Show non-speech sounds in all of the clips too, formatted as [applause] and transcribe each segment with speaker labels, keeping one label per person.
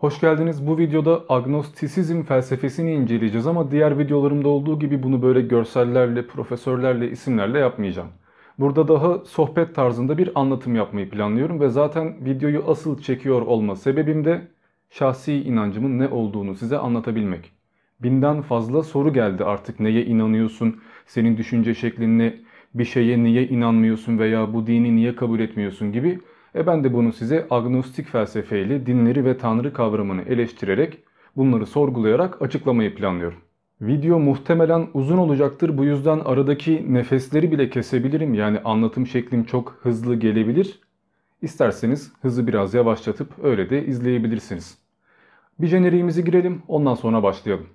Speaker 1: Hoş geldiniz. Bu videoda agnostisizm felsefesini inceleyeceğiz ama diğer videolarımda olduğu gibi bunu böyle görsellerle, profesörlerle, isimlerle yapmayacağım. Burada daha sohbet tarzında bir anlatım yapmayı planlıyorum ve zaten videoyu asıl çekiyor olma sebebim de şahsi inancımın ne olduğunu size anlatabilmek. Binden fazla soru geldi artık neye inanıyorsun, senin düşünce şeklin ne, bir şeye niye inanmıyorsun veya bu dini niye kabul etmiyorsun gibi e ben de bunu size agnostik felsefeyle dinleri ve tanrı kavramını eleştirerek bunları sorgulayarak açıklamayı planlıyorum. Video muhtemelen uzun olacaktır bu yüzden aradaki nefesleri bile kesebilirim yani anlatım şeklim çok hızlı gelebilir. İsterseniz hızı biraz yavaşlatıp öyle de izleyebilirsiniz. Bir jeneriğimizi girelim ondan sonra başlayalım.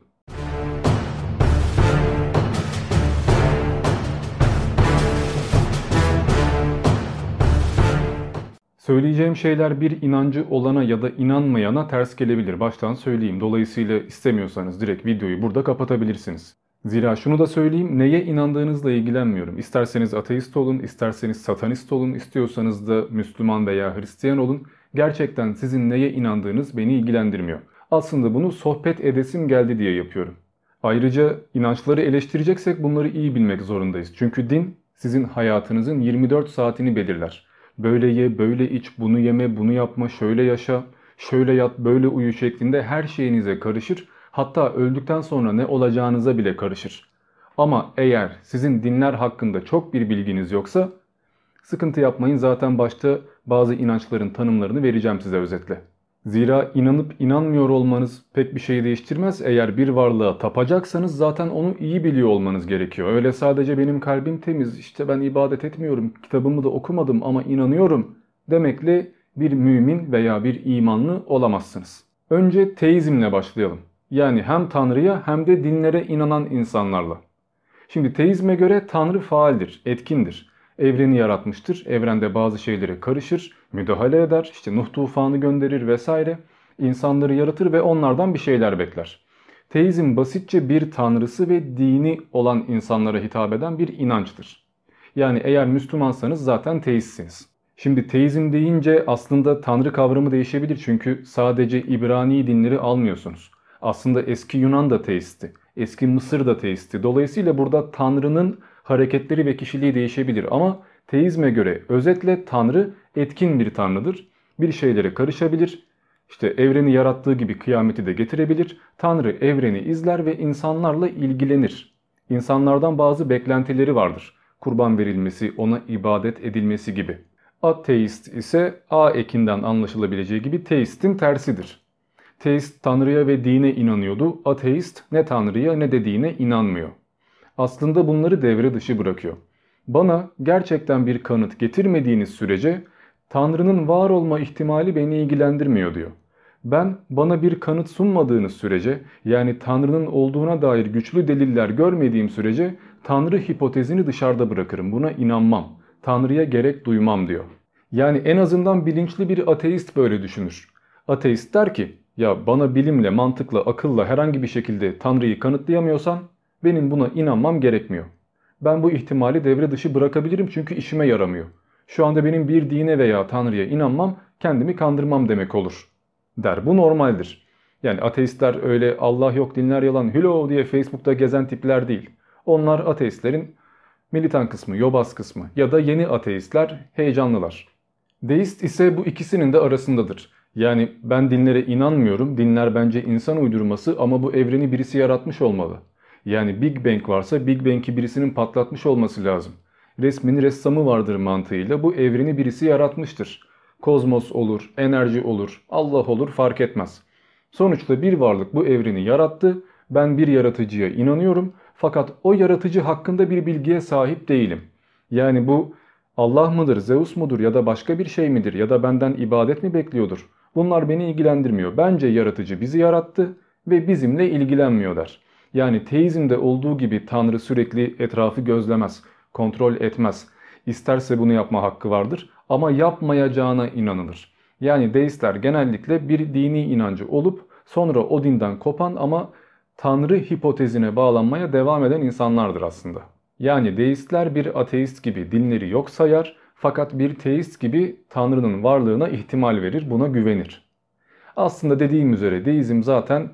Speaker 1: Söyleyeceğim şeyler bir inancı olana ya da inanmayana ters gelebilir. Baştan söyleyeyim. Dolayısıyla istemiyorsanız direkt videoyu burada kapatabilirsiniz. Zira şunu da söyleyeyim, neye inandığınızla ilgilenmiyorum. İsterseniz ateist olun, isterseniz satanist olun, istiyorsanız da Müslüman veya Hristiyan olun. Gerçekten sizin neye inandığınız beni ilgilendirmiyor. Aslında bunu sohbet edesim geldi diye yapıyorum. Ayrıca inançları eleştireceksek bunları iyi bilmek zorundayız. Çünkü din sizin hayatınızın 24 saatini belirler. Böyle ye, böyle iç, bunu yeme, bunu yapma, şöyle yaşa, şöyle yat, böyle uyu şeklinde her şeyinize karışır. Hatta öldükten sonra ne olacağınıza bile karışır. Ama eğer sizin dinler hakkında çok bir bilginiz yoksa sıkıntı yapmayın zaten başta bazı inançların tanımlarını vereceğim size özetle. Zira inanıp inanmıyor olmanız pek bir şey değiştirmez. Eğer bir varlığa tapacaksanız zaten onu iyi biliyor olmanız gerekiyor. Öyle sadece benim kalbim temiz, işte ben ibadet etmiyorum, kitabımı da okumadım ama inanıyorum demekle bir mümin veya bir imanlı olamazsınız. Önce teizmle başlayalım. Yani hem Tanrı'ya hem de dinlere inanan insanlarla. Şimdi teizme göre Tanrı faaldir, etkindir evreni yaratmıştır. Evrende bazı şeylere karışır, müdahale eder, işte Nuh tufanı gönderir vesaire. İnsanları yaratır ve onlardan bir şeyler bekler. Teizm basitçe bir tanrısı ve dini olan insanlara hitap eden bir inançtır. Yani eğer Müslümansanız zaten teistsiniz. Şimdi teizm deyince aslında tanrı kavramı değişebilir çünkü sadece İbrani dinleri almıyorsunuz. Aslında eski Yunan da teisti, eski Mısır da teisti. Dolayısıyla burada tanrının hareketleri ve kişiliği değişebilir ama teizme göre özetle Tanrı etkin bir Tanrıdır. Bir şeylere karışabilir. İşte evreni yarattığı gibi kıyameti de getirebilir. Tanrı evreni izler ve insanlarla ilgilenir. İnsanlardan bazı beklentileri vardır. Kurban verilmesi, ona ibadet edilmesi gibi. Ateist ise A ekinden anlaşılabileceği gibi teistin tersidir. Teist Tanrı'ya ve dine inanıyordu. Ateist ne Tanrı'ya ne de dine inanmıyor aslında bunları devre dışı bırakıyor. Bana gerçekten bir kanıt getirmediğiniz sürece Tanrı'nın var olma ihtimali beni ilgilendirmiyor diyor. Ben bana bir kanıt sunmadığınız sürece yani Tanrı'nın olduğuna dair güçlü deliller görmediğim sürece Tanrı hipotezini dışarıda bırakırım. Buna inanmam. Tanrı'ya gerek duymam diyor. Yani en azından bilinçli bir ateist böyle düşünür. Ateist der ki ya bana bilimle, mantıkla, akılla herhangi bir şekilde Tanrı'yı kanıtlayamıyorsan benim buna inanmam gerekmiyor. Ben bu ihtimali devre dışı bırakabilirim çünkü işime yaramıyor. Şu anda benim bir dine veya tanrıya inanmam kendimi kandırmam demek olur. Der bu normaldir. Yani ateistler öyle Allah yok dinler yalan hülo diye Facebook'ta gezen tipler değil. Onlar ateistlerin militan kısmı, yobaz kısmı ya da yeni ateistler heyecanlılar. Deist ise bu ikisinin de arasındadır. Yani ben dinlere inanmıyorum, dinler bence insan uydurması ama bu evreni birisi yaratmış olmalı. Yani Big Bang varsa Big Bang'i birisinin patlatmış olması lazım. Resmin ressamı vardır mantığıyla bu evreni birisi yaratmıştır. Kozmos olur, enerji olur, Allah olur fark etmez. Sonuçta bir varlık bu evreni yarattı. Ben bir yaratıcıya inanıyorum fakat o yaratıcı hakkında bir bilgiye sahip değilim. Yani bu Allah mıdır, Zeus mudur ya da başka bir şey midir ya da benden ibadet mi bekliyordur? Bunlar beni ilgilendirmiyor. Bence yaratıcı bizi yarattı ve bizimle ilgilenmiyor der. Yani teizmde olduğu gibi Tanrı sürekli etrafı gözlemez, kontrol etmez. İsterse bunu yapma hakkı vardır ama yapmayacağına inanılır. Yani deistler genellikle bir dini inancı olup sonra o dinden kopan ama Tanrı hipotezine bağlanmaya devam eden insanlardır aslında. Yani deistler bir ateist gibi dinleri yok sayar fakat bir teist gibi Tanrı'nın varlığına ihtimal verir, buna güvenir. Aslında dediğim üzere deizm zaten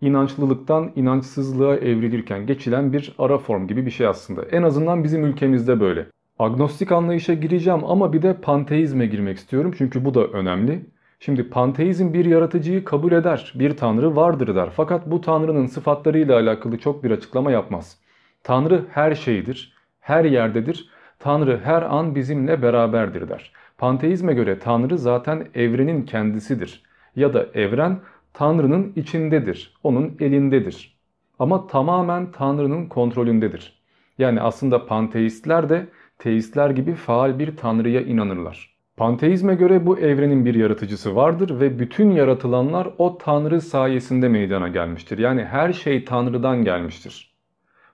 Speaker 1: inançlılıktan inançsızlığa evrilirken geçilen bir ara form gibi bir şey aslında. En azından bizim ülkemizde böyle. Agnostik anlayışa gireceğim ama bir de panteizme girmek istiyorum çünkü bu da önemli. Şimdi panteizm bir yaratıcıyı kabul eder, bir tanrı vardır der. Fakat bu tanrının sıfatlarıyla alakalı çok bir açıklama yapmaz. Tanrı her şeydir, her yerdedir. Tanrı her an bizimle beraberdir der. Panteizme göre Tanrı zaten evrenin kendisidir. Ya da evren Tanrı'nın içindedir, onun elindedir. Ama tamamen Tanrı'nın kontrolündedir. Yani aslında panteistler de teistler gibi faal bir Tanrı'ya inanırlar. Panteizme göre bu evrenin bir yaratıcısı vardır ve bütün yaratılanlar o Tanrı sayesinde meydana gelmiştir. Yani her şey Tanrı'dan gelmiştir.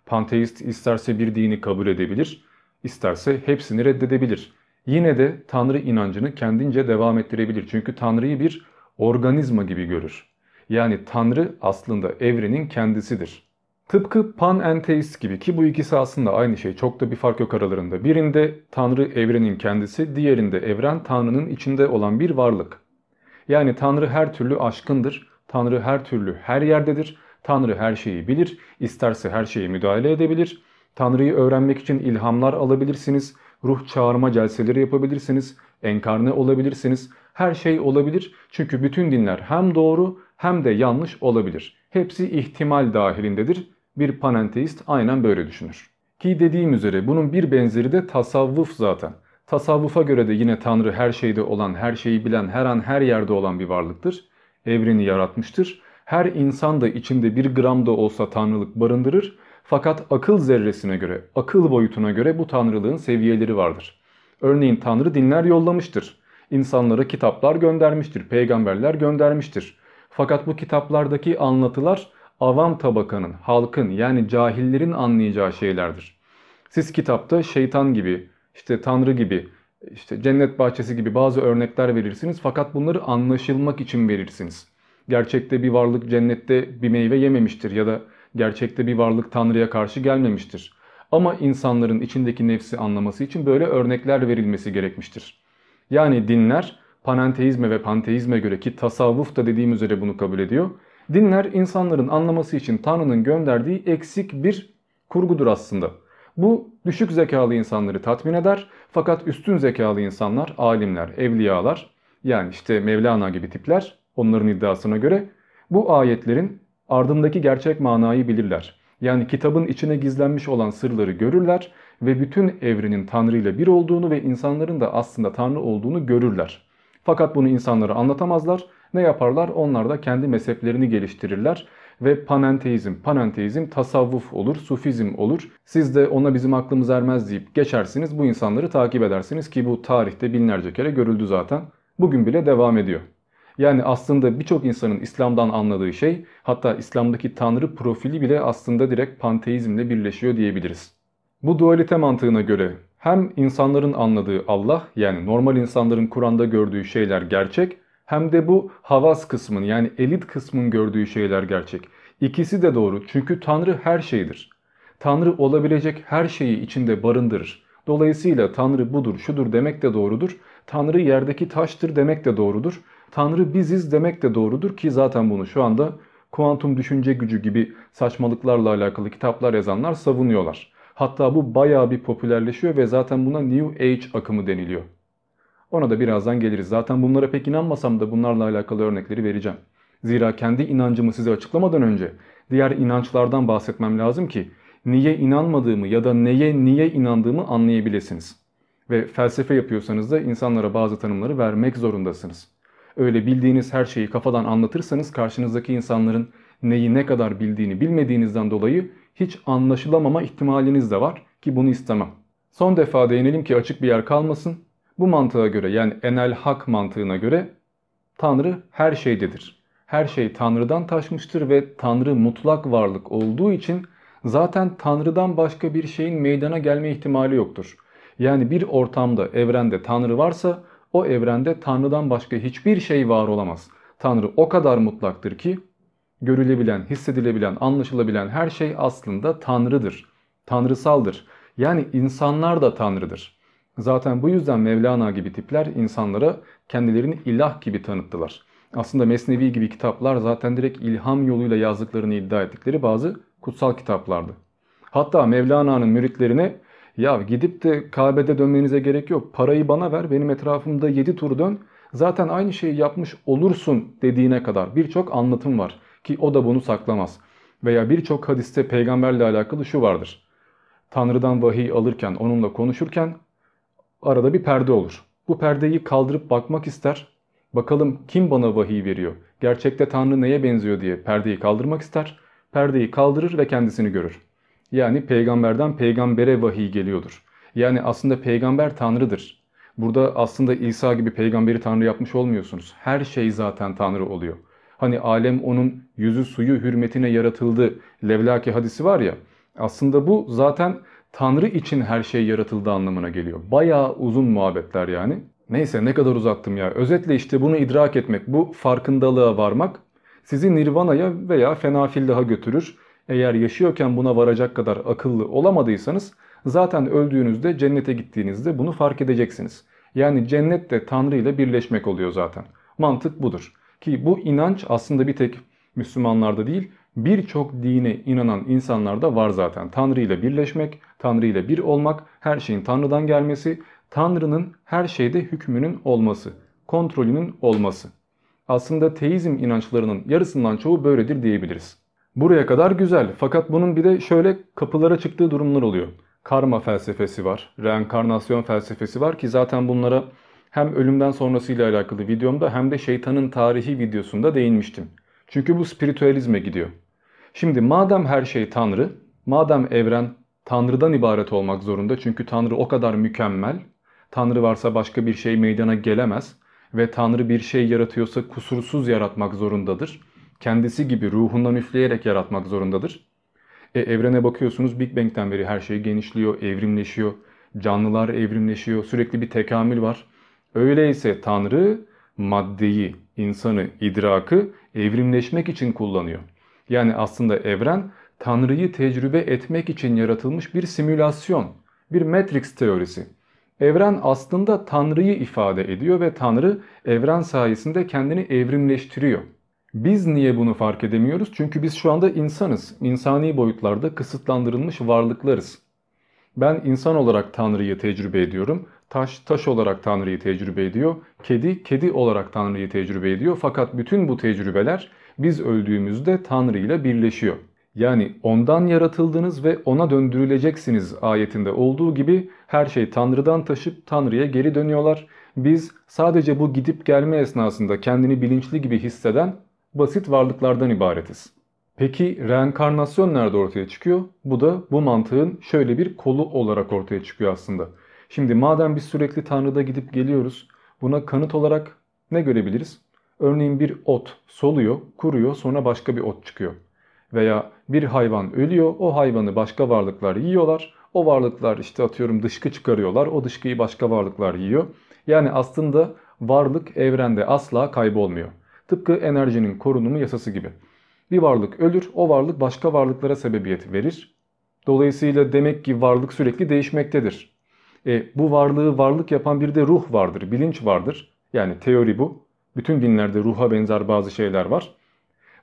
Speaker 1: Panteist isterse bir dini kabul edebilir, isterse hepsini reddedebilir. Yine de Tanrı inancını kendince devam ettirebilir. Çünkü Tanrı'yı bir organizma gibi görür. Yani Tanrı aslında evrenin kendisidir. Tıpkı panenteist gibi ki bu ikisi aslında aynı şey. Çok da bir fark yok aralarında. Birinde Tanrı evrenin kendisi, diğerinde evren Tanrı'nın içinde olan bir varlık. Yani Tanrı her türlü aşkındır. Tanrı her türlü her yerdedir. Tanrı her şeyi bilir. isterse her şeyi müdahale edebilir. Tanrı'yı öğrenmek için ilhamlar alabilirsiniz. Ruh çağırma celseleri yapabilirsiniz. Enkarne olabilirsiniz. Her şey olabilir. Çünkü bütün dinler hem doğru hem de yanlış olabilir. Hepsi ihtimal dahilindedir. Bir panenteist aynen böyle düşünür. Ki dediğim üzere bunun bir benzeri de tasavvuf zaten. Tasavvufa göre de yine Tanrı her şeyde olan, her şeyi bilen, her an her yerde olan bir varlıktır. Evreni yaratmıştır. Her insan da içinde bir gram da olsa tanrılık barındırır. Fakat akıl zerresine göre, akıl boyutuna göre bu tanrılığın seviyeleri vardır. Örneğin Tanrı dinler yollamıştır. İnsanlara kitaplar göndermiştir, peygamberler göndermiştir. Fakat bu kitaplardaki anlatılar avam tabakanın, halkın yani cahillerin anlayacağı şeylerdir. Siz kitapta şeytan gibi, işte tanrı gibi, işte cennet bahçesi gibi bazı örnekler verirsiniz fakat bunları anlaşılmak için verirsiniz. Gerçekte bir varlık cennette bir meyve yememiştir ya da gerçekte bir varlık tanrıya karşı gelmemiştir. Ama insanların içindeki nefsi anlaması için böyle örnekler verilmesi gerekmiştir. Yani dinler panenteizme ve panteizme göre ki tasavvuf da dediğim üzere bunu kabul ediyor. Dinler insanların anlaması için Tanrı'nın gönderdiği eksik bir kurgudur aslında. Bu düşük zekalı insanları tatmin eder fakat üstün zekalı insanlar, alimler, evliyalar yani işte Mevlana gibi tipler onların iddiasına göre bu ayetlerin ardındaki gerçek manayı bilirler. Yani kitabın içine gizlenmiş olan sırları görürler ve bütün evrenin Tanrı ile bir olduğunu ve insanların da aslında Tanrı olduğunu görürler. Fakat bunu insanlara anlatamazlar. Ne yaparlar? Onlar da kendi mezheplerini geliştirirler ve panenteizm, panenteizm tasavvuf olur, sufizm olur. Siz de ona bizim aklımız ermez deyip geçersiniz. Bu insanları takip edersiniz ki bu tarihte binlerce kere görüldü zaten. Bugün bile devam ediyor. Yani aslında birçok insanın İslam'dan anladığı şey hatta İslam'daki tanrı profili bile aslında direkt panteizmle birleşiyor diyebiliriz. Bu dualite mantığına göre hem insanların anladığı Allah yani normal insanların Kur'an'da gördüğü şeyler gerçek hem de bu havas kısmın yani elit kısmın gördüğü şeyler gerçek. İkisi de doğru çünkü Tanrı her şeydir. Tanrı olabilecek her şeyi içinde barındırır. Dolayısıyla Tanrı budur, şudur demek de doğrudur. Tanrı yerdeki taştır demek de doğrudur. Tanrı biziz demek de doğrudur ki zaten bunu şu anda kuantum düşünce gücü gibi saçmalıklarla alakalı kitaplar yazanlar savunuyorlar. Hatta bu bayağı bir popülerleşiyor ve zaten buna New Age akımı deniliyor. Ona da birazdan geliriz. Zaten bunlara pek inanmasam da bunlarla alakalı örnekleri vereceğim. Zira kendi inancımı size açıklamadan önce diğer inançlardan bahsetmem lazım ki niye inanmadığımı ya da neye niye inandığımı anlayabilirsiniz. Ve felsefe yapıyorsanız da insanlara bazı tanımları vermek zorundasınız. Öyle bildiğiniz her şeyi kafadan anlatırsanız karşınızdaki insanların neyi ne kadar bildiğini bilmediğinizden dolayı hiç anlaşılamama ihtimaliniz de var ki bunu istemem. Son defa değinelim ki açık bir yer kalmasın. Bu mantığa göre yani enel hak mantığına göre Tanrı her şeydedir. Her şey Tanrı'dan taşmıştır ve Tanrı mutlak varlık olduğu için zaten Tanrı'dan başka bir şeyin meydana gelme ihtimali yoktur. Yani bir ortamda, evrende Tanrı varsa o evrende Tanrı'dan başka hiçbir şey var olamaz. Tanrı o kadar mutlaktır ki görülebilen, hissedilebilen, anlaşılabilen her şey aslında Tanrı'dır. Tanrısaldır. Yani insanlar da Tanrı'dır. Zaten bu yüzden Mevlana gibi tipler insanlara kendilerini ilah gibi tanıttılar. Aslında Mesnevi gibi kitaplar zaten direkt ilham yoluyla yazdıklarını iddia ettikleri bazı kutsal kitaplardı. Hatta Mevlana'nın müritlerine ya gidip de Kabe'de dönmenize gerek yok. Parayı bana ver benim etrafımda 7 tur dön. Zaten aynı şeyi yapmış olursun dediğine kadar birçok anlatım var. Ki o da bunu saklamaz. Veya birçok hadiste peygamberle alakalı şu vardır. Tanrı'dan vahiy alırken, onunla konuşurken arada bir perde olur. Bu perdeyi kaldırıp bakmak ister. Bakalım kim bana vahiy veriyor? Gerçekte Tanrı neye benziyor diye perdeyi kaldırmak ister. Perdeyi kaldırır ve kendisini görür. Yani peygamberden peygambere vahiy geliyordur. Yani aslında peygamber Tanrı'dır. Burada aslında İsa gibi peygamberi Tanrı yapmış olmuyorsunuz. Her şey zaten Tanrı oluyor. Hani alem onun yüzü suyu hürmetine yaratıldı. Levlaki hadisi var ya. Aslında bu zaten Tanrı için her şey yaratıldı anlamına geliyor. Bayağı uzun muhabbetler yani. Neyse ne kadar uzattım ya. Özetle işte bunu idrak etmek, bu farkındalığa varmak sizi nirvanaya veya fenafillaha götürür. Eğer yaşıyorken buna varacak kadar akıllı olamadıysanız zaten öldüğünüzde cennete gittiğinizde bunu fark edeceksiniz. Yani cennet de Tanrı ile birleşmek oluyor zaten. Mantık budur. Ki bu inanç aslında bir tek Müslümanlarda değil birçok dine inanan insanlarda var zaten. Tanrı ile birleşmek, Tanrı ile bir olmak, her şeyin Tanrı'dan gelmesi, Tanrı'nın her şeyde hükmünün olması, kontrolünün olması. Aslında teizm inançlarının yarısından çoğu böyledir diyebiliriz. Buraya kadar güzel fakat bunun bir de şöyle kapılara çıktığı durumlar oluyor. Karma felsefesi var, reenkarnasyon felsefesi var ki zaten bunlara hem ölümden sonrasıyla alakalı videomda hem de şeytanın tarihi videosunda değinmiştim. Çünkü bu spiritüalizme gidiyor. Şimdi madem her şey Tanrı, madem evren Tanrı'dan ibaret olmak zorunda çünkü Tanrı o kadar mükemmel, Tanrı varsa başka bir şey meydana gelemez ve Tanrı bir şey yaratıyorsa kusursuz yaratmak zorundadır. Kendisi gibi ruhundan üfleyerek yaratmak zorundadır. E, evrene bakıyorsunuz Big Bang'den beri her şey genişliyor, evrimleşiyor. Canlılar evrimleşiyor, sürekli bir tekamül var. Öyleyse Tanrı maddeyi, insanı, idrakı evrimleşmek için kullanıyor. Yani aslında evren Tanrı'yı tecrübe etmek için yaratılmış bir simülasyon, bir Matrix teorisi. Evren aslında Tanrı'yı ifade ediyor ve Tanrı evren sayesinde kendini evrimleştiriyor. Biz niye bunu fark edemiyoruz? Çünkü biz şu anda insanız. İnsani boyutlarda kısıtlandırılmış varlıklarız. Ben insan olarak Tanrı'yı tecrübe ediyorum. Taş taş olarak Tanrı'yı tecrübe ediyor. Kedi kedi olarak Tanrı'yı tecrübe ediyor. Fakat bütün bu tecrübeler biz öldüğümüzde Tanrı ile birleşiyor. Yani ondan yaratıldınız ve ona döndürüleceksiniz ayetinde olduğu gibi her şey Tanrı'dan taşıp Tanrı'ya geri dönüyorlar. Biz sadece bu gidip gelme esnasında kendini bilinçli gibi hisseden basit varlıklardan ibaretiz. Peki reenkarnasyon nerede ortaya çıkıyor? Bu da bu mantığın şöyle bir kolu olarak ortaya çıkıyor aslında. Şimdi madem biz sürekli Tanrı'da gidip geliyoruz buna kanıt olarak ne görebiliriz? Örneğin bir ot soluyor, kuruyor sonra başka bir ot çıkıyor. Veya bir hayvan ölüyor, o hayvanı başka varlıklar yiyorlar. O varlıklar işte atıyorum dışkı çıkarıyorlar, o dışkıyı başka varlıklar yiyor. Yani aslında varlık evrende asla kaybolmuyor. Tıpkı enerjinin korunumu yasası gibi. Bir varlık ölür, o varlık başka varlıklara sebebiyet verir. Dolayısıyla demek ki varlık sürekli değişmektedir. E, bu varlığı varlık yapan bir de ruh vardır, bilinç vardır. Yani teori bu. Bütün dinlerde ruha benzer bazı şeyler var.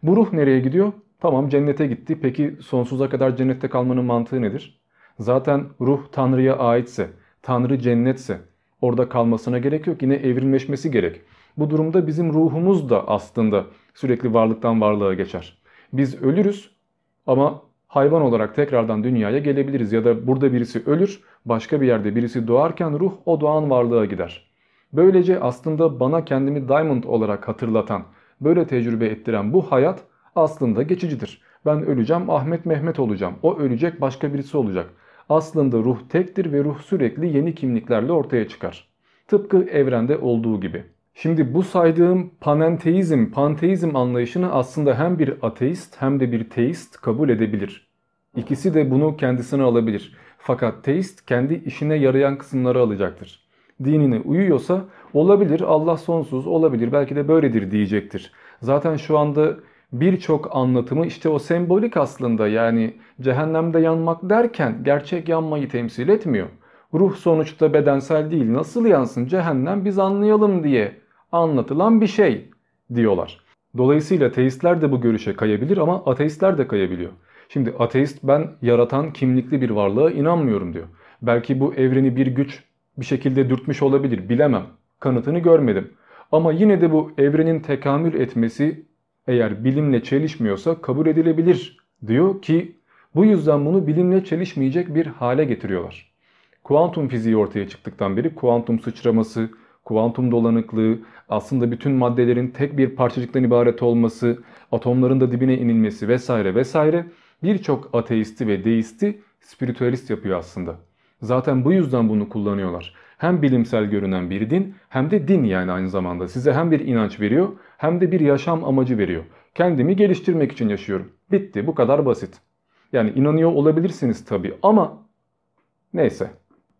Speaker 1: Bu ruh nereye gidiyor? Tamam cennete gitti. Peki sonsuza kadar cennette kalmanın mantığı nedir? Zaten ruh Tanrı'ya aitse, Tanrı cennetse orada kalmasına gerek yok. Yine evrimleşmesi gerek. Bu durumda bizim ruhumuz da aslında sürekli varlıktan varlığa geçer. Biz ölürüz ama hayvan olarak tekrardan dünyaya gelebiliriz ya da burada birisi ölür, başka bir yerde birisi doğarken ruh o doğan varlığa gider. Böylece aslında bana kendimi Diamond olarak hatırlatan, böyle tecrübe ettiren bu hayat aslında geçicidir. Ben öleceğim Ahmet Mehmet olacağım. O ölecek başka birisi olacak. Aslında ruh tektir ve ruh sürekli yeni kimliklerle ortaya çıkar. Tıpkı evrende olduğu gibi. Şimdi bu saydığım panenteizm, panteizm anlayışını aslında hem bir ateist hem de bir teist kabul edebilir. İkisi de bunu kendisine alabilir. Fakat teist kendi işine yarayan kısımları alacaktır. Dinine uyuyorsa olabilir Allah sonsuz olabilir belki de böyledir diyecektir. Zaten şu anda birçok anlatımı işte o sembolik aslında yani cehennemde yanmak derken gerçek yanmayı temsil etmiyor. Ruh sonuçta bedensel değil nasıl yansın cehennem biz anlayalım diye anlatılan bir şey. diyorlar. Dolayısıyla teistler de bu görüşe kayabilir ama ateistler de kayabiliyor. Şimdi ateist ben yaratan kimlikli bir varlığa inanmıyorum diyor. Belki bu evreni bir güç bir şekilde dürtmüş olabilir bilemem. Kanıtını görmedim. Ama yine de bu evrenin tekamül etmesi eğer bilimle çelişmiyorsa kabul edilebilir diyor ki bu yüzden bunu bilimle çelişmeyecek bir hale getiriyorlar. Kuantum fiziği ortaya çıktıktan beri kuantum sıçraması, kuantum dolanıklığı, aslında bütün maddelerin tek bir parçacıktan ibaret olması, atomların da dibine inilmesi vesaire vesaire birçok ateisti ve deisti spiritüalist yapıyor aslında. Zaten bu yüzden bunu kullanıyorlar. Hem bilimsel görünen bir din hem de din yani aynı zamanda. Size hem bir inanç veriyor hem de bir yaşam amacı veriyor. Kendimi geliştirmek için yaşıyorum. Bitti bu kadar basit. Yani inanıyor olabilirsiniz tabii ama neyse.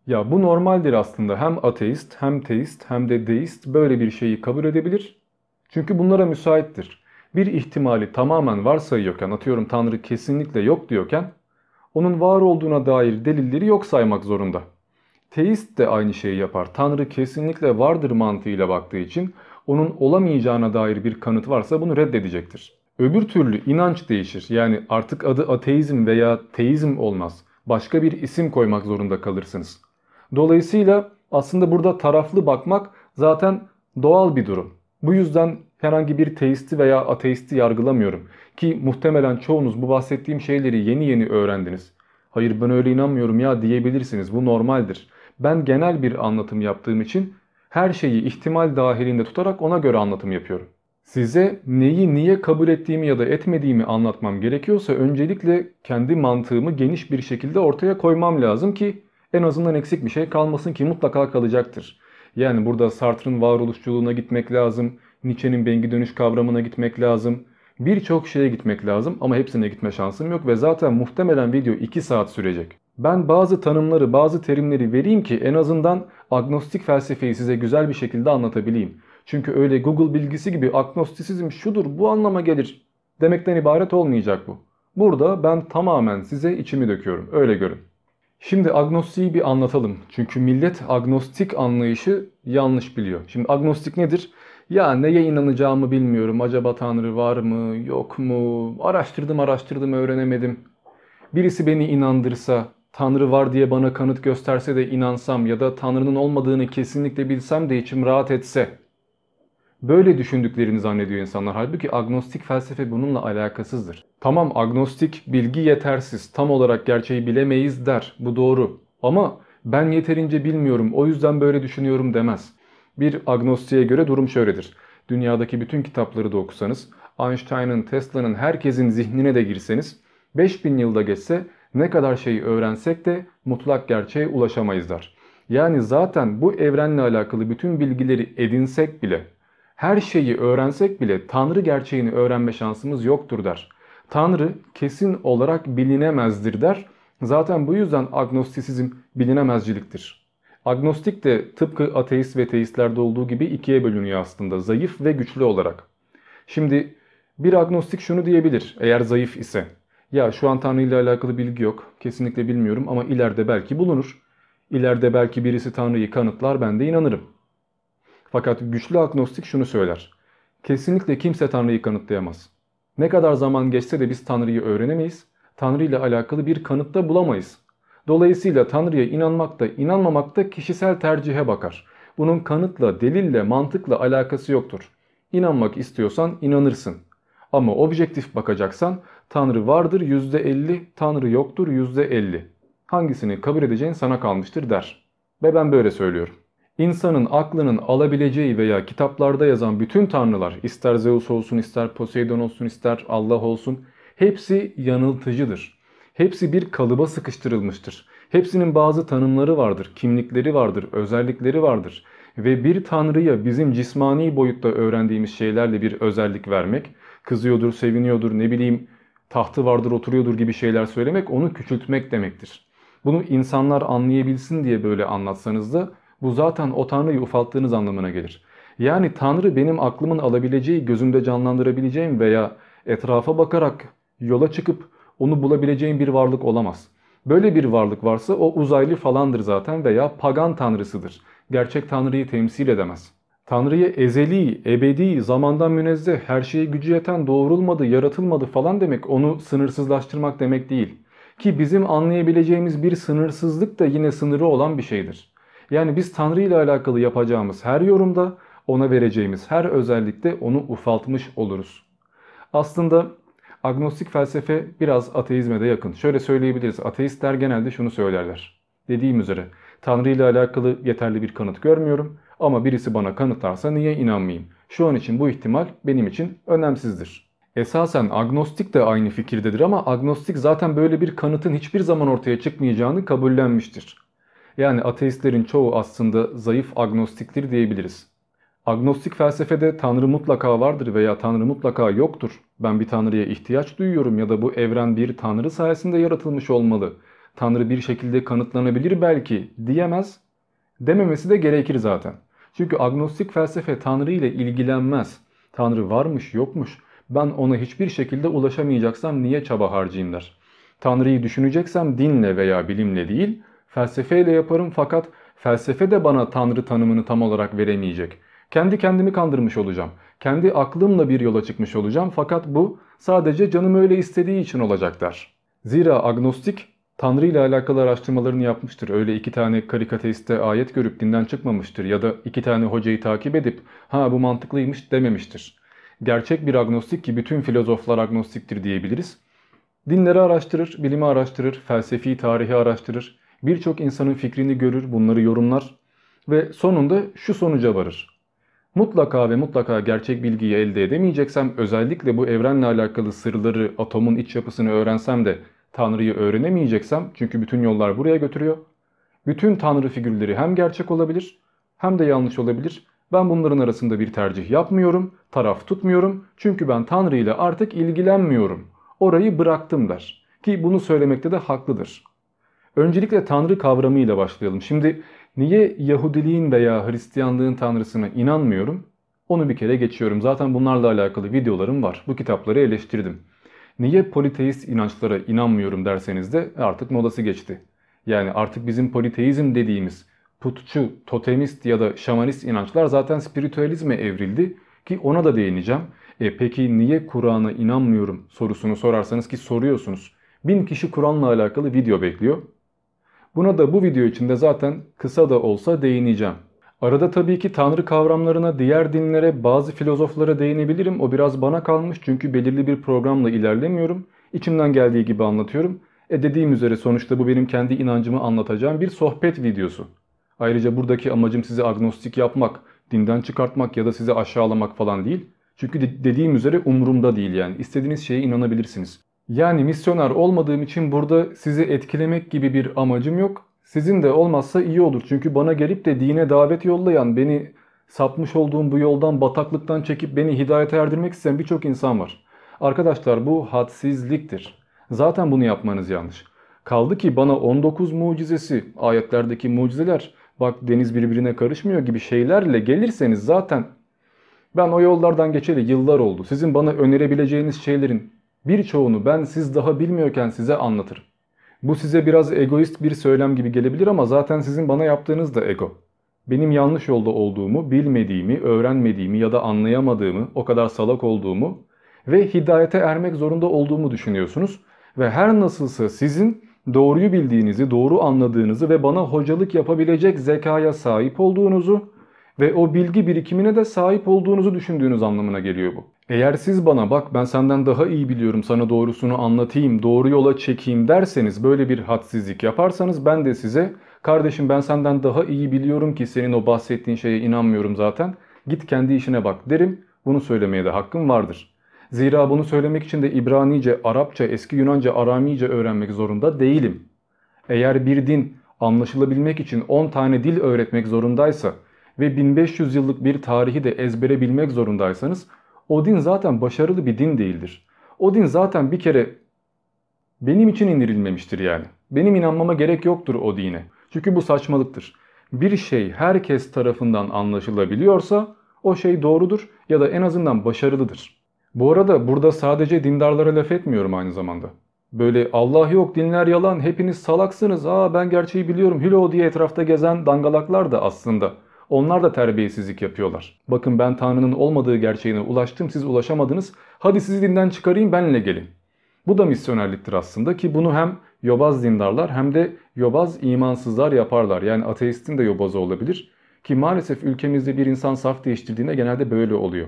Speaker 1: Ya bu normaldir aslında. Hem ateist hem teist hem de deist böyle bir şeyi kabul edebilir. Çünkü bunlara müsaittir. Bir ihtimali tamamen varsayıyorken atıyorum Tanrı kesinlikle yok diyorken onun var olduğuna dair delilleri yok saymak zorunda. Teist de aynı şeyi yapar. Tanrı kesinlikle vardır mantığıyla baktığı için onun olamayacağına dair bir kanıt varsa bunu reddedecektir. Öbür türlü inanç değişir. Yani artık adı ateizm veya teizm olmaz. Başka bir isim koymak zorunda kalırsınız. Dolayısıyla aslında burada taraflı bakmak zaten doğal bir durum. Bu yüzden herhangi bir teisti veya ateisti yargılamıyorum. Ki muhtemelen çoğunuz bu bahsettiğim şeyleri yeni yeni öğrendiniz. Hayır ben öyle inanmıyorum ya diyebilirsiniz. Bu normaldir. Ben genel bir anlatım yaptığım için her şeyi ihtimal dahilinde tutarak ona göre anlatım yapıyorum. Size neyi niye kabul ettiğimi ya da etmediğimi anlatmam gerekiyorsa öncelikle kendi mantığımı geniş bir şekilde ortaya koymam lazım ki en azından eksik bir şey kalmasın ki mutlaka kalacaktır. Yani burada Sartre'ın varoluşçuluğuna gitmek lazım, Nietzsche'nin bengi dönüş kavramına gitmek lazım, birçok şeye gitmek lazım ama hepsine gitme şansım yok ve zaten muhtemelen video 2 saat sürecek. Ben bazı tanımları, bazı terimleri vereyim ki en azından agnostik felsefeyi size güzel bir şekilde anlatabileyim. Çünkü öyle Google bilgisi gibi agnostisizm şudur bu anlama gelir demekten ibaret olmayacak bu. Burada ben tamamen size içimi döküyorum. Öyle görün. Şimdi agnostiği bir anlatalım. Çünkü millet agnostik anlayışı yanlış biliyor. Şimdi agnostik nedir? Ya neye inanacağımı bilmiyorum. Acaba Tanrı var mı, yok mu? Araştırdım araştırdım öğrenemedim. Birisi beni inandırsa, Tanrı var diye bana kanıt gösterse de inansam ya da Tanrı'nın olmadığını kesinlikle bilsem de içim rahat etse. Böyle düşündüklerini zannediyor insanlar. Halbuki agnostik felsefe bununla alakasızdır. Tamam agnostik bilgi yetersiz, tam olarak gerçeği bilemeyiz der. Bu doğru. Ama ben yeterince bilmiyorum o yüzden böyle düşünüyorum demez. Bir agnostiğe göre durum şöyledir. Dünyadaki bütün kitapları da okusanız, Einstein'ın, Tesla'nın, herkesin zihnine de girseniz 5000 yılda geçse ne kadar şeyi öğrensek de mutlak gerçeğe ulaşamayız der. Yani zaten bu evrenle alakalı bütün bilgileri edinsek bile, her şeyi öğrensek bile Tanrı gerçeğini öğrenme şansımız yoktur der. Tanrı kesin olarak bilinemezdir der. Zaten bu yüzden agnostisizm bilinemezciliktir. Agnostik de tıpkı ateist ve teistlerde olduğu gibi ikiye bölünüyor aslında zayıf ve güçlü olarak. Şimdi bir agnostik şunu diyebilir eğer zayıf ise. Ya şu an Tanrı ile alakalı bilgi yok. Kesinlikle bilmiyorum ama ileride belki bulunur. İleride belki birisi Tanrı'yı kanıtlar ben de inanırım. Fakat güçlü agnostik şunu söyler. Kesinlikle kimse Tanrı'yı kanıtlayamaz. Ne kadar zaman geçse de biz Tanrı'yı öğrenemeyiz. Tanrı ile alakalı bir kanıt da bulamayız. Dolayısıyla Tanrı'ya inanmak da inanmamak da kişisel tercihe bakar. Bunun kanıtla, delille, mantıkla alakası yoktur. İnanmak istiyorsan inanırsın. Ama objektif bakacaksan Tanrı vardır %50, Tanrı yoktur %50. Hangisini kabul edeceğin sana kalmıştır der. Ve ben böyle söylüyorum. İnsanın aklının alabileceği veya kitaplarda yazan bütün tanrılar ister Zeus olsun ister Poseidon olsun ister Allah olsun hepsi yanıltıcıdır. Hepsi bir kalıba sıkıştırılmıştır. Hepsinin bazı tanımları vardır, kimlikleri vardır, özellikleri vardır. Ve bir tanrıya bizim cismani boyutta öğrendiğimiz şeylerle bir özellik vermek, kızıyordur, seviniyordur, ne bileyim tahtı vardır, oturuyordur gibi şeyler söylemek onu küçültmek demektir. Bunu insanlar anlayabilsin diye böyle anlatsanız da bu zaten o tanrıyı ufalttığınız anlamına gelir. Yani tanrı benim aklımın alabileceği, gözümde canlandırabileceğim veya etrafa bakarak yola çıkıp onu bulabileceğim bir varlık olamaz. Böyle bir varlık varsa o uzaylı falandır zaten veya pagan tanrısıdır. Gerçek tanrıyı temsil edemez. Tanrı'ya ezeli, ebedi, zamandan münezzeh, her şeye gücü yeten, doğrulmadı, yaratılmadı falan demek onu sınırsızlaştırmak demek değil. Ki bizim anlayabileceğimiz bir sınırsızlık da yine sınırı olan bir şeydir. Yani biz Tanrı ile alakalı yapacağımız her yorumda ona vereceğimiz her özellikte onu ufaltmış oluruz. Aslında agnostik felsefe biraz ateizme de yakın. Şöyle söyleyebiliriz. Ateistler genelde şunu söylerler. Dediğim üzere Tanrı ile alakalı yeterli bir kanıt görmüyorum ama birisi bana kanıtlarsa niye inanmayayım? Şu an için bu ihtimal benim için önemsizdir. Esasen agnostik de aynı fikirdedir ama agnostik zaten böyle bir kanıtın hiçbir zaman ortaya çıkmayacağını kabullenmiştir. Yani ateistlerin çoğu aslında zayıf agnostiktir diyebiliriz. Agnostik felsefede Tanrı mutlaka vardır veya Tanrı mutlaka yoktur. Ben bir Tanrı'ya ihtiyaç duyuyorum ya da bu evren bir Tanrı sayesinde yaratılmış olmalı. Tanrı bir şekilde kanıtlanabilir belki diyemez. Dememesi de gerekir zaten. Çünkü agnostik felsefe Tanrı ile ilgilenmez. Tanrı varmış yokmuş. Ben ona hiçbir şekilde ulaşamayacaksam niye çaba harcayayım der. Tanrı'yı düşüneceksem dinle veya bilimle değil, felsefeyle yaparım fakat felsefe de bana Tanrı tanımını tam olarak veremeyecek. Kendi kendimi kandırmış olacağım. Kendi aklımla bir yola çıkmış olacağım fakat bu sadece canım öyle istediği için olacak der. Zira agnostik Tanrı ile alakalı araştırmalarını yapmıştır. Öyle iki tane karikateiste ayet görüp dinden çıkmamıştır ya da iki tane hocayı takip edip ha bu mantıklıymış dememiştir. Gerçek bir agnostik ki bütün filozoflar agnostiktir diyebiliriz. Dinleri araştırır, bilimi araştırır, felsefi tarihi araştırır. Birçok insanın fikrini görür, bunları yorumlar ve sonunda şu sonuca varır. Mutlaka ve mutlaka gerçek bilgiyi elde edemeyeceksem özellikle bu evrenle alakalı sırları, atomun iç yapısını öğrensem de Tanrı'yı öğrenemeyeceksem çünkü bütün yollar buraya götürüyor. Bütün Tanrı figürleri hem gerçek olabilir hem de yanlış olabilir. Ben bunların arasında bir tercih yapmıyorum, taraf tutmuyorum çünkü ben Tanrı ile artık ilgilenmiyorum. Orayı bıraktım der. Ki bunu söylemekte de haklıdır. Öncelikle Tanrı kavramıyla başlayalım. Şimdi niye Yahudiliğin veya Hristiyanlığın Tanrısına inanmıyorum? Onu bir kere geçiyorum. Zaten bunlarla alakalı videolarım var. Bu kitapları eleştirdim. Niye politeist inançlara inanmıyorum derseniz de artık modası geçti. Yani artık bizim politeizm dediğimiz putçu, totemist ya da şamanist inançlar zaten spiritüalizme evrildi ki ona da değineceğim. E peki niye Kur'an'a inanmıyorum sorusunu sorarsanız ki soruyorsunuz. Bin kişi Kur'an'la alakalı video bekliyor. Buna da bu video içinde zaten kısa da olsa değineceğim. Arada tabii ki tanrı kavramlarına, diğer dinlere, bazı filozoflara değinebilirim. O biraz bana kalmış çünkü belirli bir programla ilerlemiyorum. İçimden geldiği gibi anlatıyorum. E dediğim üzere sonuçta bu benim kendi inancımı anlatacağım bir sohbet videosu. Ayrıca buradaki amacım sizi agnostik yapmak, dinden çıkartmak ya da sizi aşağılamak falan değil. Çünkü dediğim üzere umurumda değil yani. İstediğiniz şeye inanabilirsiniz. Yani misyoner olmadığım için burada sizi etkilemek gibi bir amacım yok. Sizin de olmazsa iyi olur. Çünkü bana gelip de dine davet yollayan, beni sapmış olduğum bu yoldan, bataklıktan çekip beni hidayete erdirmek isteyen birçok insan var. Arkadaşlar bu hadsizliktir. Zaten bunu yapmanız yanlış. Kaldı ki bana 19 mucizesi, ayetlerdeki mucizeler, bak deniz birbirine karışmıyor gibi şeylerle gelirseniz zaten ben o yollardan geçeli yıllar oldu. Sizin bana önerebileceğiniz şeylerin birçoğunu ben siz daha bilmiyorken size anlatırım. Bu size biraz egoist bir söylem gibi gelebilir ama zaten sizin bana yaptığınız da ego. Benim yanlış yolda olduğumu, bilmediğimi, öğrenmediğimi ya da anlayamadığımı, o kadar salak olduğumu ve hidayete ermek zorunda olduğumu düşünüyorsunuz. Ve her nasılsa sizin doğruyu bildiğinizi, doğru anladığınızı ve bana hocalık yapabilecek zekaya sahip olduğunuzu ve o bilgi birikimine de sahip olduğunuzu düşündüğünüz anlamına geliyor bu. Eğer siz bana bak ben senden daha iyi biliyorum sana doğrusunu anlatayım, doğru yola çekeyim derseniz böyle bir hadsizlik yaparsanız ben de size kardeşim ben senden daha iyi biliyorum ki senin o bahsettiğin şeye inanmıyorum zaten git kendi işine bak derim bunu söylemeye de hakkım vardır. Zira bunu söylemek için de İbranice, Arapça, eski Yunanca, Aramice öğrenmek zorunda değilim. Eğer bir din anlaşılabilmek için 10 tane dil öğretmek zorundaysa ve 1500 yıllık bir tarihi de ezbere bilmek zorundaysanız o din zaten başarılı bir din değildir. O din zaten bir kere benim için indirilmemiştir yani. Benim inanmama gerek yoktur o dine. Çünkü bu saçmalıktır. Bir şey herkes tarafından anlaşılabiliyorsa o şey doğrudur ya da en azından başarılıdır. Bu arada burada sadece dindarlara laf etmiyorum aynı zamanda. Böyle Allah yok dinler yalan hepiniz salaksınız aa ben gerçeği biliyorum hülo diye etrafta gezen dangalaklar da aslında Onlar da terbiyesizlik yapıyorlar. Bakın ben Tanrı'nın olmadığı gerçeğine ulaştım siz ulaşamadınız. Hadi sizi dinden çıkarayım benle gelin. Bu da misyonerliktir aslında ki bunu hem yobaz dindarlar hem de yobaz imansızlar yaparlar. Yani ateistin de yobazı olabilir. Ki maalesef ülkemizde bir insan saf değiştirdiğinde genelde böyle oluyor.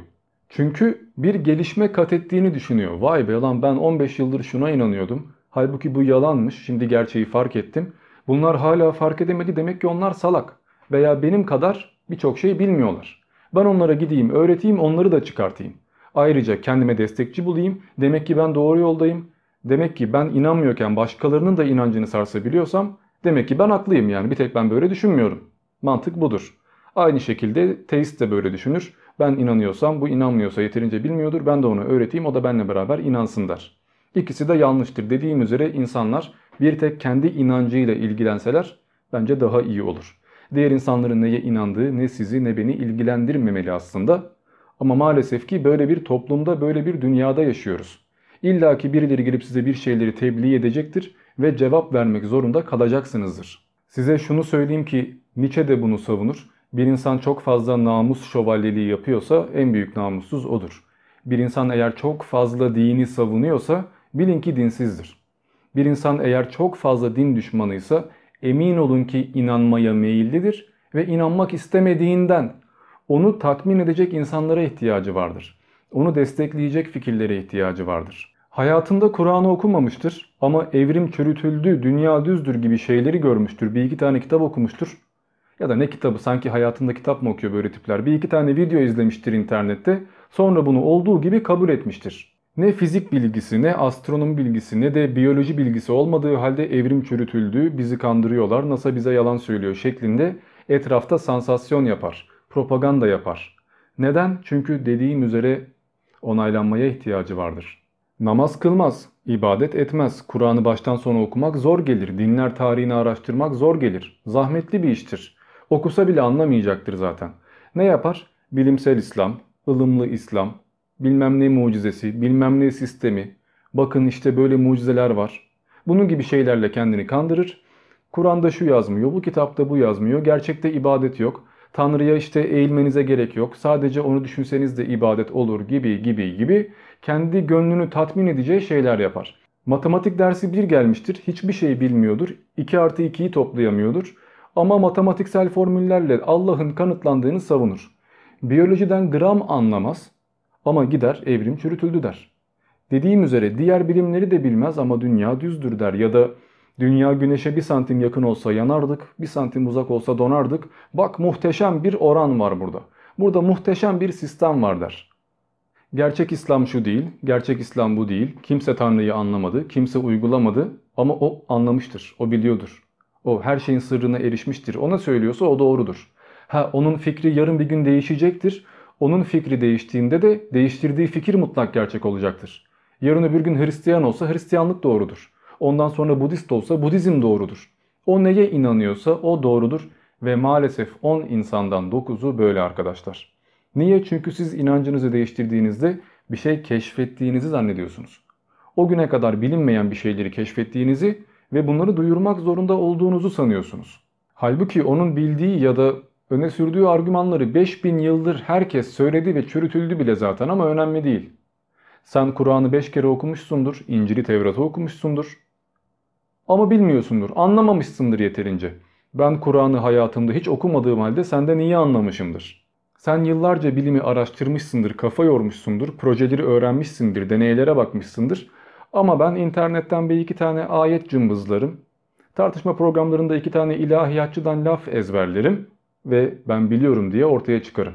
Speaker 1: Çünkü bir gelişme kat ettiğini düşünüyor. Vay be lan ben 15 yıldır şuna inanıyordum. Halbuki bu yalanmış. Şimdi gerçeği fark ettim. Bunlar hala fark edemedi demek ki onlar salak. Veya benim kadar birçok şey bilmiyorlar. Ben onlara gideyim, öğreteyim, onları da çıkartayım. Ayrıca kendime destekçi bulayım. Demek ki ben doğru yoldayım. Demek ki ben inanmıyorken başkalarının da inancını sarsabiliyorsam demek ki ben haklıyım yani. Bir tek ben böyle düşünmüyorum. Mantık budur. Aynı şekilde teist de böyle düşünür. Ben inanıyorsam bu inanmıyorsa yeterince bilmiyordur. Ben de onu öğreteyim o da benimle beraber inansın der. İkisi de yanlıştır. Dediğim üzere insanlar bir tek kendi inancıyla ilgilenseler bence daha iyi olur. Diğer insanların neye inandığı ne sizi ne beni ilgilendirmemeli aslında. Ama maalesef ki böyle bir toplumda böyle bir dünyada yaşıyoruz. İlla ki birileri gelip size bir şeyleri tebliğ edecektir ve cevap vermek zorunda kalacaksınızdır. Size şunu söyleyeyim ki Nietzsche de bunu savunur. Bir insan çok fazla namus şövalyeliği yapıyorsa en büyük namussuz odur. Bir insan eğer çok fazla dini savunuyorsa bilin ki dinsizdir. Bir insan eğer çok fazla din düşmanıysa emin olun ki inanmaya meyillidir ve inanmak istemediğinden onu tatmin edecek insanlara ihtiyacı vardır. Onu destekleyecek fikirlere ihtiyacı vardır. Hayatında Kur'an'ı okumamıştır ama evrim çürütüldü, dünya düzdür gibi şeyleri görmüştür. Bir iki tane kitap okumuştur. Ya da ne kitabı sanki hayatında kitap mı okuyor böyle tipler. Bir iki tane video izlemiştir internette. Sonra bunu olduğu gibi kabul etmiştir. Ne fizik bilgisi, ne astronomi bilgisi, ne de biyoloji bilgisi olmadığı halde evrim çürütüldü, bizi kandırıyorlar, NASA bize yalan söylüyor şeklinde etrafta sansasyon yapar, propaganda yapar. Neden? Çünkü dediğim üzere onaylanmaya ihtiyacı vardır. Namaz kılmaz, ibadet etmez, Kur'an'ı baştan sona okumak zor gelir, dinler tarihini araştırmak zor gelir, zahmetli bir iştir. Okusa bile anlamayacaktır zaten. Ne yapar? Bilimsel İslam, ılımlı İslam, bilmem ne mucizesi, bilmem ne sistemi, bakın işte böyle mucizeler var. Bunun gibi şeylerle kendini kandırır. Kur'an'da şu yazmıyor, bu kitapta bu yazmıyor, gerçekte ibadet yok. Tanrı'ya işte eğilmenize gerek yok. Sadece onu düşünseniz de ibadet olur gibi gibi gibi kendi gönlünü tatmin edeceği şeyler yapar. Matematik dersi bir gelmiştir. Hiçbir şey bilmiyordur. 2 artı 2'yi toplayamıyordur. Ama matematiksel formüllerle Allah'ın kanıtlandığını savunur. Biyolojiden gram anlamaz. Ama gider evrim çürütüldü der. Dediğim üzere diğer bilimleri de bilmez ama dünya düzdür der ya da dünya güneşe bir santim yakın olsa yanardık, bir santim uzak olsa donardık. Bak muhteşem bir oran var burada. Burada muhteşem bir sistem var der. Gerçek İslam şu değil, gerçek İslam bu değil. Kimse Tanrı'yı anlamadı, kimse uygulamadı ama o anlamıştır, o biliyordur. O her şeyin sırrına erişmiştir. Ona söylüyorsa o doğrudur. Ha onun fikri yarın bir gün değişecektir. Onun fikri değiştiğinde de değiştirdiği fikir mutlak gerçek olacaktır. Yarın öbür gün Hristiyan olsa Hristiyanlık doğrudur. Ondan sonra Budist olsa Budizm doğrudur. O neye inanıyorsa o doğrudur ve maalesef 10 insandan 9'u böyle arkadaşlar. Niye? Çünkü siz inancınızı değiştirdiğinizde bir şey keşfettiğinizi zannediyorsunuz. O güne kadar bilinmeyen bir şeyleri keşfettiğinizi ve bunları duyurmak zorunda olduğunuzu sanıyorsunuz. Halbuki onun bildiği ya da öne sürdüğü argümanları 5000 yıldır herkes söyledi ve çürütüldü bile zaten ama önemli değil. Sen Kur'an'ı 5 kere okumuşsundur, İncil'i Tevrat'ı okumuşsundur. Ama bilmiyorsundur, anlamamışsındır yeterince. Ben Kur'an'ı hayatımda hiç okumadığım halde senden iyi anlamışımdır. Sen yıllarca bilimi araştırmışsındır, kafa yormuşsundur, projeleri öğrenmişsindir, deneylere bakmışsındır. Ama ben internetten bir iki tane ayet cımbızlarım, tartışma programlarında iki tane ilahiyatçıdan laf ezberlerim ve ben biliyorum diye ortaya çıkarım.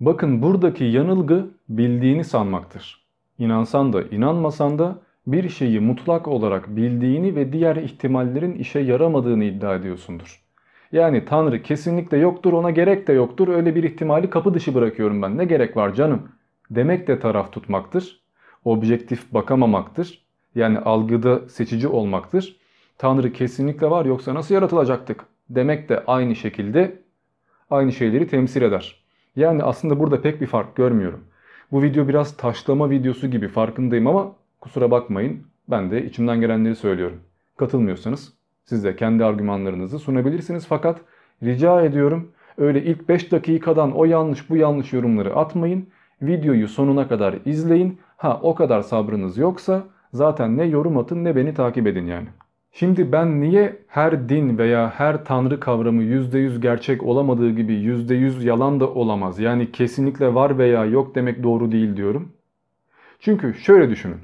Speaker 1: Bakın buradaki yanılgı bildiğini sanmaktır. İnansan da inanmasan da bir şeyi mutlak olarak bildiğini ve diğer ihtimallerin işe yaramadığını iddia ediyorsundur. Yani Tanrı kesinlikle yoktur ona gerek de yoktur öyle bir ihtimali kapı dışı bırakıyorum ben ne gerek var canım demek de taraf tutmaktır. Objektif bakamamaktır. Yani algıda seçici olmaktır. Tanrı kesinlikle var yoksa nasıl yaratılacaktık demek de aynı şekilde aynı şeyleri temsil eder. Yani aslında burada pek bir fark görmüyorum. Bu video biraz taşlama videosu gibi farkındayım ama kusura bakmayın. Ben de içimden gelenleri söylüyorum. Katılmıyorsanız siz de kendi argümanlarınızı sunabilirsiniz fakat rica ediyorum Öyle ilk 5 dakikadan o yanlış bu yanlış yorumları atmayın. Videoyu sonuna kadar izleyin. Ha o kadar sabrınız yoksa zaten ne yorum atın ne beni takip edin yani. Şimdi ben niye her din veya her tanrı kavramı %100 gerçek olamadığı gibi %100 yalan da olamaz. Yani kesinlikle var veya yok demek doğru değil diyorum. Çünkü şöyle düşünün.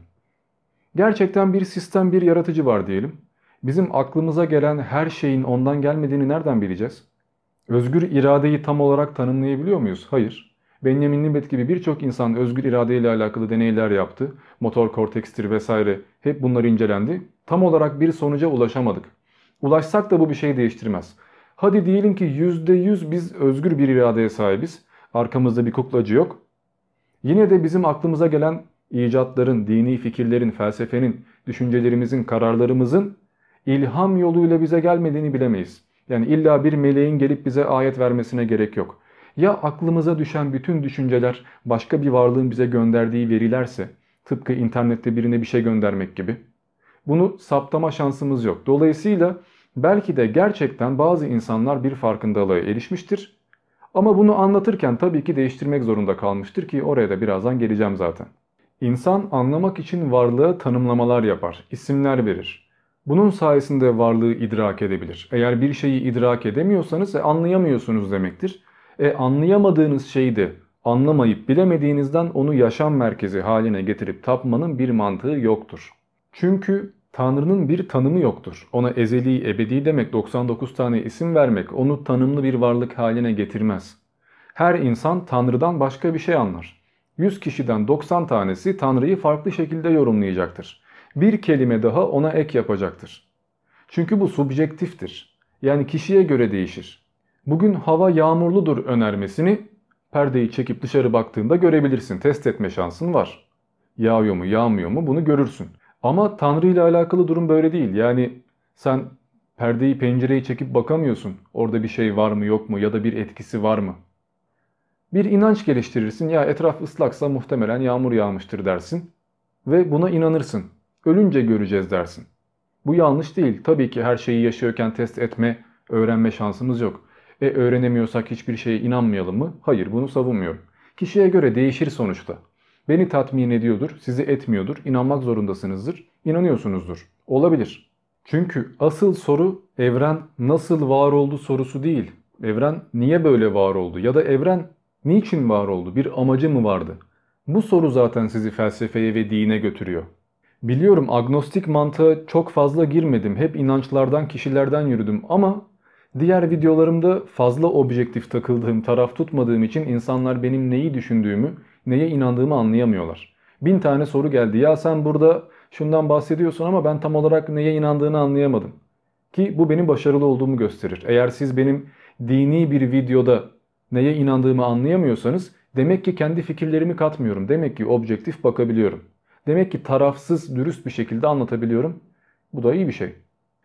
Speaker 1: Gerçekten bir sistem, bir yaratıcı var diyelim. Bizim aklımıza gelen her şeyin ondan gelmediğini nereden bileceğiz? Özgür iradeyi tam olarak tanımlayabiliyor muyuz? Hayır. Benjamin Libet gibi birçok insan özgür irade alakalı deneyler yaptı. Motor kortekstir vesaire hep bunlar incelendi. Tam olarak bir sonuca ulaşamadık. Ulaşsak da bu bir şey değiştirmez. Hadi diyelim ki %100 biz özgür bir iradeye sahibiz. Arkamızda bir kuklacı yok. Yine de bizim aklımıza gelen icatların, dini fikirlerin, felsefenin, düşüncelerimizin, kararlarımızın ilham yoluyla bize gelmediğini bilemeyiz. Yani illa bir meleğin gelip bize ayet vermesine gerek yok. Ya aklımıza düşen bütün düşünceler başka bir varlığın bize gönderdiği verilerse, tıpkı internette birine bir şey göndermek gibi. Bunu saptama şansımız yok. Dolayısıyla belki de gerçekten bazı insanlar bir farkındalığa erişmiştir. Ama bunu anlatırken tabii ki değiştirmek zorunda kalmıştır ki oraya da birazdan geleceğim zaten. İnsan anlamak için varlığa tanımlamalar yapar, isimler verir. Bunun sayesinde varlığı idrak edebilir. Eğer bir şeyi idrak edemiyorsanız e, anlayamıyorsunuz demektir. E anlayamadığınız şeyi de anlamayıp bilemediğinizden onu yaşam merkezi haline getirip tapmanın bir mantığı yoktur. Çünkü Tanrı'nın bir tanımı yoktur. Ona ezeli, ebedi demek 99 tane isim vermek onu tanımlı bir varlık haline getirmez. Her insan Tanrı'dan başka bir şey anlar. 100 kişiden 90 tanesi Tanrı'yı farklı şekilde yorumlayacaktır. Bir kelime daha ona ek yapacaktır. Çünkü bu subjektiftir. Yani kişiye göre değişir. Bugün hava yağmurludur önermesini perdeyi çekip dışarı baktığında görebilirsin. Test etme şansın var. Yağıyor mu yağmıyor mu bunu görürsün. Ama Tanrı ile alakalı durum böyle değil. Yani sen perdeyi pencereyi çekip bakamıyorsun. Orada bir şey var mı yok mu ya da bir etkisi var mı? Bir inanç geliştirirsin. Ya etraf ıslaksa muhtemelen yağmur yağmıştır dersin. Ve buna inanırsın. Ölünce göreceğiz dersin. Bu yanlış değil. Tabii ki her şeyi yaşıyorken test etme, öğrenme şansımız yok. E öğrenemiyorsak hiçbir şeye inanmayalım mı? Hayır bunu savunmuyorum. Kişiye göre değişir sonuçta. Beni tatmin ediyordur, sizi etmiyordur, inanmak zorundasınızdır, inanıyorsunuzdur. Olabilir. Çünkü asıl soru evren nasıl var oldu sorusu değil. Evren niye böyle var oldu ya da evren niçin var oldu? Bir amacı mı vardı? Bu soru zaten sizi felsefeye ve dine götürüyor. Biliyorum agnostik mantığa çok fazla girmedim. Hep inançlardan, kişilerden yürüdüm ama diğer videolarımda fazla objektif takıldığım, taraf tutmadığım için insanlar benim neyi düşündüğümü, neye inandığımı anlayamıyorlar. Bin tane soru geldi. Ya sen burada şundan bahsediyorsun ama ben tam olarak neye inandığını anlayamadım. Ki bu benim başarılı olduğumu gösterir. Eğer siz benim dini bir videoda neye inandığımı anlayamıyorsanız demek ki kendi fikirlerimi katmıyorum. Demek ki objektif bakabiliyorum. Demek ki tarafsız, dürüst bir şekilde anlatabiliyorum. Bu da iyi bir şey.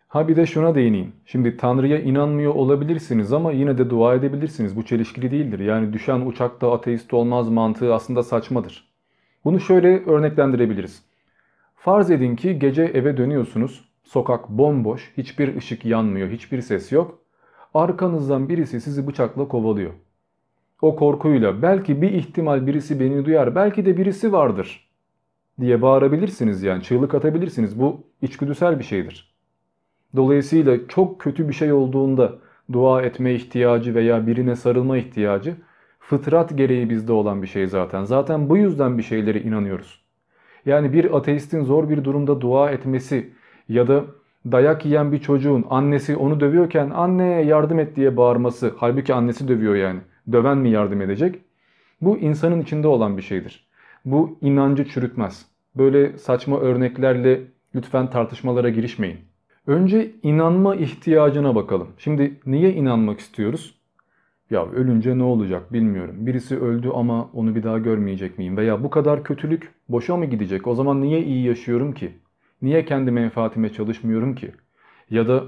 Speaker 1: Ha bir de şuna değineyim. Şimdi Tanrı'ya inanmıyor olabilirsiniz ama yine de dua edebilirsiniz. Bu çelişkili değildir. Yani düşen uçakta ateist olmaz mantığı aslında saçmadır. Bunu şöyle örneklendirebiliriz. Farz edin ki gece eve dönüyorsunuz. Sokak bomboş, hiçbir ışık yanmıyor, hiçbir ses yok. Arkanızdan birisi sizi bıçakla kovalıyor. O korkuyla belki bir ihtimal birisi beni duyar, belki de birisi vardır diye bağırabilirsiniz yani çığlık atabilirsiniz. Bu içgüdüsel bir şeydir. Dolayısıyla çok kötü bir şey olduğunda dua etme ihtiyacı veya birine sarılma ihtiyacı fıtrat gereği bizde olan bir şey zaten. Zaten bu yüzden bir şeylere inanıyoruz. Yani bir ateistin zor bir durumda dua etmesi ya da dayak yiyen bir çocuğun annesi onu dövüyorken anne yardım et diye bağırması halbuki annesi dövüyor yani. Döven mi yardım edecek? Bu insanın içinde olan bir şeydir. Bu inancı çürütmez. Böyle saçma örneklerle lütfen tartışmalara girişmeyin. Önce inanma ihtiyacına bakalım. Şimdi niye inanmak istiyoruz? Ya ölünce ne olacak bilmiyorum. Birisi öldü ama onu bir daha görmeyecek miyim? Veya bu kadar kötülük boşa mı gidecek? O zaman niye iyi yaşıyorum ki? Niye kendi menfaatime çalışmıyorum ki? Ya da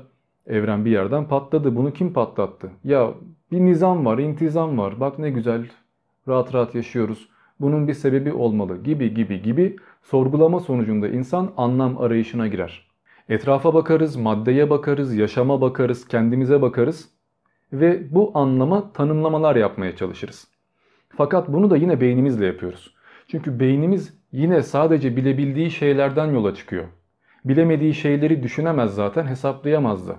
Speaker 1: evren bir yerden patladı. Bunu kim patlattı? Ya bir nizam var, intizam var. Bak ne güzel rahat rahat yaşıyoruz. Bunun bir sebebi olmalı gibi gibi gibi sorgulama sonucunda insan anlam arayışına girer. Etrafa bakarız, maddeye bakarız, yaşama bakarız, kendimize bakarız ve bu anlama tanımlamalar yapmaya çalışırız. Fakat bunu da yine beynimizle yapıyoruz. Çünkü beynimiz yine sadece bilebildiği şeylerden yola çıkıyor. Bilemediği şeyleri düşünemez zaten hesaplayamaz da.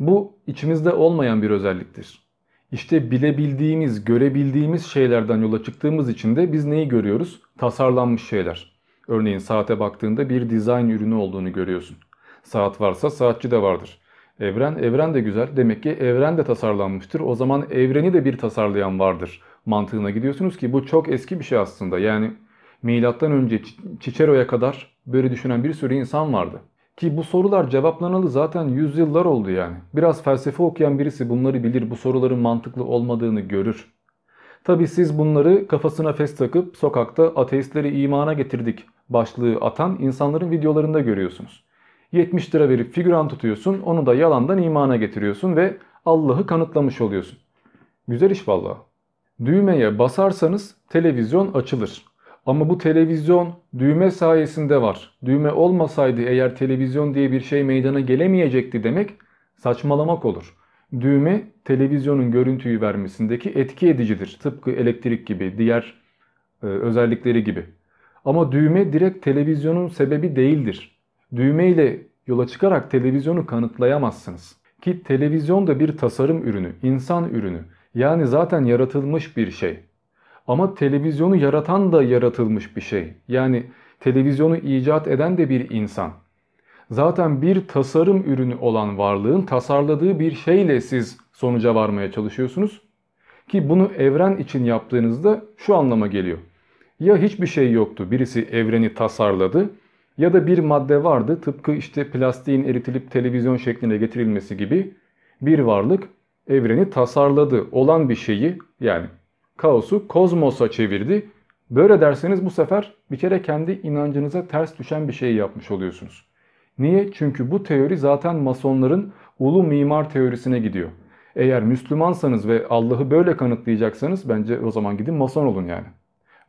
Speaker 1: Bu içimizde olmayan bir özelliktir. İşte bilebildiğimiz, görebildiğimiz şeylerden yola çıktığımız için de biz neyi görüyoruz? Tasarlanmış şeyler. Örneğin saate baktığında bir dizayn ürünü olduğunu görüyorsun. Saat varsa saatçi de vardır. Evren, evren de güzel. Demek ki evren de tasarlanmıştır. O zaman evreni de bir tasarlayan vardır mantığına gidiyorsunuz ki bu çok eski bir şey aslında. Yani milattan önce Cicero'ya kadar böyle düşünen bir sürü insan vardı. Ki bu sorular cevaplanalı zaten yüzyıllar oldu yani. Biraz felsefe okuyan birisi bunları bilir, bu soruların mantıklı olmadığını görür. Tabi siz bunları kafasına fes takıp sokakta ateistleri imana getirdik başlığı atan insanların videolarında görüyorsunuz. 70 lira verip figüran tutuyorsun, onu da yalandan imana getiriyorsun ve Allah'ı kanıtlamış oluyorsun. Güzel iş vallahi. Düğmeye basarsanız televizyon açılır. Ama bu televizyon düğme sayesinde var. Düğme olmasaydı eğer televizyon diye bir şey meydana gelemeyecekti demek saçmalamak olur. Düğme televizyonun görüntüyü vermesindeki etki edicidir. Tıpkı elektrik gibi, diğer e, özellikleri gibi. Ama düğme direkt televizyonun sebebi değildir. Düğme ile yola çıkarak televizyonu kanıtlayamazsınız. Ki televizyon da bir tasarım ürünü, insan ürünü. Yani zaten yaratılmış bir şey. Ama televizyonu yaratan da yaratılmış bir şey. Yani televizyonu icat eden de bir insan. Zaten bir tasarım ürünü olan varlığın tasarladığı bir şeyle siz sonuca varmaya çalışıyorsunuz. Ki bunu evren için yaptığınızda şu anlama geliyor. Ya hiçbir şey yoktu birisi evreni tasarladı ya da bir madde vardı tıpkı işte plastiğin eritilip televizyon şekline getirilmesi gibi bir varlık evreni tasarladı olan bir şeyi yani kaosu kozmosa çevirdi. Böyle derseniz bu sefer bir kere kendi inancınıza ters düşen bir şey yapmış oluyorsunuz. Niye? Çünkü bu teori zaten masonların ulu mimar teorisine gidiyor. Eğer Müslümansanız ve Allah'ı böyle kanıtlayacaksanız bence o zaman gidin mason olun yani.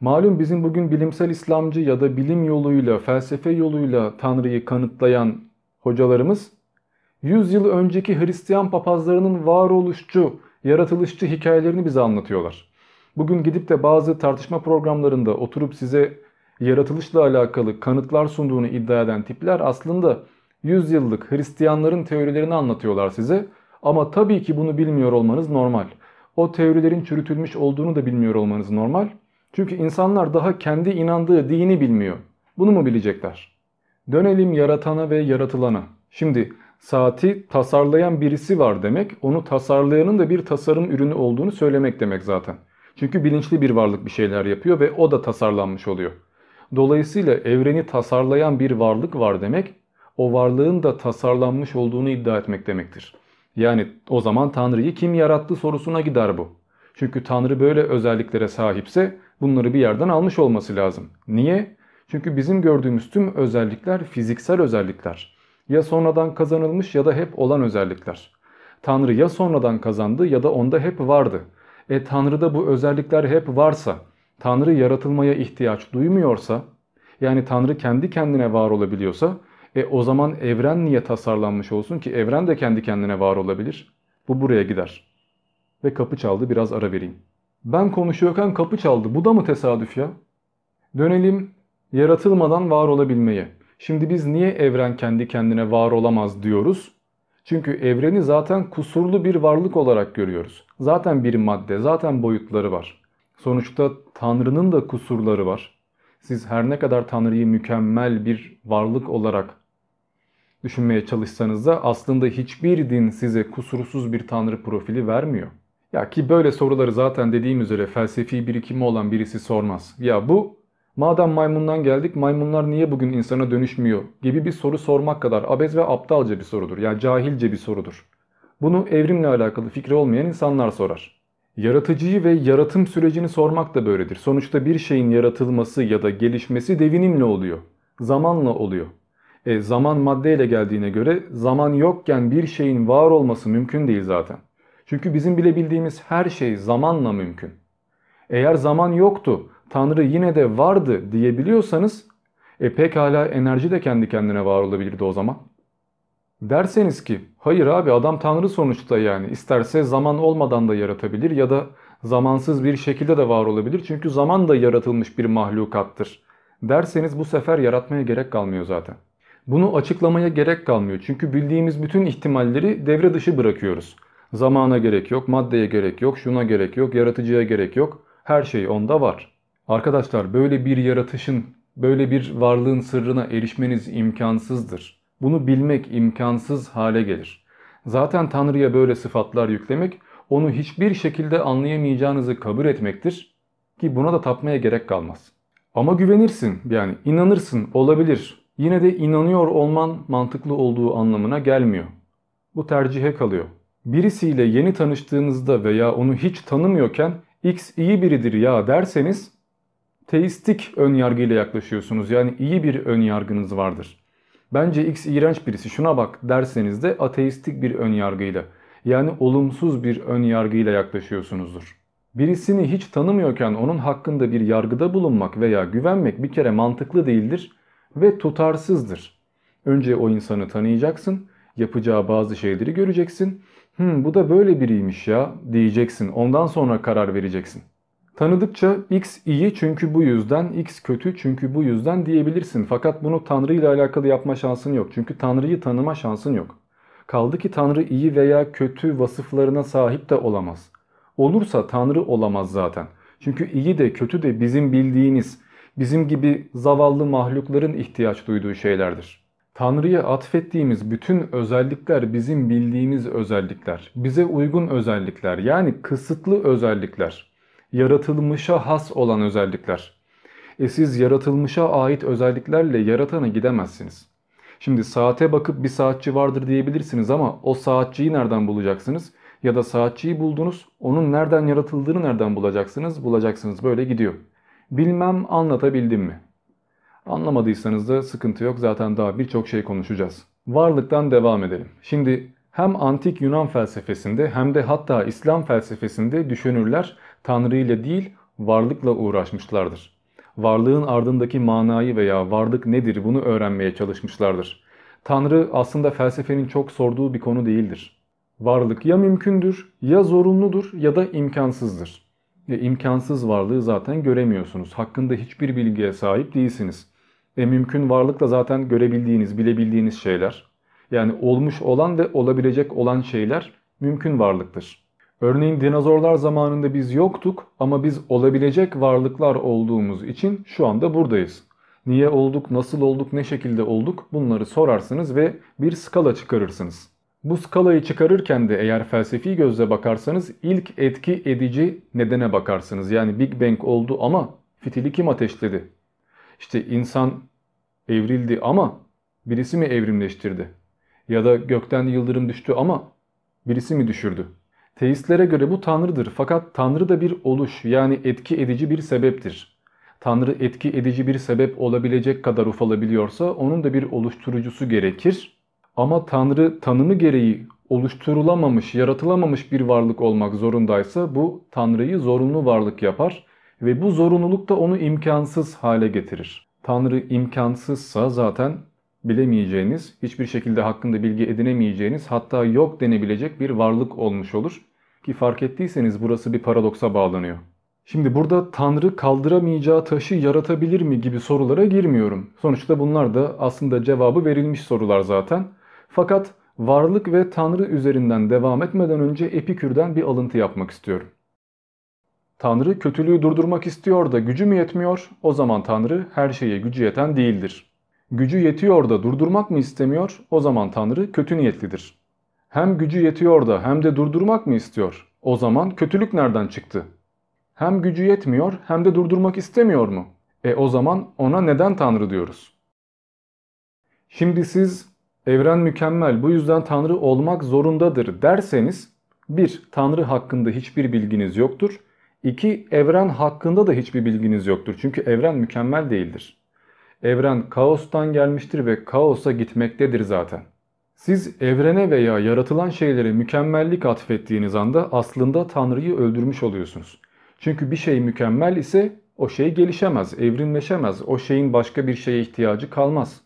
Speaker 1: Malum bizim bugün bilimsel İslamcı ya da bilim yoluyla, felsefe yoluyla Tanrı'yı kanıtlayan hocalarımız 100 yıl önceki Hristiyan papazlarının varoluşçu, yaratılışçı hikayelerini bize anlatıyorlar. Bugün gidip de bazı tartışma programlarında oturup size yaratılışla alakalı kanıtlar sunduğunu iddia eden tipler aslında 100 yıllık Hristiyanların teorilerini anlatıyorlar size. Ama tabii ki bunu bilmiyor olmanız normal. O teorilerin çürütülmüş olduğunu da bilmiyor olmanız normal. Çünkü insanlar daha kendi inandığı dini bilmiyor. Bunu mu bilecekler? Dönelim yaratana ve yaratılana. Şimdi saati tasarlayan birisi var demek, onu tasarlayanın da bir tasarım ürünü olduğunu söylemek demek zaten. Çünkü bilinçli bir varlık bir şeyler yapıyor ve o da tasarlanmış oluyor. Dolayısıyla evreni tasarlayan bir varlık var demek, o varlığın da tasarlanmış olduğunu iddia etmek demektir. Yani o zaman Tanrı'yı kim yarattı sorusuna gider bu. Çünkü Tanrı böyle özelliklere sahipse bunları bir yerden almış olması lazım. Niye? Çünkü bizim gördüğümüz tüm özellikler fiziksel özellikler. Ya sonradan kazanılmış ya da hep olan özellikler. Tanrı ya sonradan kazandı ya da onda hep vardı. E Tanrı'da bu özellikler hep varsa, Tanrı yaratılmaya ihtiyaç duymuyorsa, yani Tanrı kendi kendine var olabiliyorsa, e o zaman evren niye tasarlanmış olsun ki evren de kendi kendine var olabilir? Bu buraya gider. Ve kapı çaldı biraz ara vereyim. Ben konuşuyorken kapı çaldı. Bu da mı tesadüf ya? Dönelim yaratılmadan var olabilmeye. Şimdi biz niye evren kendi kendine var olamaz diyoruz? Çünkü evreni zaten kusurlu bir varlık olarak görüyoruz. Zaten bir madde, zaten boyutları var. Sonuçta Tanrı'nın da kusurları var. Siz her ne kadar Tanrı'yı mükemmel bir varlık olarak düşünmeye çalışsanız da aslında hiçbir din size kusursuz bir Tanrı profili vermiyor. Ya ki böyle soruları zaten dediğim üzere felsefi birikimi olan birisi sormaz. Ya bu madem maymundan geldik maymunlar niye bugün insana dönüşmüyor gibi bir soru sormak kadar abez ve aptalca bir sorudur. Ya cahilce bir sorudur. Bunu evrimle alakalı fikri olmayan insanlar sorar. Yaratıcıyı ve yaratım sürecini sormak da böyledir. Sonuçta bir şeyin yaratılması ya da gelişmesi devinimle oluyor. Zamanla oluyor. E, zaman maddeyle geldiğine göre zaman yokken bir şeyin var olması mümkün değil zaten. Çünkü bizim bilebildiğimiz her şey zamanla mümkün. Eğer zaman yoktu, Tanrı yine de vardı diyebiliyorsanız e pekala enerji de kendi kendine var olabilirdi o zaman. Derseniz ki hayır abi adam tanrı sonuçta yani isterse zaman olmadan da yaratabilir ya da zamansız bir şekilde de var olabilir. Çünkü zaman da yaratılmış bir mahlukattır. Derseniz bu sefer yaratmaya gerek kalmıyor zaten. Bunu açıklamaya gerek kalmıyor. Çünkü bildiğimiz bütün ihtimalleri devre dışı bırakıyoruz. Zamana gerek yok, maddeye gerek yok, şuna gerek yok, yaratıcıya gerek yok. Her şey onda var. Arkadaşlar böyle bir yaratışın, böyle bir varlığın sırrına erişmeniz imkansızdır. Bunu bilmek imkansız hale gelir. Zaten Tanrı'ya böyle sıfatlar yüklemek onu hiçbir şekilde anlayamayacağınızı kabul etmektir ki buna da tapmaya gerek kalmaz. Ama güvenirsin yani inanırsın olabilir. Yine de inanıyor olman mantıklı olduğu anlamına gelmiyor. Bu tercihe kalıyor. Birisiyle yeni tanıştığınızda veya onu hiç tanımıyorken X iyi biridir ya derseniz teistik ön yargıyla yaklaşıyorsunuz. Yani iyi bir ön yargınız vardır. Bence X iğrenç birisi şuna bak derseniz de ateistik bir ön yargıyla yani olumsuz bir ön yargıyla yaklaşıyorsunuzdur. Birisini hiç tanımıyorken onun hakkında bir yargıda bulunmak veya güvenmek bir kere mantıklı değildir ve tutarsızdır. Önce o insanı tanıyacaksın, yapacağı bazı şeyleri göreceksin. Hmm, bu da böyle biriymiş ya diyeceksin. Ondan sonra karar vereceksin. Tanıdıkça X iyi çünkü bu yüzden, X kötü çünkü bu yüzden diyebilirsin. Fakat bunu Tanrı ile alakalı yapma şansın yok. Çünkü Tanrı'yı tanıma şansın yok. Kaldı ki Tanrı iyi veya kötü vasıflarına sahip de olamaz. Olursa Tanrı olamaz zaten. Çünkü iyi de kötü de bizim bildiğimiz, bizim gibi zavallı mahlukların ihtiyaç duyduğu şeylerdir. Tanrı'ya atfettiğimiz bütün özellikler bizim bildiğimiz özellikler, bize uygun özellikler yani kısıtlı özellikler, yaratılmışa has olan özellikler. E siz yaratılmışa ait özelliklerle yaratana gidemezsiniz. Şimdi saate bakıp bir saatçi vardır diyebilirsiniz ama o saatçiyi nereden bulacaksınız? Ya da saatçiyi buldunuz, onun nereden yaratıldığını nereden bulacaksınız? Bulacaksınız böyle gidiyor. Bilmem anlatabildim mi? Anlamadıysanız da sıkıntı yok zaten daha birçok şey konuşacağız. Varlıktan devam edelim. Şimdi hem antik Yunan felsefesinde hem de hatta İslam felsefesinde düşünürler Tanrı ile değil varlıkla uğraşmışlardır. Varlığın ardındaki manayı veya varlık nedir bunu öğrenmeye çalışmışlardır. Tanrı aslında felsefenin çok sorduğu bir konu değildir. Varlık ya mümkündür, ya zorunludur ya da imkansızdır. E, imkansız varlığı zaten göremiyorsunuz. Hakkında hiçbir bilgiye sahip değilsiniz. E, mümkün varlık da zaten görebildiğiniz, bilebildiğiniz şeyler. Yani olmuş olan ve olabilecek olan şeyler mümkün varlıktır. Örneğin dinozorlar zamanında biz yoktuk ama biz olabilecek varlıklar olduğumuz için şu anda buradayız. Niye olduk, nasıl olduk, ne şekilde olduk bunları sorarsınız ve bir skala çıkarırsınız. Bu skalayı çıkarırken de eğer felsefi gözle bakarsanız ilk etki edici nedene bakarsınız. Yani Big Bang oldu ama fitili kim ateşledi? İşte insan evrildi ama birisi mi evrimleştirdi? Ya da gökten yıldırım düştü ama birisi mi düşürdü? Teistlere göre bu tanrıdır fakat tanrı da bir oluş yani etki edici bir sebeptir. Tanrı etki edici bir sebep olabilecek kadar ufalabiliyorsa onun da bir oluşturucusu gerekir. Ama tanrı tanımı gereği oluşturulamamış, yaratılamamış bir varlık olmak zorundaysa bu tanrıyı zorunlu varlık yapar ve bu zorunluluk da onu imkansız hale getirir. Tanrı imkansızsa zaten bilemeyeceğiniz, hiçbir şekilde hakkında bilgi edinemeyeceğiniz hatta yok denebilecek bir varlık olmuş olur. Ki fark ettiyseniz burası bir paradoksa bağlanıyor. Şimdi burada Tanrı kaldıramayacağı taşı yaratabilir mi gibi sorulara girmiyorum. Sonuçta bunlar da aslında cevabı verilmiş sorular zaten. Fakat varlık ve Tanrı üzerinden devam etmeden önce Epikür'den bir alıntı yapmak istiyorum. Tanrı kötülüğü durdurmak istiyor da gücü mü yetmiyor? O zaman Tanrı her şeye gücü yeten değildir. Gücü yetiyor da durdurmak mı istemiyor? O zaman Tanrı kötü niyetlidir. Hem gücü yetiyor da hem de durdurmak mı istiyor? O zaman kötülük nereden çıktı? Hem gücü yetmiyor hem de durdurmak istemiyor mu? E o zaman ona neden Tanrı diyoruz? Şimdi siz evren mükemmel bu yüzden Tanrı olmak zorundadır derseniz 1. Tanrı hakkında hiçbir bilginiz yoktur. 2. Evren hakkında da hiçbir bilginiz yoktur. Çünkü evren mükemmel değildir. Evren kaostan gelmiştir ve kaosa gitmektedir zaten. Siz evrene veya yaratılan şeylere mükemmellik atfettiğiniz anda aslında Tanrı'yı öldürmüş oluyorsunuz. Çünkü bir şey mükemmel ise o şey gelişemez, evrimleşemez, o şeyin başka bir şeye ihtiyacı kalmaz.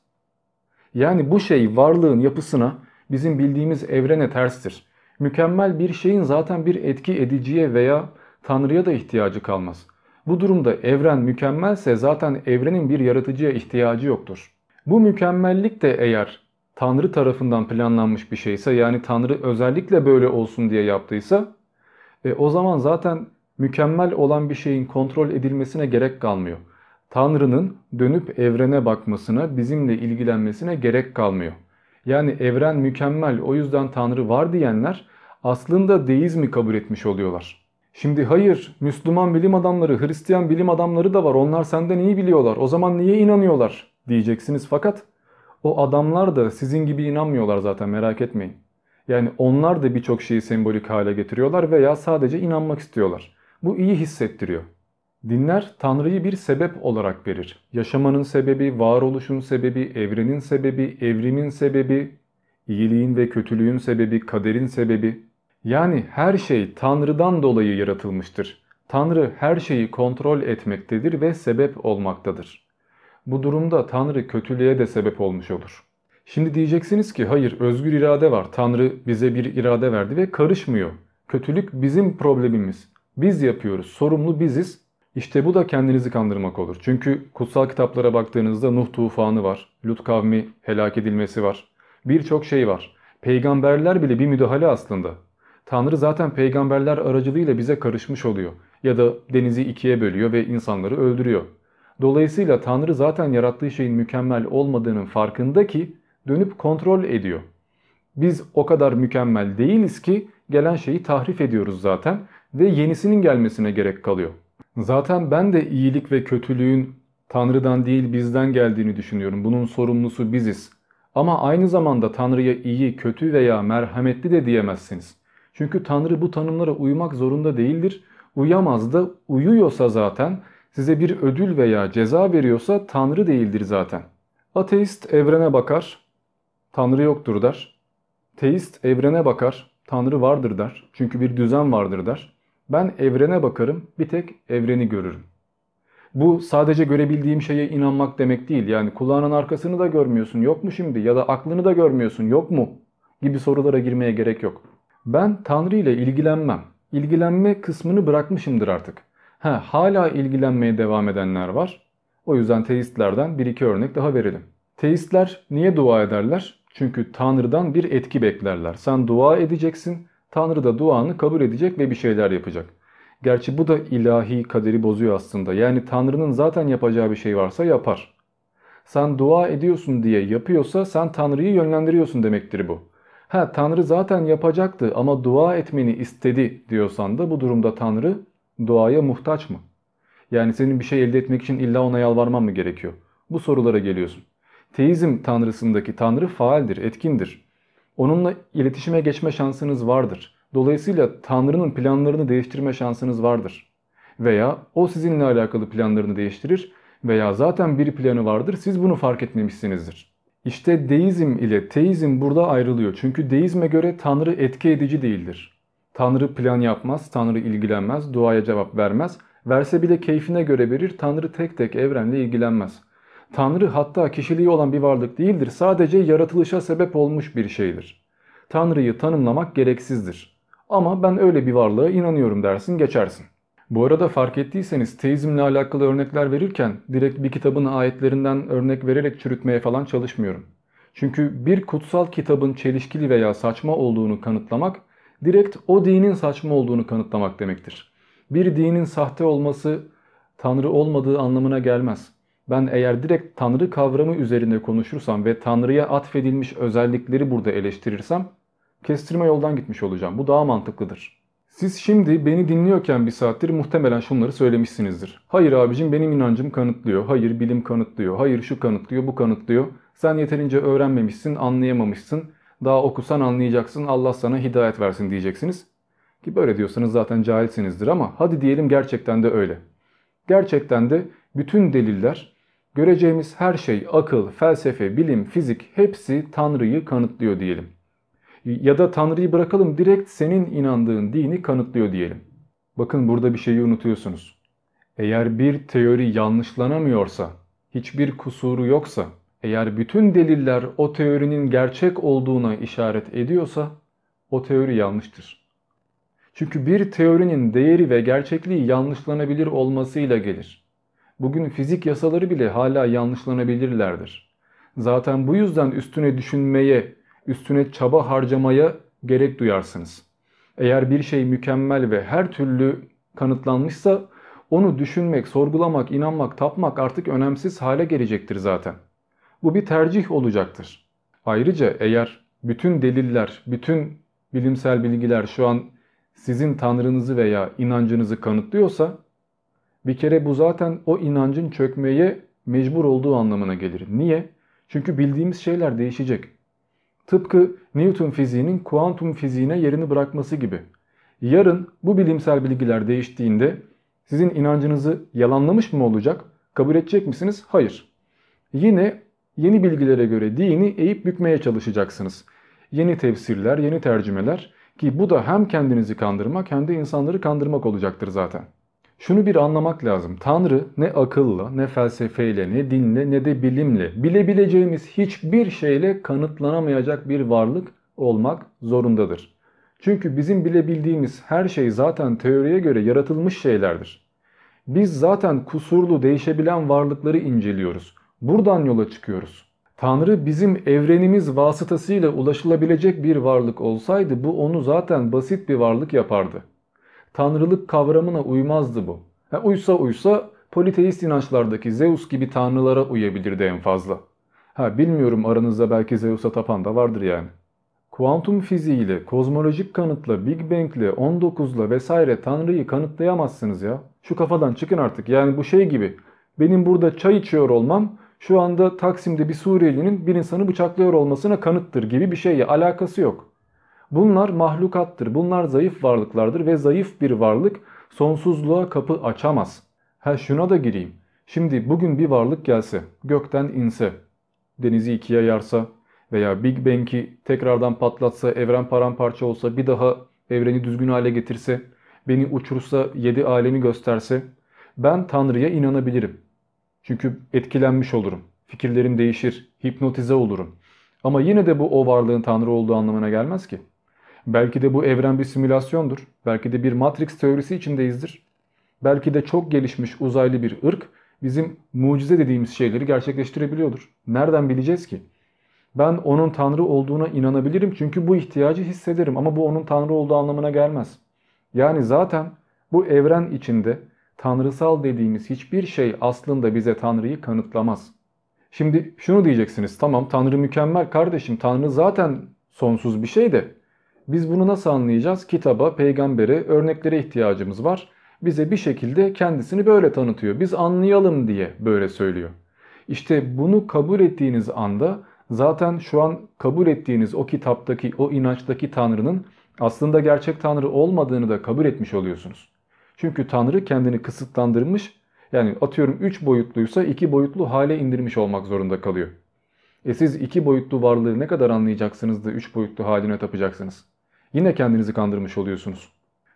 Speaker 1: Yani bu şey varlığın yapısına bizim bildiğimiz evrene terstir. Mükemmel bir şeyin zaten bir etki ediciye veya Tanrı'ya da ihtiyacı kalmaz. Bu durumda evren mükemmelse zaten evrenin bir yaratıcıya ihtiyacı yoktur. Bu mükemmellik de eğer Tanrı tarafından planlanmış bir şeyse yani Tanrı özellikle böyle olsun diye yaptıysa e, o zaman zaten mükemmel olan bir şeyin kontrol edilmesine gerek kalmıyor. Tanrı'nın dönüp evrene bakmasına, bizimle ilgilenmesine gerek kalmıyor. Yani evren mükemmel o yüzden Tanrı var diyenler aslında deizmi kabul etmiş oluyorlar. Şimdi hayır Müslüman bilim adamları, Hristiyan bilim adamları da var onlar senden iyi biliyorlar o zaman niye inanıyorlar diyeceksiniz fakat o adamlar da sizin gibi inanmıyorlar zaten merak etmeyin. Yani onlar da birçok şeyi sembolik hale getiriyorlar veya sadece inanmak istiyorlar. Bu iyi hissettiriyor. Dinler Tanrı'yı bir sebep olarak verir. Yaşamanın sebebi, varoluşun sebebi, evrenin sebebi, evrimin sebebi, iyiliğin ve kötülüğün sebebi, kaderin sebebi. Yani her şey Tanrı'dan dolayı yaratılmıştır. Tanrı her şeyi kontrol etmektedir ve sebep olmaktadır. Bu durumda Tanrı kötülüğe de sebep olmuş olur. Şimdi diyeceksiniz ki hayır özgür irade var. Tanrı bize bir irade verdi ve karışmıyor. Kötülük bizim problemimiz. Biz yapıyoruz. Sorumlu biziz. İşte bu da kendinizi kandırmak olur. Çünkü kutsal kitaplara baktığınızda Nuh tufanı var. Lut kavmi helak edilmesi var. Birçok şey var. Peygamberler bile bir müdahale aslında. Tanrı zaten peygamberler aracılığıyla bize karışmış oluyor. Ya da denizi ikiye bölüyor ve insanları öldürüyor. Dolayısıyla Tanrı zaten yarattığı şeyin mükemmel olmadığının farkında ki dönüp kontrol ediyor. Biz o kadar mükemmel değiliz ki gelen şeyi tahrif ediyoruz zaten ve yenisinin gelmesine gerek kalıyor. Zaten ben de iyilik ve kötülüğün Tanrı'dan değil bizden geldiğini düşünüyorum. Bunun sorumlusu biziz. Ama aynı zamanda Tanrı'ya iyi, kötü veya merhametli de diyemezsiniz. Çünkü Tanrı bu tanımlara uymak zorunda değildir. Uyamaz da uyuyorsa zaten size bir ödül veya ceza veriyorsa Tanrı değildir zaten. Ateist evrene bakar, Tanrı yoktur der. Teist evrene bakar, Tanrı vardır der. Çünkü bir düzen vardır der. Ben evrene bakarım, bir tek evreni görürüm. Bu sadece görebildiğim şeye inanmak demek değil. Yani kulağının arkasını da görmüyorsun, yok mu şimdi? Ya da aklını da görmüyorsun, yok mu? Gibi sorulara girmeye gerek yok. Ben Tanrı ile ilgilenmem. İlgilenme kısmını bırakmışımdır artık. Ha, hala ilgilenmeye devam edenler var. O yüzden teistlerden bir iki örnek daha verelim. Teistler niye dua ederler? Çünkü Tanrı'dan bir etki beklerler. Sen dua edeceksin, Tanrı da duanı kabul edecek ve bir şeyler yapacak. Gerçi bu da ilahi kaderi bozuyor aslında. Yani Tanrı'nın zaten yapacağı bir şey varsa yapar. Sen dua ediyorsun diye yapıyorsa sen Tanrı'yı yönlendiriyorsun demektir bu. Ha Tanrı zaten yapacaktı ama dua etmeni istedi diyorsan da bu durumda Tanrı duaya muhtaç mı? Yani senin bir şey elde etmek için illa ona yalvarman mı gerekiyor? Bu sorulara geliyorsun. Teizm tanrısındaki tanrı faaldir, etkindir. Onunla iletişime geçme şansınız vardır. Dolayısıyla tanrının planlarını değiştirme şansınız vardır. Veya o sizinle alakalı planlarını değiştirir veya zaten bir planı vardır siz bunu fark etmemişsinizdir. İşte deizm ile teizm burada ayrılıyor. Çünkü deizme göre tanrı etki edici değildir. Tanrı plan yapmaz, Tanrı ilgilenmez, duaya cevap vermez. Verse bile keyfine göre verir, Tanrı tek tek evrenle ilgilenmez. Tanrı hatta kişiliği olan bir varlık değildir, sadece yaratılışa sebep olmuş bir şeydir. Tanrı'yı tanımlamak gereksizdir. Ama ben öyle bir varlığa inanıyorum dersin geçersin. Bu arada fark ettiyseniz teizmle alakalı örnekler verirken direkt bir kitabın ayetlerinden örnek vererek çürütmeye falan çalışmıyorum. Çünkü bir kutsal kitabın çelişkili veya saçma olduğunu kanıtlamak direkt o dinin saçma olduğunu kanıtlamak demektir. Bir dinin sahte olması Tanrı olmadığı anlamına gelmez. Ben eğer direkt Tanrı kavramı üzerinde konuşursam ve Tanrı'ya atfedilmiş özellikleri burada eleştirirsem kestirme yoldan gitmiş olacağım. Bu daha mantıklıdır. Siz şimdi beni dinliyorken bir saattir muhtemelen şunları söylemişsinizdir. Hayır abicim benim inancım kanıtlıyor. Hayır bilim kanıtlıyor. Hayır şu kanıtlıyor bu kanıtlıyor. Sen yeterince öğrenmemişsin anlayamamışsın. Daha okusan anlayacaksın Allah sana hidayet versin diyeceksiniz. Ki böyle diyorsanız zaten cahilsinizdir ama hadi diyelim gerçekten de öyle. Gerçekten de bütün deliller, göreceğimiz her şey, akıl, felsefe, bilim, fizik hepsi Tanrı'yı kanıtlıyor diyelim. Ya da Tanrı'yı bırakalım direkt senin inandığın dini kanıtlıyor diyelim. Bakın burada bir şeyi unutuyorsunuz. Eğer bir teori yanlışlanamıyorsa, hiçbir kusuru yoksa Eğer bütün deliller o teorinin gerçek olduğuna işaret ediyorsa o teori yanlıştır. Çünkü bir teorinin değeri ve gerçekliği yanlışlanabilir olmasıyla gelir. Bugün fizik yasaları bile hala yanlışlanabilirlerdir. Zaten bu yüzden üstüne düşünmeye, üstüne çaba harcamaya gerek duyarsınız. Eğer bir şey mükemmel ve her türlü kanıtlanmışsa onu düşünmek, sorgulamak, inanmak, tapmak artık önemsiz hale gelecektir zaten. Bu bir tercih olacaktır. Ayrıca eğer bütün deliller, bütün bilimsel bilgiler şu an sizin tanrınızı veya inancınızı kanıtlıyorsa bir kere bu zaten o inancın çökmeye mecbur olduğu anlamına gelir. Niye? Çünkü bildiğimiz şeyler değişecek. Tıpkı Newton fiziğinin kuantum fiziğine yerini bırakması gibi. Yarın bu bilimsel bilgiler değiştiğinde sizin inancınızı yalanlamış mı olacak? Kabul edecek misiniz? Hayır. Yine yeni bilgilere göre dini eğip bükmeye çalışacaksınız. Yeni tefsirler, yeni tercümeler ki bu da hem kendinizi kandırmak hem de insanları kandırmak olacaktır zaten. Şunu bir anlamak lazım. Tanrı ne akılla, ne felsefeyle, ne dinle, ne de bilimle, bilebileceğimiz hiçbir şeyle kanıtlanamayacak bir varlık olmak zorundadır. Çünkü bizim bilebildiğimiz her şey zaten teoriye göre yaratılmış şeylerdir. Biz zaten kusurlu, değişebilen varlıkları inceliyoruz. Buradan yola çıkıyoruz. Tanrı bizim evrenimiz vasıtasıyla ulaşılabilecek bir varlık olsaydı bu onu zaten basit bir varlık yapardı. Tanrılık kavramına uymazdı bu. Ha, uysa uysa politeist inançlardaki Zeus gibi tanrılara uyabilirdi en fazla. Ha bilmiyorum aranızda belki Zeus'a tapan da vardır yani. Kuantum fiziğiyle, kozmolojik kanıtla, Big Bang'le, 19'la vesaire Tanrı'yı kanıtlayamazsınız ya. Şu kafadan çıkın artık. Yani bu şey gibi. Benim burada çay içiyor olmam şu anda Taksim'de bir Suriyelinin bir insanı bıçaklıyor olmasına kanıttır gibi bir şeyle alakası yok. Bunlar mahlukattır. Bunlar zayıf varlıklardır ve zayıf bir varlık sonsuzluğa kapı açamaz. Ha şuna da gireyim. Şimdi bugün bir varlık gelse, gökten inse, denizi ikiye yarsa veya Big Bang'i tekrardan patlatsa, evren paramparça olsa, bir daha evreni düzgün hale getirse, beni uçursa, yedi alemi gösterse, ben Tanrı'ya inanabilirim. Çünkü etkilenmiş olurum. Fikirlerim değişir, hipnotize olurum. Ama yine de bu o varlığın Tanrı olduğu anlamına gelmez ki. Belki de bu evren bir simülasyondur. Belki de bir Matrix teorisi içindeyizdir. Belki de çok gelişmiş uzaylı bir ırk bizim mucize dediğimiz şeyleri gerçekleştirebiliyordur. Nereden bileceğiz ki? Ben onun Tanrı olduğuna inanabilirim çünkü bu ihtiyacı hissederim ama bu onun Tanrı olduğu anlamına gelmez. Yani zaten bu evren içinde tanrısal dediğimiz hiçbir şey aslında bize Tanrı'yı kanıtlamaz. Şimdi şunu diyeceksiniz tamam Tanrı mükemmel kardeşim Tanrı zaten sonsuz bir şey de biz bunu nasıl anlayacağız? Kitaba, peygambere, örneklere ihtiyacımız var. Bize bir şekilde kendisini böyle tanıtıyor. Biz anlayalım diye böyle söylüyor. İşte bunu kabul ettiğiniz anda zaten şu an kabul ettiğiniz o kitaptaki, o inançtaki Tanrı'nın aslında gerçek Tanrı olmadığını da kabul etmiş oluyorsunuz. Çünkü Tanrı kendini kısıtlandırmış. Yani atıyorum 3 boyutluysa 2 boyutlu hale indirmiş olmak zorunda kalıyor. E siz 2 boyutlu varlığı ne kadar anlayacaksınız da 3 boyutlu haline tapacaksınız? Yine kendinizi kandırmış oluyorsunuz.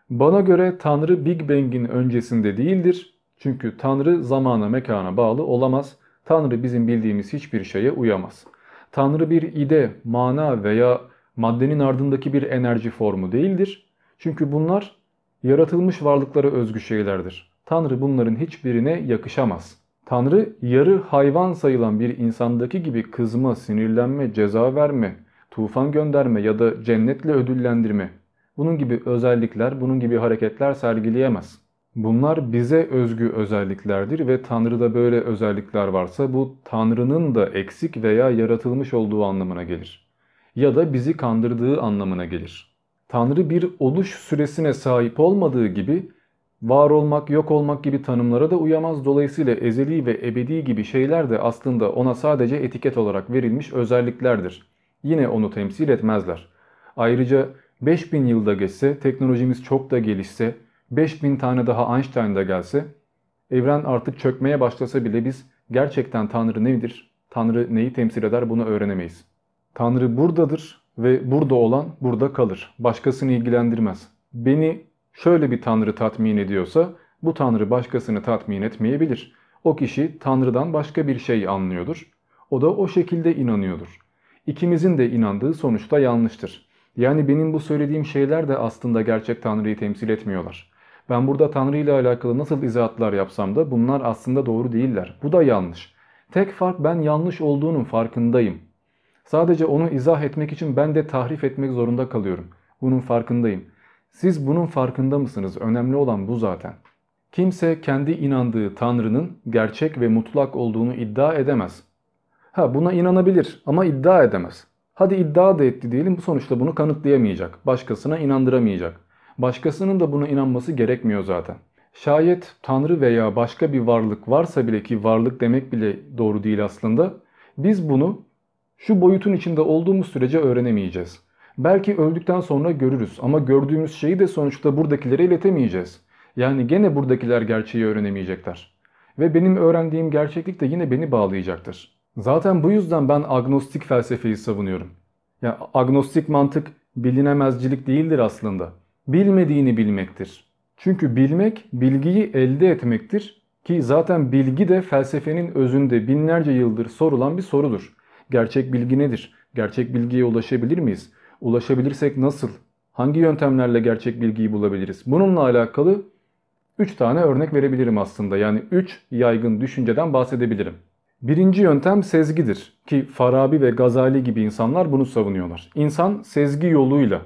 Speaker 1: Bana göre Tanrı Big Bang'in öncesinde değildir. Çünkü Tanrı zamana mekana bağlı olamaz. Tanrı bizim bildiğimiz hiçbir şeye uyamaz. Tanrı bir ide, mana veya maddenin ardındaki bir enerji formu değildir. Çünkü bunlar yaratılmış varlıklara özgü şeylerdir. Tanrı bunların hiçbirine yakışamaz. Tanrı yarı hayvan sayılan bir insandaki gibi kızma, sinirlenme, ceza verme, tufan gönderme ya da cennetle ödüllendirme. Bunun gibi özellikler, bunun gibi hareketler sergileyemez. Bunlar bize özgü özelliklerdir ve Tanrı'da böyle özellikler varsa bu Tanrı'nın da eksik veya yaratılmış olduğu anlamına gelir. Ya da bizi kandırdığı anlamına gelir. Tanrı bir oluş süresine sahip olmadığı gibi var olmak, yok olmak gibi tanımlara da uyamaz. Dolayısıyla ezeli ve ebedi gibi şeyler de aslında ona sadece etiket olarak verilmiş özelliklerdir. Yine onu temsil etmezler. Ayrıca 5000 yılda geçse, teknolojimiz çok da gelişse, 5000 tane daha Einstein da gelse, evren artık çökmeye başlasa bile biz gerçekten Tanrı nedir, Tanrı neyi temsil eder bunu öğrenemeyiz. Tanrı buradadır ve burada olan burada kalır. Başkasını ilgilendirmez. Beni şöyle bir Tanrı tatmin ediyorsa bu Tanrı başkasını tatmin etmeyebilir. O kişi Tanrı'dan başka bir şey anlıyordur. O da o şekilde inanıyordur. İkimizin de inandığı sonuçta yanlıştır. Yani benim bu söylediğim şeyler de aslında gerçek Tanrı'yı temsil etmiyorlar. Ben burada Tanrı ile alakalı nasıl izahatlar yapsam da bunlar aslında doğru değiller. Bu da yanlış. Tek fark ben yanlış olduğunun farkındayım. Sadece onu izah etmek için ben de tahrif etmek zorunda kalıyorum. Bunun farkındayım. Siz bunun farkında mısınız? Önemli olan bu zaten. Kimse kendi inandığı Tanrı'nın gerçek ve mutlak olduğunu iddia edemez. Ha buna inanabilir ama iddia edemez. Hadi iddia da etti diyelim sonuçta bunu kanıtlayamayacak. Başkasına inandıramayacak. Başkasının da buna inanması gerekmiyor zaten. Şayet Tanrı veya başka bir varlık varsa bile ki varlık demek bile doğru değil aslında. Biz bunu şu boyutun içinde olduğumuz sürece öğrenemeyeceğiz. Belki öldükten sonra görürüz ama gördüğümüz şeyi de sonuçta buradakilere iletemeyeceğiz. Yani gene buradakiler gerçeği öğrenemeyecekler. Ve benim öğrendiğim gerçeklik de yine beni bağlayacaktır. Zaten bu yüzden ben agnostik felsefeyi savunuyorum. Yani agnostik mantık bilinemezcilik değildir aslında. Bilmediğini bilmektir. Çünkü bilmek bilgiyi elde etmektir ki zaten bilgi de felsefenin özünde binlerce yıldır sorulan bir sorudur. Gerçek bilgi nedir? Gerçek bilgiye ulaşabilir miyiz? Ulaşabilirsek nasıl? Hangi yöntemlerle gerçek bilgiyi bulabiliriz? Bununla alakalı 3 tane örnek verebilirim aslında. Yani 3 yaygın düşünceden bahsedebilirim. Birinci yöntem sezgidir ki Farabi ve Gazali gibi insanlar bunu savunuyorlar. İnsan sezgi yoluyla,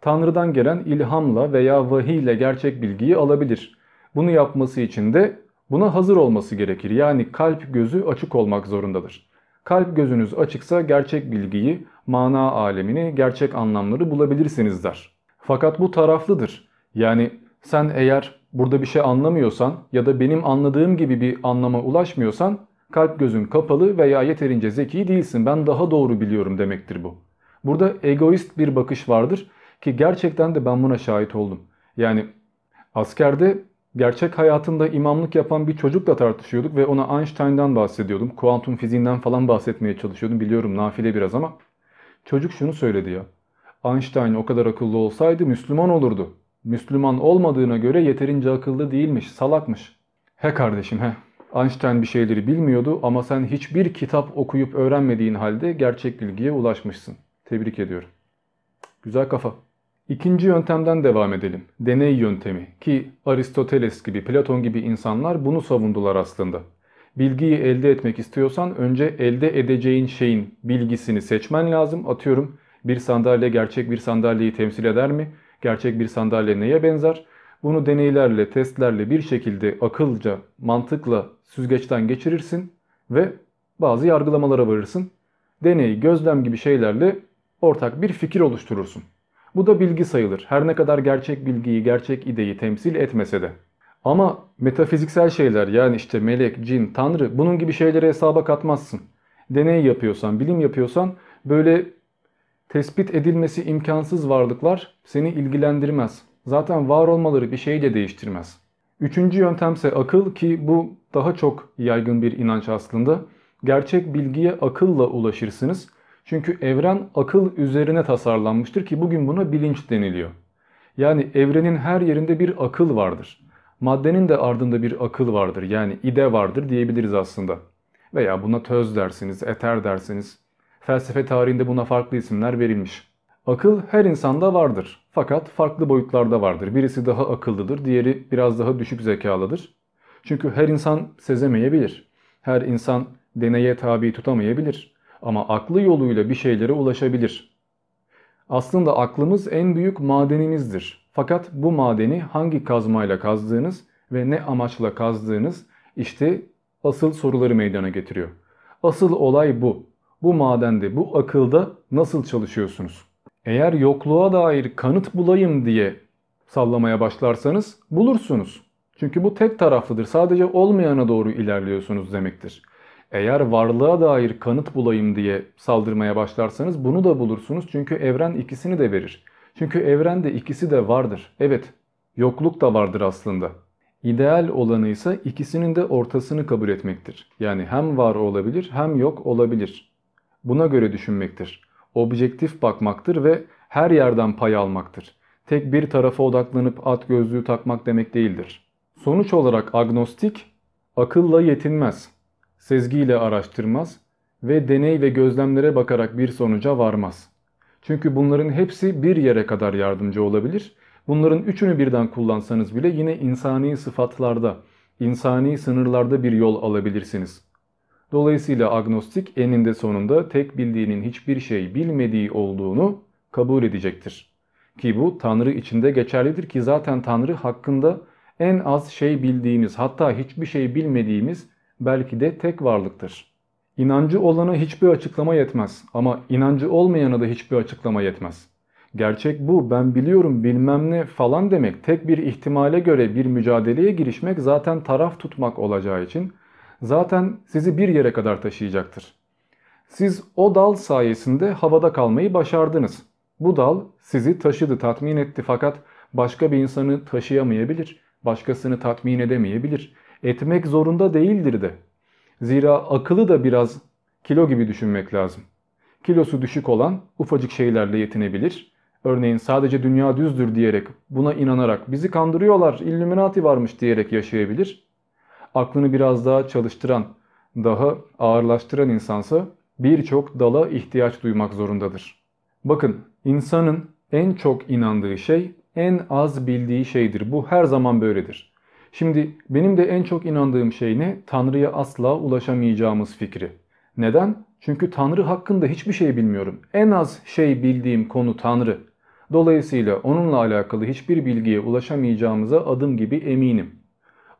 Speaker 1: Tanrı'dan gelen ilhamla veya vahiy ile gerçek bilgiyi alabilir. Bunu yapması için de buna hazır olması gerekir. Yani kalp gözü açık olmak zorundadır. Kalp gözünüz açıksa gerçek bilgiyi, mana alemini, gerçek anlamları bulabilirsiniz der. Fakat bu taraflıdır. Yani sen eğer burada bir şey anlamıyorsan ya da benim anladığım gibi bir anlama ulaşmıyorsan kalp gözün kapalı veya yeterince zeki değilsin. Ben daha doğru biliyorum demektir bu. Burada egoist bir bakış vardır ki gerçekten de ben buna şahit oldum. Yani askerde gerçek hayatında imamlık yapan bir çocukla tartışıyorduk ve ona Einstein'dan bahsediyordum. Kuantum fiziğinden falan bahsetmeye çalışıyordum. Biliyorum nafile biraz ama çocuk şunu söyledi ya. Einstein o kadar akıllı olsaydı Müslüman olurdu. Müslüman olmadığına göre yeterince akıllı değilmiş, salakmış. He kardeşim he. Einstein bir şeyleri bilmiyordu ama sen hiçbir kitap okuyup öğrenmediğin halde gerçek bilgiye ulaşmışsın. Tebrik ediyorum. Güzel kafa. İkinci yöntemden devam edelim. Deney yöntemi ki Aristoteles gibi, Platon gibi insanlar bunu savundular aslında. Bilgiyi elde etmek istiyorsan önce elde edeceğin şeyin bilgisini seçmen lazım. Atıyorum bir sandalye gerçek bir sandalyeyi temsil eder mi? Gerçek bir sandalye neye benzer? Bunu deneylerle, testlerle bir şekilde akılca, mantıkla süzgeçten geçirirsin ve bazı yargılamalara varırsın. Deney, gözlem gibi şeylerle ortak bir fikir oluşturursun. Bu da bilgi sayılır. Her ne kadar gerçek bilgiyi, gerçek ideyi temsil etmese de. Ama metafiziksel şeyler yani işte melek, cin, tanrı bunun gibi şeyleri hesaba katmazsın. Deney yapıyorsan, bilim yapıyorsan böyle tespit edilmesi imkansız varlıklar seni ilgilendirmez. Zaten var olmaları bir şeyi de değiştirmez. Üçüncü yöntemse akıl ki bu daha çok yaygın bir inanç aslında. Gerçek bilgiye akılla ulaşırsınız. Çünkü evren akıl üzerine tasarlanmıştır ki bugün buna bilinç deniliyor. Yani evrenin her yerinde bir akıl vardır. Maddenin de ardında bir akıl vardır. Yani ide vardır diyebiliriz aslında. Veya buna töz dersiniz, eter dersiniz. Felsefe tarihinde buna farklı isimler verilmiş. Akıl her insanda vardır. Fakat farklı boyutlarda vardır. Birisi daha akıllıdır, diğeri biraz daha düşük zekalıdır. Çünkü her insan sezemeyebilir. Her insan deneye tabi tutamayabilir. Ama aklı yoluyla bir şeylere ulaşabilir. Aslında aklımız en büyük madenimizdir. Fakat bu madeni hangi kazmayla kazdığınız ve ne amaçla kazdığınız işte asıl soruları meydana getiriyor. Asıl olay bu. Bu madende, bu akılda nasıl çalışıyorsunuz? Eğer yokluğa dair kanıt bulayım diye sallamaya başlarsanız bulursunuz. Çünkü bu tek taraflıdır. Sadece olmayana doğru ilerliyorsunuz demektir. Eğer varlığa dair kanıt bulayım diye saldırmaya başlarsanız bunu da bulursunuz. Çünkü evren ikisini de verir. Çünkü evrende ikisi de vardır. Evet, yokluk da vardır aslında. İdeal olanı ise ikisinin de ortasını kabul etmektir. Yani hem var olabilir hem yok olabilir. Buna göre düşünmektir. Objektif bakmaktır ve her yerden pay almaktır. Tek bir tarafa odaklanıp at gözlüğü takmak demek değildir. Sonuç olarak agnostik akılla yetinmez, sezgiyle araştırmaz ve deney ve gözlemlere bakarak bir sonuca varmaz. Çünkü bunların hepsi bir yere kadar yardımcı olabilir. Bunların üçünü birden kullansanız bile yine insani sıfatlarda, insani sınırlarda bir yol alabilirsiniz. Dolayısıyla agnostik eninde sonunda tek bildiğinin hiçbir şey bilmediği olduğunu kabul edecektir. Ki bu Tanrı içinde geçerlidir ki zaten Tanrı hakkında en az şey bildiğimiz hatta hiçbir şey bilmediğimiz belki de tek varlıktır. İnancı olana hiçbir açıklama yetmez ama inancı olmayana da hiçbir açıklama yetmez. Gerçek bu ben biliyorum bilmem ne falan demek tek bir ihtimale göre bir mücadeleye girişmek zaten taraf tutmak olacağı için zaten sizi bir yere kadar taşıyacaktır. Siz o dal sayesinde havada kalmayı başardınız. Bu dal sizi taşıdı, tatmin etti fakat başka bir insanı taşıyamayabilir, başkasını tatmin edemeyebilir. Etmek zorunda değildir de. Zira akıllı da biraz kilo gibi düşünmek lazım. Kilosu düşük olan ufacık şeylerle yetinebilir. Örneğin sadece dünya düzdür diyerek buna inanarak bizi kandırıyorlar, illuminati varmış diyerek yaşayabilir. Aklını biraz daha çalıştıran, daha ağırlaştıran insansa birçok dala ihtiyaç duymak zorundadır. Bakın insanın en çok inandığı şey en az bildiği şeydir. Bu her zaman böyledir. Şimdi benim de en çok inandığım şey ne? Tanrı'ya asla ulaşamayacağımız fikri. Neden? Çünkü Tanrı hakkında hiçbir şey bilmiyorum. En az şey bildiğim konu Tanrı. Dolayısıyla onunla alakalı hiçbir bilgiye ulaşamayacağımıza adım gibi eminim.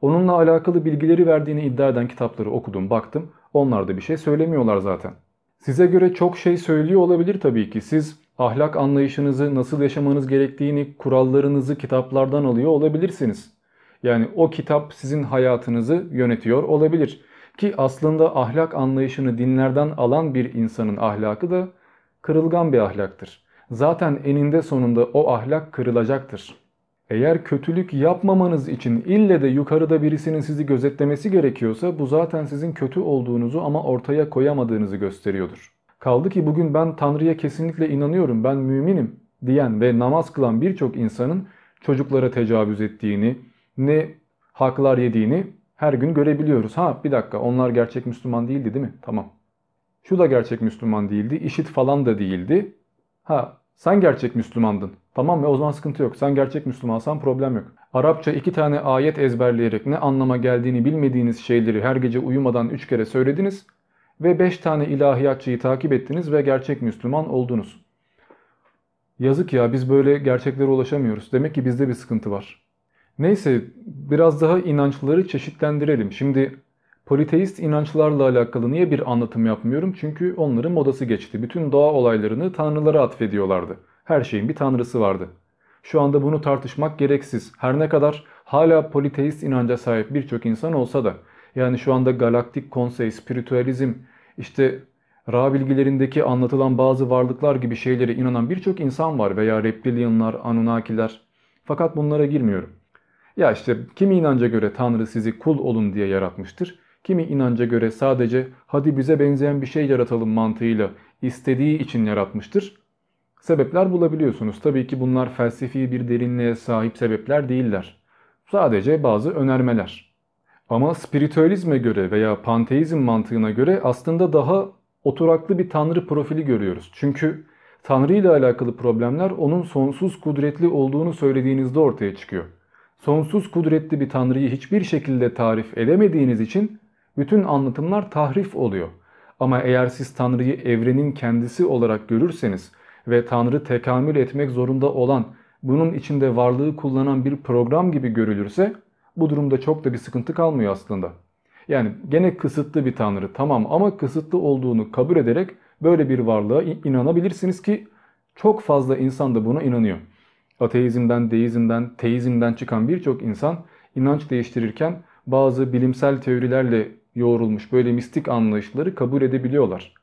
Speaker 1: Onunla alakalı bilgileri verdiğini iddia eden kitapları okudum, baktım. Onlar da bir şey söylemiyorlar zaten. Size göre çok şey söylüyor olabilir tabii ki. Siz ahlak anlayışınızı, nasıl yaşamanız gerektiğini, kurallarınızı kitaplardan alıyor olabilirsiniz. Yani o kitap sizin hayatınızı yönetiyor olabilir. Ki aslında ahlak anlayışını dinlerden alan bir insanın ahlakı da kırılgan bir ahlaktır. Zaten eninde sonunda o ahlak kırılacaktır. Eğer kötülük yapmamanız için ille de yukarıda birisinin sizi gözetlemesi gerekiyorsa bu zaten sizin kötü olduğunuzu ama ortaya koyamadığınızı gösteriyordur. Kaldı ki bugün ben Tanrı'ya kesinlikle inanıyorum, ben müminim diyen ve namaz kılan birçok insanın çocuklara tecavüz ettiğini, ne haklar yediğini her gün görebiliyoruz. Ha bir dakika onlar gerçek Müslüman değildi değil mi? Tamam. Şu da gerçek Müslüman değildi, işit falan da değildi. Ha sen gerçek Müslümandın. Tamam ve o zaman sıkıntı yok. Sen gerçek Müslümansan problem yok. Arapça iki tane ayet ezberleyerek ne anlama geldiğini bilmediğiniz şeyleri her gece uyumadan üç kere söylediniz ve 5 tane ilahiyatçıyı takip ettiniz ve gerçek Müslüman oldunuz. Yazık ya biz böyle gerçeklere ulaşamıyoruz. Demek ki bizde bir sıkıntı var. Neyse biraz daha inançları çeşitlendirelim. Şimdi politeist inançlarla alakalı niye bir anlatım yapmıyorum? Çünkü onların modası geçti. Bütün doğa olaylarını tanrılara atfediyorlardı. Her şeyin bir tanrısı vardı. Şu anda bunu tartışmak gereksiz. Her ne kadar hala politeist inanca sahip birçok insan olsa da yani şu anda galaktik konsey, spiritüalizm, işte Ra bilgilerindeki anlatılan bazı varlıklar gibi şeylere inanan birçok insan var veya reptilyanlar, anunnakiler. Fakat bunlara girmiyorum. Ya işte kimi inanca göre Tanrı sizi kul olun diye yaratmıştır. Kimi inanca göre sadece hadi bize benzeyen bir şey yaratalım mantığıyla istediği için yaratmıştır. Sebepler bulabiliyorsunuz. Tabii ki bunlar felsefi bir derinliğe sahip sebepler değiller. Sadece bazı önermeler. Ama spiritüalizme göre veya panteizm mantığına göre aslında daha oturaklı bir tanrı profili görüyoruz. Çünkü tanrı ile alakalı problemler onun sonsuz kudretli olduğunu söylediğinizde ortaya çıkıyor. Sonsuz kudretli bir tanrıyı hiçbir şekilde tarif edemediğiniz için bütün anlatımlar tahrif oluyor. Ama eğer siz tanrıyı evrenin kendisi olarak görürseniz ve tanrı tekamül etmek zorunda olan, bunun içinde varlığı kullanan bir program gibi görülürse bu durumda çok da bir sıkıntı kalmıyor aslında. Yani gene kısıtlı bir tanrı tamam ama kısıtlı olduğunu kabul ederek böyle bir varlığa inanabilirsiniz ki çok fazla insan da buna inanıyor. Ateizmden, deizmden, teizmden çıkan birçok insan inanç değiştirirken bazı bilimsel teorilerle yoğrulmuş böyle mistik anlayışları kabul edebiliyorlar.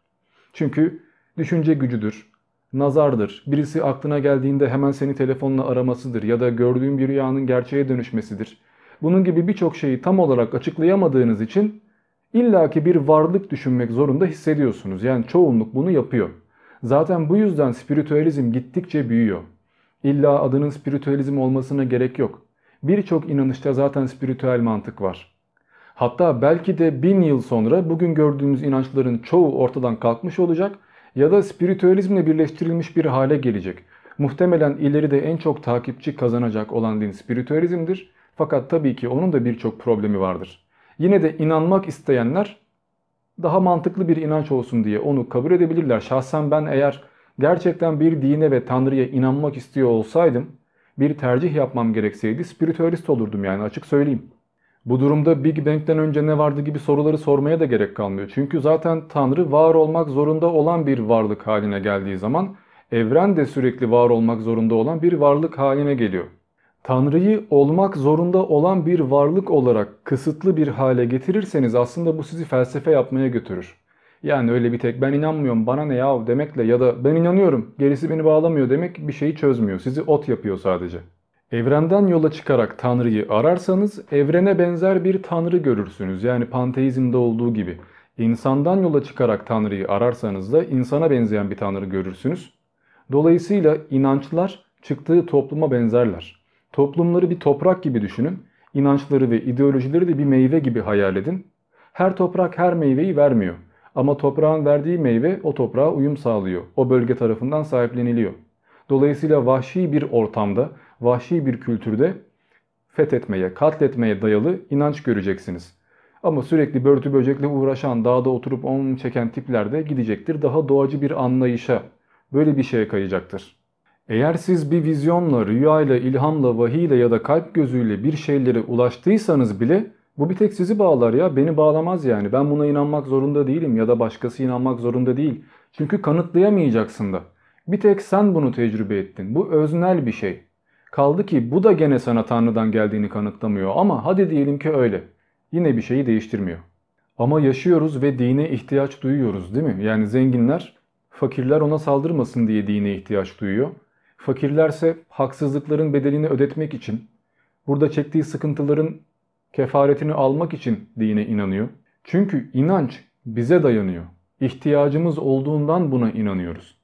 Speaker 1: Çünkü düşünce gücüdür, nazardır, birisi aklına geldiğinde hemen seni telefonla aramasıdır ya da gördüğün bir rüyanın gerçeğe dönüşmesidir bunun gibi birçok şeyi tam olarak açıklayamadığınız için illaki bir varlık düşünmek zorunda hissediyorsunuz. Yani çoğunluk bunu yapıyor. Zaten bu yüzden spiritüalizm gittikçe büyüyor. İlla adının spiritüalizm olmasına gerek yok. Birçok inanışta zaten spiritüel mantık var. Hatta belki de bin yıl sonra bugün gördüğümüz inançların çoğu ortadan kalkmış olacak ya da spiritüalizmle birleştirilmiş bir hale gelecek. Muhtemelen ileride en çok takipçi kazanacak olan din spiritüalizmdir. Fakat tabii ki onun da birçok problemi vardır. Yine de inanmak isteyenler daha mantıklı bir inanç olsun diye onu kabul edebilirler. Şahsen ben eğer gerçekten bir dine ve tanrıya inanmak istiyor olsaydım bir tercih yapmam gerekseydi spiritüalist olurdum yani açık söyleyeyim. Bu durumda Big Bang'den önce ne vardı gibi soruları sormaya da gerek kalmıyor. Çünkü zaten Tanrı var olmak zorunda olan bir varlık haline geldiği zaman evren de sürekli var olmak zorunda olan bir varlık haline geliyor. Tanrı'yı olmak zorunda olan bir varlık olarak kısıtlı bir hale getirirseniz aslında bu sizi felsefe yapmaya götürür. Yani öyle bir tek ben inanmıyorum bana ne yahu demekle ya da ben inanıyorum gerisi beni bağlamıyor demek bir şeyi çözmüyor. Sizi ot yapıyor sadece. Evrenden yola çıkarak Tanrı'yı ararsanız evrene benzer bir Tanrı görürsünüz. Yani panteizmde olduğu gibi. İnsandan yola çıkarak Tanrı'yı ararsanız da insana benzeyen bir Tanrı görürsünüz. Dolayısıyla inançlar çıktığı topluma benzerler. Toplumları bir toprak gibi düşünün. İnançları ve ideolojileri de bir meyve gibi hayal edin. Her toprak her meyveyi vermiyor. Ama toprağın verdiği meyve o toprağa uyum sağlıyor. O bölge tarafından sahipleniliyor. Dolayısıyla vahşi bir ortamda, vahşi bir kültürde fethetmeye, katletmeye dayalı inanç göreceksiniz. Ama sürekli börtü böcekle uğraşan, dağda oturup on çeken tipler de gidecektir. Daha doğacı bir anlayışa, böyle bir şeye kayacaktır. Eğer siz bir vizyonla, rüyayla, ilhamla, vahiyle ya da kalp gözüyle bir şeylere ulaştıysanız bile bu bir tek sizi bağlar ya. Beni bağlamaz yani. Ben buna inanmak zorunda değilim ya da başkası inanmak zorunda değil. Çünkü kanıtlayamayacaksın da. Bir tek sen bunu tecrübe ettin. Bu öznel bir şey. Kaldı ki bu da gene sana Tanrı'dan geldiğini kanıtlamıyor ama hadi diyelim ki öyle. Yine bir şeyi değiştirmiyor. Ama yaşıyoruz ve dine ihtiyaç duyuyoruz değil mi? Yani zenginler fakirler ona saldırmasın diye dine ihtiyaç duyuyor. Fakirlerse haksızlıkların bedelini ödetmek için, burada çektiği sıkıntıların kefaretini almak için dine inanıyor. Çünkü inanç bize dayanıyor. İhtiyacımız olduğundan buna inanıyoruz.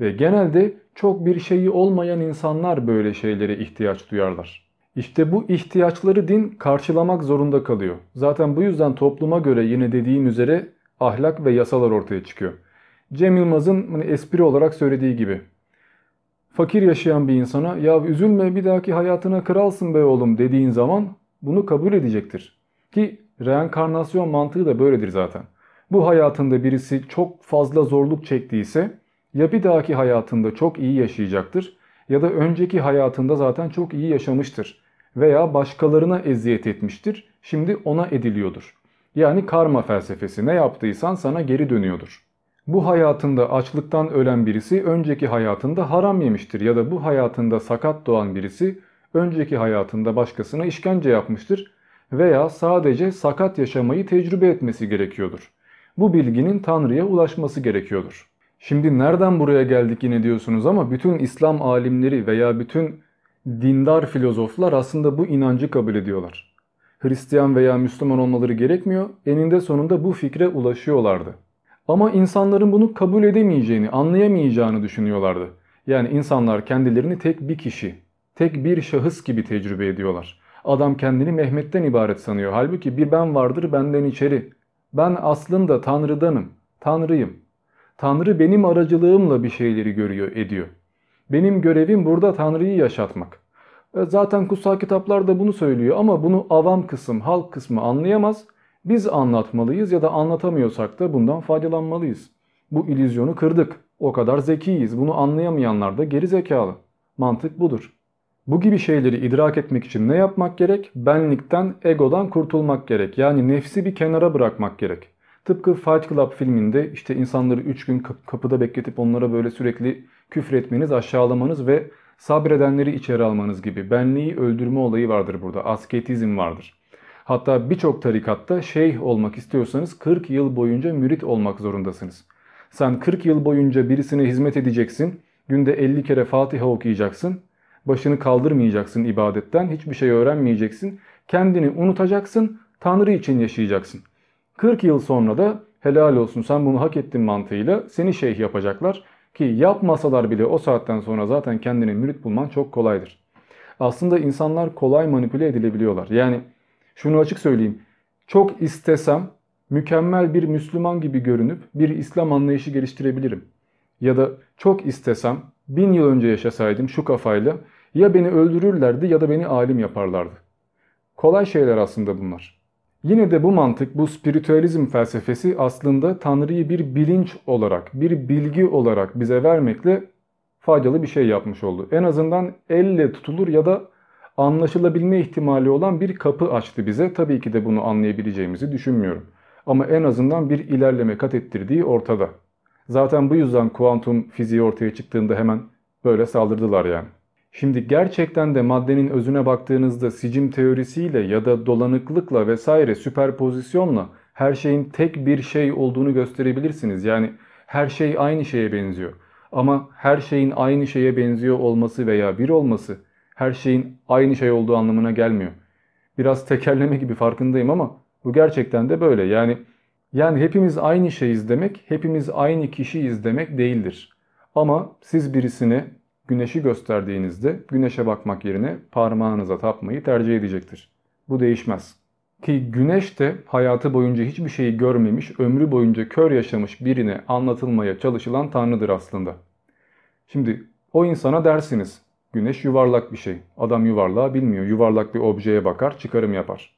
Speaker 1: Ve genelde çok bir şeyi olmayan insanlar böyle şeylere ihtiyaç duyarlar. İşte bu ihtiyaçları din karşılamak zorunda kalıyor. Zaten bu yüzden topluma göre yine dediğim üzere ahlak ve yasalar ortaya çıkıyor. Cem Yılmaz'ın hani espri olarak söylediği gibi. Fakir yaşayan bir insana ya üzülme bir dahaki hayatına kralsın be oğlum dediğin zaman bunu kabul edecektir. Ki reenkarnasyon mantığı da böyledir zaten. Bu hayatında birisi çok fazla zorluk çektiyse ya bir dahaki hayatında çok iyi yaşayacaktır ya da önceki hayatında zaten çok iyi yaşamıştır veya başkalarına eziyet etmiştir. Şimdi ona ediliyordur. Yani karma felsefesi ne yaptıysan sana geri dönüyordur. Bu hayatında açlıktan ölen birisi önceki hayatında haram yemiştir ya da bu hayatında sakat doğan birisi önceki hayatında başkasına işkence yapmıştır veya sadece sakat yaşamayı tecrübe etmesi gerekiyordur. Bu bilginin Tanrı'ya ulaşması gerekiyordur. Şimdi nereden buraya geldik yine diyorsunuz ama bütün İslam alimleri veya bütün dindar filozoflar aslında bu inancı kabul ediyorlar. Hristiyan veya Müslüman olmaları gerekmiyor, eninde sonunda bu fikre ulaşıyorlardı. Ama insanların bunu kabul edemeyeceğini, anlayamayacağını düşünüyorlardı. Yani insanlar kendilerini tek bir kişi, tek bir şahıs gibi tecrübe ediyorlar. Adam kendini Mehmet'ten ibaret sanıyor. Halbuki bir ben vardır benden içeri. Ben aslında Tanrı'danım, Tanrıyım. Tanrı benim aracılığımla bir şeyleri görüyor, ediyor. Benim görevim burada Tanrı'yı yaşatmak. E, zaten kutsal kitaplar da bunu söylüyor ama bunu avam kısım, halk kısmı anlayamaz. Biz anlatmalıyız ya da anlatamıyorsak da bundan faydalanmalıyız. Bu illüzyonu kırdık. O kadar zekiyiz. Bunu anlayamayanlar da geri zekalı. Mantık budur. Bu gibi şeyleri idrak etmek için ne yapmak gerek? Benlikten, egodan kurtulmak gerek. Yani nefsi bir kenara bırakmak gerek. Tıpkı Fight Club filminde işte insanları 3 gün kapıda bekletip onlara böyle sürekli küfür etmeniz, aşağılamanız ve sabredenleri içeri almanız gibi benliği öldürme olayı vardır burada. Asketizm vardır. Hatta birçok tarikatta şeyh olmak istiyorsanız 40 yıl boyunca mürit olmak zorundasınız. Sen 40 yıl boyunca birisine hizmet edeceksin. Günde 50 kere Fatiha okuyacaksın. Başını kaldırmayacaksın ibadetten. Hiçbir şey öğrenmeyeceksin. Kendini unutacaksın. Tanrı için yaşayacaksın. 40 yıl sonra da helal olsun sen bunu hak ettin mantığıyla seni şeyh yapacaklar. Ki yapmasalar bile o saatten sonra zaten kendini mürit bulman çok kolaydır. Aslında insanlar kolay manipüle edilebiliyorlar. Yani şunu açık söyleyeyim. Çok istesem mükemmel bir Müslüman gibi görünüp bir İslam anlayışı geliştirebilirim. Ya da çok istesem bin yıl önce yaşasaydım şu kafayla ya beni öldürürlerdi ya da beni alim yaparlardı. Kolay şeyler aslında bunlar. Yine de bu mantık, bu spiritüalizm felsefesi aslında Tanrı'yı bir bilinç olarak, bir bilgi olarak bize vermekle faydalı bir şey yapmış oldu. En azından elle tutulur ya da anlaşılabilme ihtimali olan bir kapı açtı bize. Tabii ki de bunu anlayabileceğimizi düşünmüyorum. Ama en azından bir ilerleme kat ettirdiği ortada. Zaten bu yüzden kuantum fiziği ortaya çıktığında hemen böyle saldırdılar yani. Şimdi gerçekten de maddenin özüne baktığınızda sicim teorisiyle ya da dolanıklıkla vesaire süperpozisyonla her şeyin tek bir şey olduğunu gösterebilirsiniz. Yani her şey aynı şeye benziyor. Ama her şeyin aynı şeye benziyor olması veya bir olması her şeyin aynı şey olduğu anlamına gelmiyor. Biraz tekerleme gibi farkındayım ama bu gerçekten de böyle. Yani yani hepimiz aynı şeyiz demek, hepimiz aynı kişiyiz demek değildir. Ama siz birisine güneşi gösterdiğinizde güneşe bakmak yerine parmağınıza tapmayı tercih edecektir. Bu değişmez. Ki güneş de hayatı boyunca hiçbir şeyi görmemiş, ömrü boyunca kör yaşamış birine anlatılmaya çalışılan tanrıdır aslında. Şimdi o insana dersiniz, güneş yuvarlak bir şey. Adam yuvarlağı bilmiyor, yuvarlak bir objeye bakar, çıkarım yapar.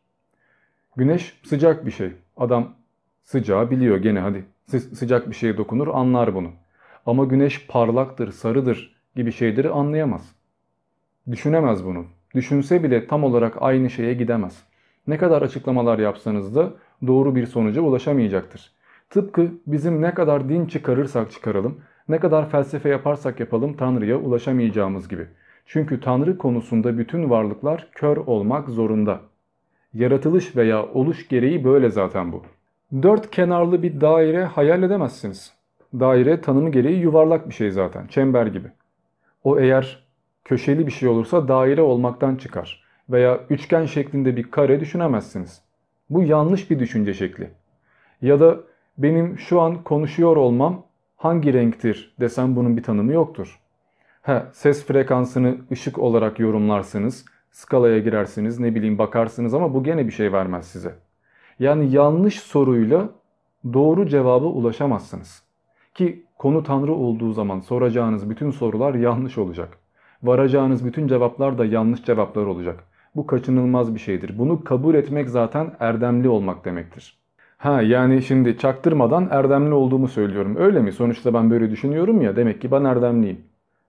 Speaker 1: Güneş sıcak bir şey. Adam sıcağı biliyor gene hadi. Sıcak bir şeye dokunur anlar bunu. Ama güneş parlaktır, sarıdır gibi şeyleri anlayamaz. Düşünemez bunu. Düşünse bile tam olarak aynı şeye gidemez. Ne kadar açıklamalar yapsanız da doğru bir sonuca ulaşamayacaktır. Tıpkı bizim ne kadar din çıkarırsak çıkaralım, ne kadar felsefe yaparsak yapalım Tanrı'ya ulaşamayacağımız gibi. Çünkü Tanrı konusunda bütün varlıklar kör olmak zorunda. Yaratılış veya oluş gereği böyle zaten bu. Dört kenarlı bir daire hayal edemezsiniz. Daire tanımı gereği yuvarlak bir şey zaten, çember gibi. O eğer köşeli bir şey olursa daire olmaktan çıkar. Veya üçgen şeklinde bir kare düşünemezsiniz. Bu yanlış bir düşünce şekli. Ya da benim şu an konuşuyor olmam hangi renktir desem bunun bir tanımı yoktur. He, ses frekansını ışık olarak yorumlarsınız, skalaya girersiniz, ne bileyim bakarsınız ama bu gene bir şey vermez size. Yani yanlış soruyla doğru cevaba ulaşamazsınız. Ki konu Tanrı olduğu zaman soracağınız bütün sorular yanlış olacak. Varacağınız bütün cevaplar da yanlış cevaplar olacak. Bu kaçınılmaz bir şeydir. Bunu kabul etmek zaten erdemli olmak demektir. Ha yani şimdi çaktırmadan erdemli olduğumu söylüyorum. Öyle mi? Sonuçta ben böyle düşünüyorum ya demek ki ben erdemliyim.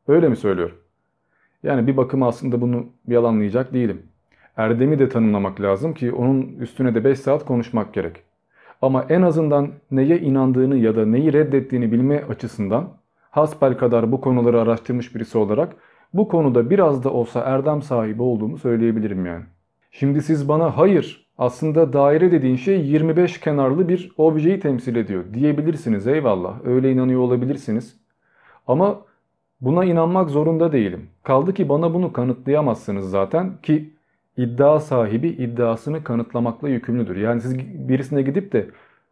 Speaker 1: Öyle mi söylüyorum? Yani bir bakıma aslında bunu yalanlayacak değilim. Erdemi de tanımlamak lazım ki onun üstüne de 5 saat konuşmak gerek. Ama en azından neye inandığını ya da neyi reddettiğini bilme açısından hasbel kadar bu konuları araştırmış birisi olarak bu konuda biraz da olsa erdem sahibi olduğumu söyleyebilirim yani. Şimdi siz bana hayır aslında daire dediğin şey 25 kenarlı bir objeyi temsil ediyor diyebilirsiniz eyvallah öyle inanıyor olabilirsiniz. Ama buna inanmak zorunda değilim. Kaldı ki bana bunu kanıtlayamazsınız zaten ki iddia sahibi iddiasını kanıtlamakla yükümlüdür. Yani siz birisine gidip de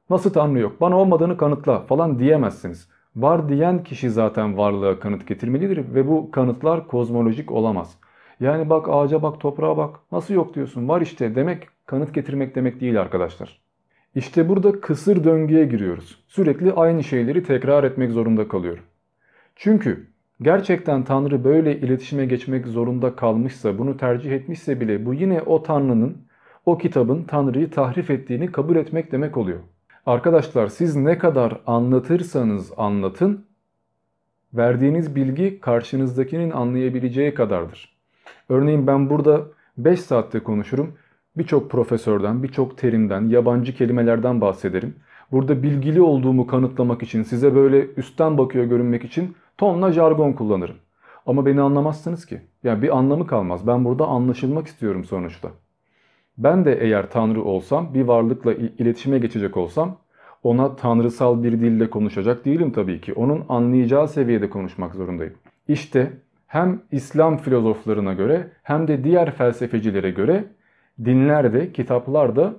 Speaker 1: nasıl Tanrı yok bana olmadığını kanıtla falan diyemezsiniz. Var diyen kişi zaten varlığa kanıt getirmelidir ve bu kanıtlar kozmolojik olamaz. Yani bak ağaca bak toprağa bak nasıl yok diyorsun var işte demek kanıt getirmek demek değil arkadaşlar. İşte burada kısır döngüye giriyoruz. Sürekli aynı şeyleri tekrar etmek zorunda kalıyorum. Çünkü gerçekten Tanrı böyle iletişime geçmek zorunda kalmışsa, bunu tercih etmişse bile bu yine o Tanrı'nın, o kitabın Tanrı'yı tahrif ettiğini kabul etmek demek oluyor. Arkadaşlar siz ne kadar anlatırsanız anlatın, verdiğiniz bilgi karşınızdakinin anlayabileceği kadardır. Örneğin ben burada 5 saatte konuşurum. Birçok profesörden, birçok terimden, yabancı kelimelerden bahsederim. Burada bilgili olduğumu kanıtlamak için, size böyle üstten bakıyor görünmek için tonla jargon kullanırım. Ama beni anlamazsınız ki. Yani bir anlamı kalmaz. Ben burada anlaşılmak istiyorum sonuçta. Ben de eğer Tanrı olsam, bir varlıkla iletişime geçecek olsam ona tanrısal bir dille konuşacak değilim tabii ki. Onun anlayacağı seviyede konuşmak zorundayım. İşte hem İslam filozoflarına göre hem de diğer felsefecilere göre dinlerde, kitaplarda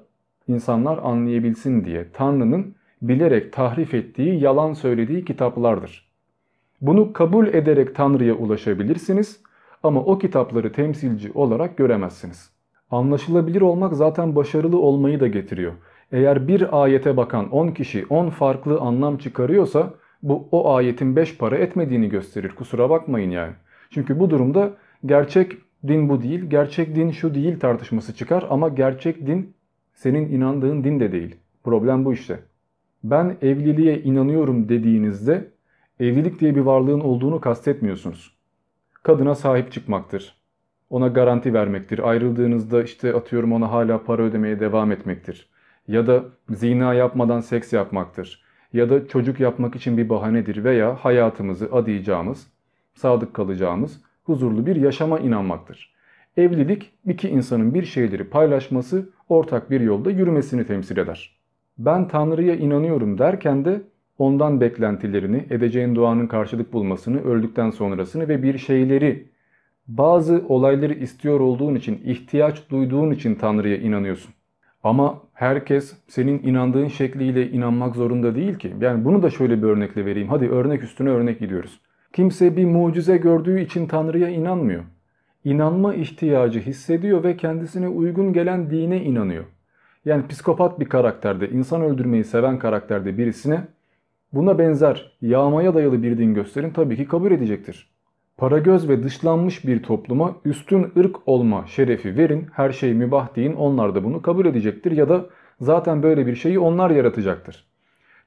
Speaker 1: insanlar anlayabilsin diye Tanrı'nın bilerek tahrif ettiği, yalan söylediği kitaplardır. Bunu kabul ederek Tanrı'ya ulaşabilirsiniz ama o kitapları temsilci olarak göremezsiniz. Anlaşılabilir olmak zaten başarılı olmayı da getiriyor. Eğer bir ayete bakan 10 kişi 10 farklı anlam çıkarıyorsa bu o ayetin 5 para etmediğini gösterir. Kusura bakmayın yani. Çünkü bu durumda gerçek din bu değil, gerçek din şu değil tartışması çıkar ama gerçek din senin inandığın din de değil. Problem bu işte. Ben evliliğe inanıyorum dediğinizde evlilik diye bir varlığın olduğunu kastetmiyorsunuz. Kadına sahip çıkmaktır. Ona garanti vermektir. Ayrıldığınızda işte atıyorum ona hala para ödemeye devam etmektir. Ya da zina yapmadan seks yapmaktır. Ya da çocuk yapmak için bir bahanedir veya hayatımızı adayacağımız, sadık kalacağımız huzurlu bir yaşama inanmaktır. Evlilik iki insanın bir şeyleri paylaşması, ortak bir yolda yürümesini temsil eder. Ben Tanrı'ya inanıyorum derken de ondan beklentilerini, edeceğin duanın karşılık bulmasını, öldükten sonrasını ve bir şeyleri, bazı olayları istiyor olduğun için, ihtiyaç duyduğun için Tanrı'ya inanıyorsun. Ama herkes senin inandığın şekliyle inanmak zorunda değil ki. Yani bunu da şöyle bir örnekle vereyim. Hadi örnek üstüne örnek gidiyoruz. Kimse bir mucize gördüğü için Tanrı'ya inanmıyor. İnanma ihtiyacı hissediyor ve kendisine uygun gelen dine inanıyor. Yani psikopat bir karakterde, insan öldürmeyi seven karakterde birisine buna benzer yağmaya dayalı bir din gösterin tabii ki kabul edecektir. Paragöz ve dışlanmış bir topluma üstün ırk olma şerefi verin, her şey mübah deyin onlar da bunu kabul edecektir ya da zaten böyle bir şeyi onlar yaratacaktır.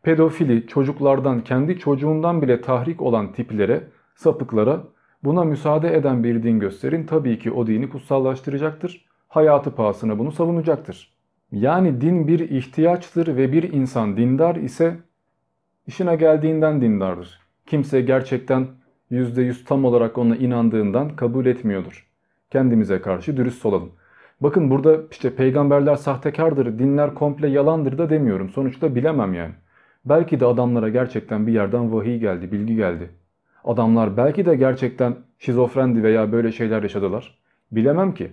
Speaker 1: Pedofili çocuklardan kendi çocuğundan bile tahrik olan tiplere, sapıklara buna müsaade eden bir din gösterin tabii ki o dini kutsallaştıracaktır. Hayatı pahasına bunu savunacaktır. Yani din bir ihtiyaçtır ve bir insan dindar ise işine geldiğinden dindardır. Kimse gerçekten %100 tam olarak ona inandığından kabul etmiyordur. Kendimize karşı dürüst olalım. Bakın burada işte peygamberler sahtekardır, dinler komple yalandır da demiyorum. Sonuçta bilemem yani. Belki de adamlara gerçekten bir yerden vahiy geldi, bilgi geldi. Adamlar belki de gerçekten şizofrendi veya böyle şeyler yaşadılar. Bilemem ki.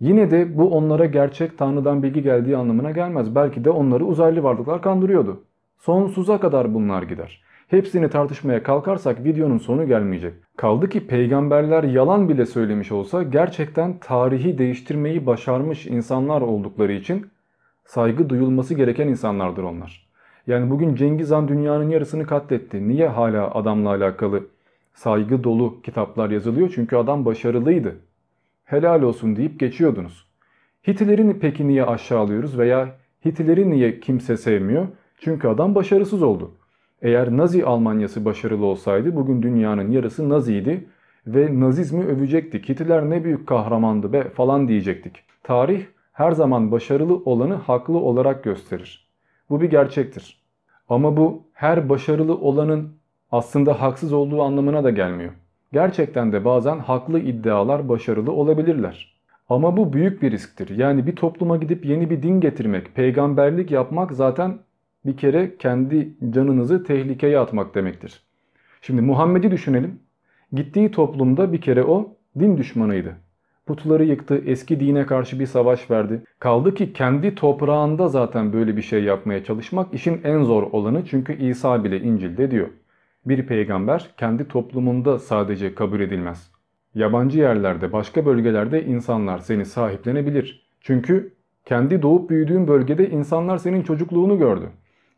Speaker 1: Yine de bu onlara gerçek Tanrı'dan bilgi geldiği anlamına gelmez. Belki de onları uzaylı varlıklar kandırıyordu. Sonsuza kadar bunlar gider. Hepsini tartışmaya kalkarsak videonun sonu gelmeyecek. Kaldı ki peygamberler yalan bile söylemiş olsa gerçekten tarihi değiştirmeyi başarmış insanlar oldukları için saygı duyulması gereken insanlardır onlar. Yani bugün Cengiz Han dünyanın yarısını katletti. Niye hala adamla alakalı saygı dolu kitaplar yazılıyor? Çünkü adam başarılıydı. Helal olsun deyip geçiyordunuz. Hitler'i peki niye aşağılıyoruz veya Hitler'i niye kimse sevmiyor? Çünkü adam başarısız oldu. Eğer Nazi Almanyası başarılı olsaydı bugün dünyanın yarısı Naziydi ve Nazizmi övecektik. Hitler ne büyük kahramandı be falan diyecektik. Tarih her zaman başarılı olanı haklı olarak gösterir. Bu bir gerçektir. Ama bu her başarılı olanın aslında haksız olduğu anlamına da gelmiyor. Gerçekten de bazen haklı iddialar başarılı olabilirler. Ama bu büyük bir risktir. Yani bir topluma gidip yeni bir din getirmek, peygamberlik yapmak zaten bir kere kendi canınızı tehlikeye atmak demektir. Şimdi Muhammed'i düşünelim. Gittiği toplumda bir kere o din düşmanıydı. Putları yıktı, eski dine karşı bir savaş verdi. Kaldı ki kendi toprağında zaten böyle bir şey yapmaya çalışmak işin en zor olanı çünkü İsa bile İncil'de diyor. Bir peygamber kendi toplumunda sadece kabul edilmez. Yabancı yerlerde, başka bölgelerde insanlar seni sahiplenebilir. Çünkü kendi doğup büyüdüğün bölgede insanlar senin çocukluğunu gördü.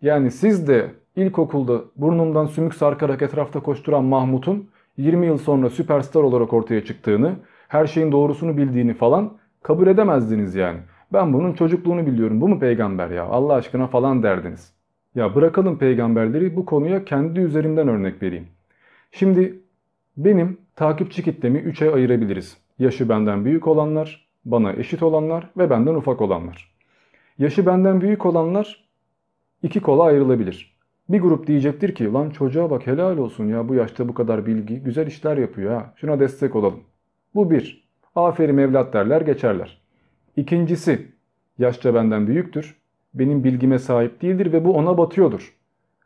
Speaker 1: Yani siz de ilkokulda burnumdan sümük sarkarak etrafta koşturan Mahmut'un 20 yıl sonra süperstar olarak ortaya çıktığını, her şeyin doğrusunu bildiğini falan kabul edemezdiniz yani. Ben bunun çocukluğunu biliyorum. Bu mu peygamber ya? Allah aşkına falan derdiniz. Ya bırakalım peygamberleri bu konuya kendi üzerimden örnek vereyim. Şimdi benim takipçi kitlemi 3'e ayırabiliriz. Yaşı benden büyük olanlar, bana eşit olanlar ve benden ufak olanlar. Yaşı benden büyük olanlar iki kola ayrılabilir. Bir grup diyecektir ki lan çocuğa bak helal olsun ya bu yaşta bu kadar bilgi güzel işler yapıyor ha şuna destek olalım. Bu bir. Aferin evlat derler geçerler. İkincisi yaşça benden büyüktür. Benim bilgime sahip değildir ve bu ona batıyordur.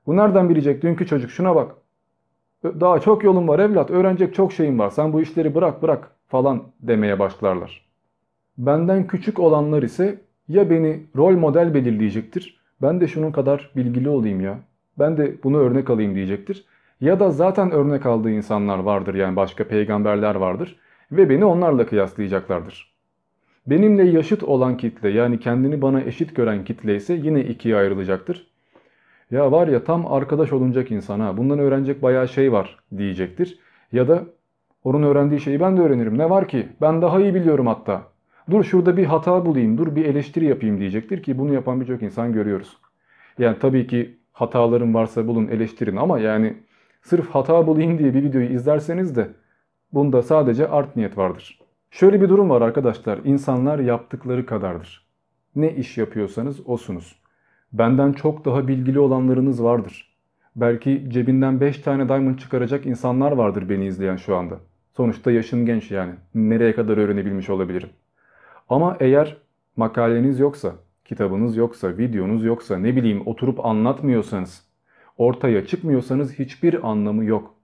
Speaker 1: Bu nereden bilecek dünkü çocuk şuna bak. Daha çok yolun var evlat öğrenecek çok şeyin var sen bu işleri bırak bırak falan demeye başlarlar. Benden küçük olanlar ise ya beni rol model belirleyecektir ben de şunun kadar bilgili olayım ya. Ben de bunu örnek alayım diyecektir. Ya da zaten örnek aldığı insanlar vardır yani başka peygamberler vardır ve beni onlarla kıyaslayacaklardır. Benimle yaşıt olan kitle yani kendini bana eşit gören kitle ise yine ikiye ayrılacaktır. Ya var ya tam arkadaş olunacak insan ha bundan öğrenecek bayağı şey var diyecektir. Ya da onun öğrendiği şeyi ben de öğrenirim ne var ki ben daha iyi biliyorum hatta. Dur şurada bir hata bulayım dur bir eleştiri yapayım diyecektir ki bunu yapan birçok insan görüyoruz. Yani tabii ki hataların varsa bulun eleştirin ama yani sırf hata bulayım diye bir videoyu izlerseniz de bunda sadece art niyet vardır. Şöyle bir durum var arkadaşlar. İnsanlar yaptıkları kadardır. Ne iş yapıyorsanız osunuz. Benden çok daha bilgili olanlarınız vardır. Belki cebinden 5 tane diamond çıkaracak insanlar vardır beni izleyen şu anda. Sonuçta yaşım genç yani. Nereye kadar öğrenebilmiş olabilirim. Ama eğer makaleniz yoksa, kitabınız yoksa, videonuz yoksa, ne bileyim oturup anlatmıyorsanız, ortaya çıkmıyorsanız hiçbir anlamı yok.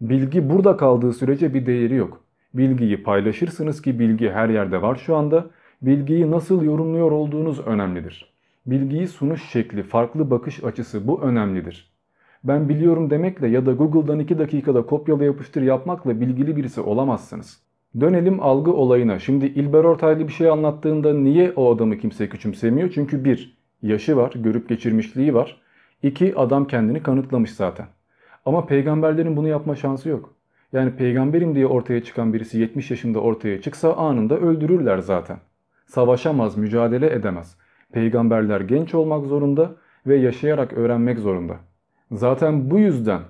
Speaker 1: Bilgi burada kaldığı sürece bir değeri yok. Bilgiyi paylaşırsınız ki bilgi her yerde var şu anda. Bilgiyi nasıl yorumluyor olduğunuz önemlidir. Bilgiyi sunuş şekli, farklı bakış açısı bu önemlidir. Ben biliyorum demekle ya da Google'dan 2 dakikada kopyala yapıştır yapmakla bilgili birisi olamazsınız. Dönelim algı olayına. Şimdi İlber Ortaylı bir şey anlattığında niye o adamı kimse küçümsemiyor? Çünkü bir, yaşı var, görüp geçirmişliği var. İki, adam kendini kanıtlamış zaten. Ama peygamberlerin bunu yapma şansı yok. Yani peygamberim diye ortaya çıkan birisi 70 yaşında ortaya çıksa anında öldürürler zaten. Savaşamaz, mücadele edemez. Peygamberler genç olmak zorunda ve yaşayarak öğrenmek zorunda. Zaten bu yüzden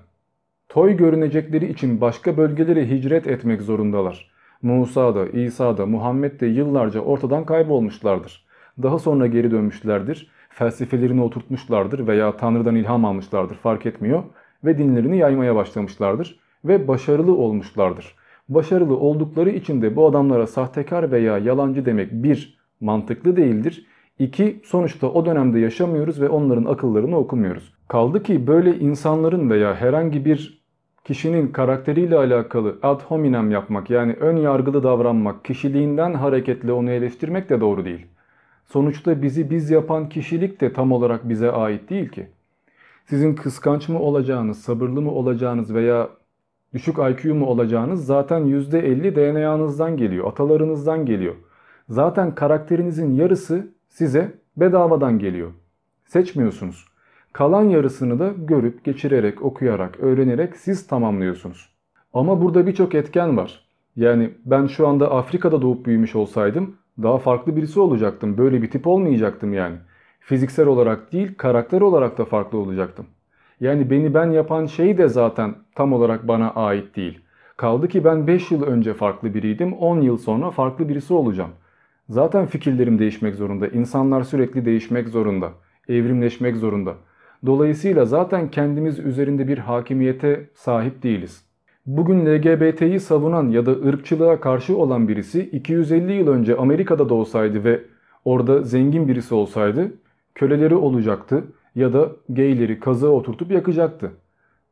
Speaker 1: toy görünecekleri için başka bölgelere hicret etmek zorundalar. Musa da, İsa da, Muhammed de yıllarca ortadan kaybolmuşlardır. Daha sonra geri dönmüşlerdir, felsefelerini oturtmuşlardır veya Tanrı'dan ilham almışlardır fark etmiyor ve dinlerini yaymaya başlamışlardır ve başarılı olmuşlardır. Başarılı oldukları için de bu adamlara sahtekar veya yalancı demek bir mantıklı değildir. İki sonuçta o dönemde yaşamıyoruz ve onların akıllarını okumuyoruz. Kaldı ki böyle insanların veya herhangi bir kişinin karakteriyle alakalı ad hominem yapmak yani ön yargılı davranmak, kişiliğinden hareketle onu eleştirmek de doğru değil. Sonuçta bizi biz yapan kişilik de tam olarak bize ait değil ki. Sizin kıskanç mı olacağınız, sabırlı mı olacağınız veya düşük IQ mu olacağınız zaten %50 DNA'nızdan geliyor, atalarınızdan geliyor. Zaten karakterinizin yarısı size bedavadan geliyor. Seçmiyorsunuz. Kalan yarısını da görüp, geçirerek, okuyarak, öğrenerek siz tamamlıyorsunuz. Ama burada birçok etken var. Yani ben şu anda Afrika'da doğup büyümüş olsaydım daha farklı birisi olacaktım. Böyle bir tip olmayacaktım yani. Fiziksel olarak değil, karakter olarak da farklı olacaktım. Yani beni ben yapan şey de zaten tam olarak bana ait değil. Kaldı ki ben 5 yıl önce farklı biriydim, 10 yıl sonra farklı birisi olacağım. Zaten fikirlerim değişmek zorunda, insanlar sürekli değişmek zorunda, evrimleşmek zorunda. Dolayısıyla zaten kendimiz üzerinde bir hakimiyete sahip değiliz. Bugün LGBT'yi savunan ya da ırkçılığa karşı olan birisi 250 yıl önce Amerika'da da olsaydı ve orada zengin birisi olsaydı köleleri olacaktı ya da gayleri kazığa oturtup yakacaktı.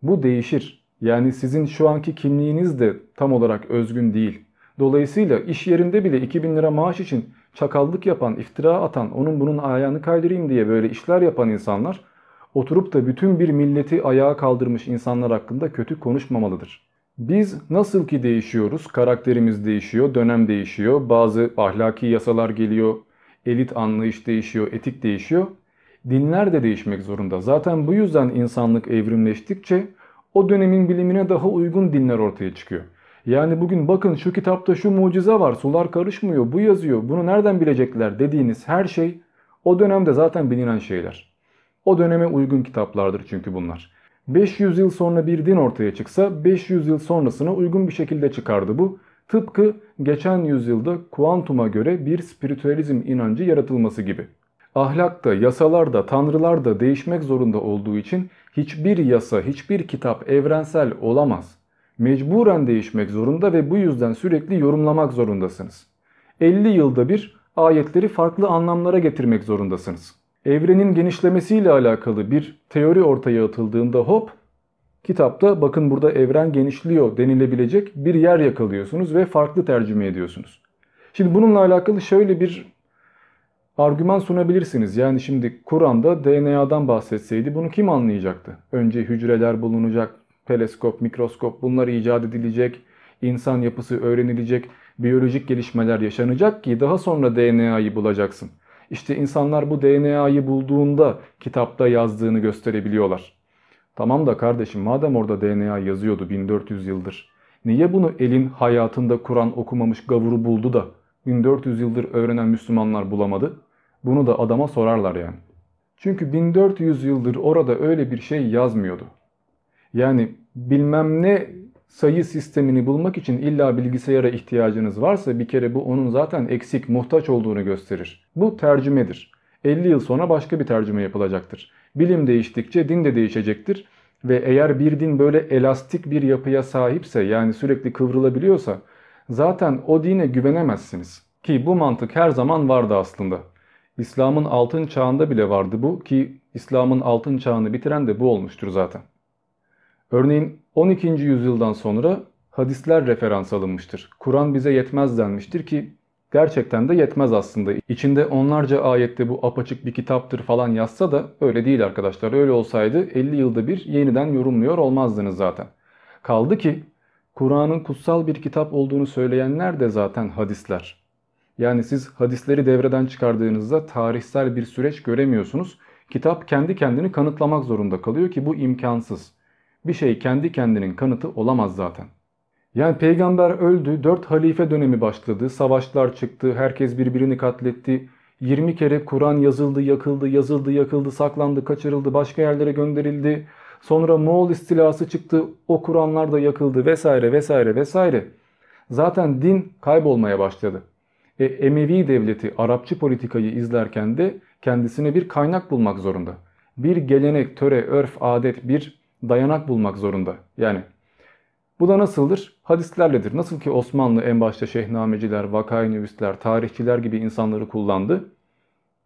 Speaker 1: Bu değişir. Yani sizin şu anki kimliğiniz de tam olarak özgün değil. Dolayısıyla iş yerinde bile 2000 lira maaş için çakallık yapan, iftira atan, onun bunun ayağını kaydırayım diye böyle işler yapan insanlar oturup da bütün bir milleti ayağa kaldırmış insanlar hakkında kötü konuşmamalıdır. Biz nasıl ki değişiyoruz, karakterimiz değişiyor, dönem değişiyor, bazı ahlaki yasalar geliyor, elit anlayış değişiyor, etik değişiyor. Dinler de değişmek zorunda. Zaten bu yüzden insanlık evrimleştikçe o dönemin bilimine daha uygun dinler ortaya çıkıyor. Yani bugün bakın şu kitapta şu mucize var, sular karışmıyor, bu yazıyor, bunu nereden bilecekler dediğiniz her şey o dönemde zaten bilinen şeyler. O döneme uygun kitaplardır çünkü bunlar. 500 yıl sonra bir din ortaya çıksa 500 yıl sonrasına uygun bir şekilde çıkardı bu. Tıpkı geçen yüzyılda kuantuma göre bir spiritüalizm inancı yaratılması gibi. Ahlak da, yasalar da, tanrılar da değişmek zorunda olduğu için hiçbir yasa, hiçbir kitap evrensel olamaz. Mecburen değişmek zorunda ve bu yüzden sürekli yorumlamak zorundasınız. 50 yılda bir ayetleri farklı anlamlara getirmek zorundasınız. Evrenin genişlemesiyle alakalı bir teori ortaya atıldığında hop kitapta bakın burada evren genişliyor denilebilecek bir yer yakalıyorsunuz ve farklı tercüme ediyorsunuz. Şimdi bununla alakalı şöyle bir argüman sunabilirsiniz. Yani şimdi Kur'an'da DNA'dan bahsetseydi bunu kim anlayacaktı? Önce hücreler bulunacak, teleskop, mikroskop bunlar icat edilecek, insan yapısı öğrenilecek. biyolojik gelişmeler yaşanacak ki daha sonra DNA'yı bulacaksın. İşte insanlar bu DNA'yı bulduğunda kitapta yazdığını gösterebiliyorlar. Tamam da kardeşim madem orada DNA yazıyordu 1400 yıldır. Niye bunu elin hayatında Kur'an okumamış gavuru buldu da 1400 yıldır öğrenen Müslümanlar bulamadı? Bunu da adama sorarlar yani. Çünkü 1400 yıldır orada öyle bir şey yazmıyordu. Yani bilmem ne sayı sistemini bulmak için illa bilgisayara ihtiyacınız varsa bir kere bu onun zaten eksik, muhtaç olduğunu gösterir. Bu tercümedir. 50 yıl sonra başka bir tercüme yapılacaktır. Bilim değiştikçe din de değişecektir. Ve eğer bir din böyle elastik bir yapıya sahipse yani sürekli kıvrılabiliyorsa zaten o dine güvenemezsiniz. Ki bu mantık her zaman vardı aslında. İslam'ın altın çağında bile vardı bu ki İslam'ın altın çağını bitiren de bu olmuştur zaten. Örneğin 12. yüzyıldan sonra hadisler referans alınmıştır. Kur'an bize yetmez denmiştir ki gerçekten de yetmez aslında. İçinde onlarca ayette bu apaçık bir kitaptır falan yazsa da öyle değil arkadaşlar. Öyle olsaydı 50 yılda bir yeniden yorumluyor olmazdınız zaten. Kaldı ki Kur'an'ın kutsal bir kitap olduğunu söyleyenler de zaten hadisler. Yani siz hadisleri devreden çıkardığınızda tarihsel bir süreç göremiyorsunuz. Kitap kendi kendini kanıtlamak zorunda kalıyor ki bu imkansız. Bir şey kendi kendinin kanıtı olamaz zaten. Yani peygamber öldü, 4 halife dönemi başladı, savaşlar çıktı, herkes birbirini katletti. 20 kere Kur'an yazıldı, yakıldı, yazıldı, yakıldı, saklandı, kaçırıldı, başka yerlere gönderildi. Sonra Moğol istilası çıktı, o Kur'anlar da yakıldı vesaire vesaire vesaire. Zaten din kaybolmaya başladı. E, Emevi devleti Arapçı politikayı izlerken de kendisine bir kaynak bulmak zorunda. Bir gelenek, töre, örf, adet, bir dayanak bulmak zorunda. Yani bu da nasıldır? Hadislerledir. Nasıl ki Osmanlı en başta şehnameciler, vakayinüvisler, tarihçiler gibi insanları kullandı.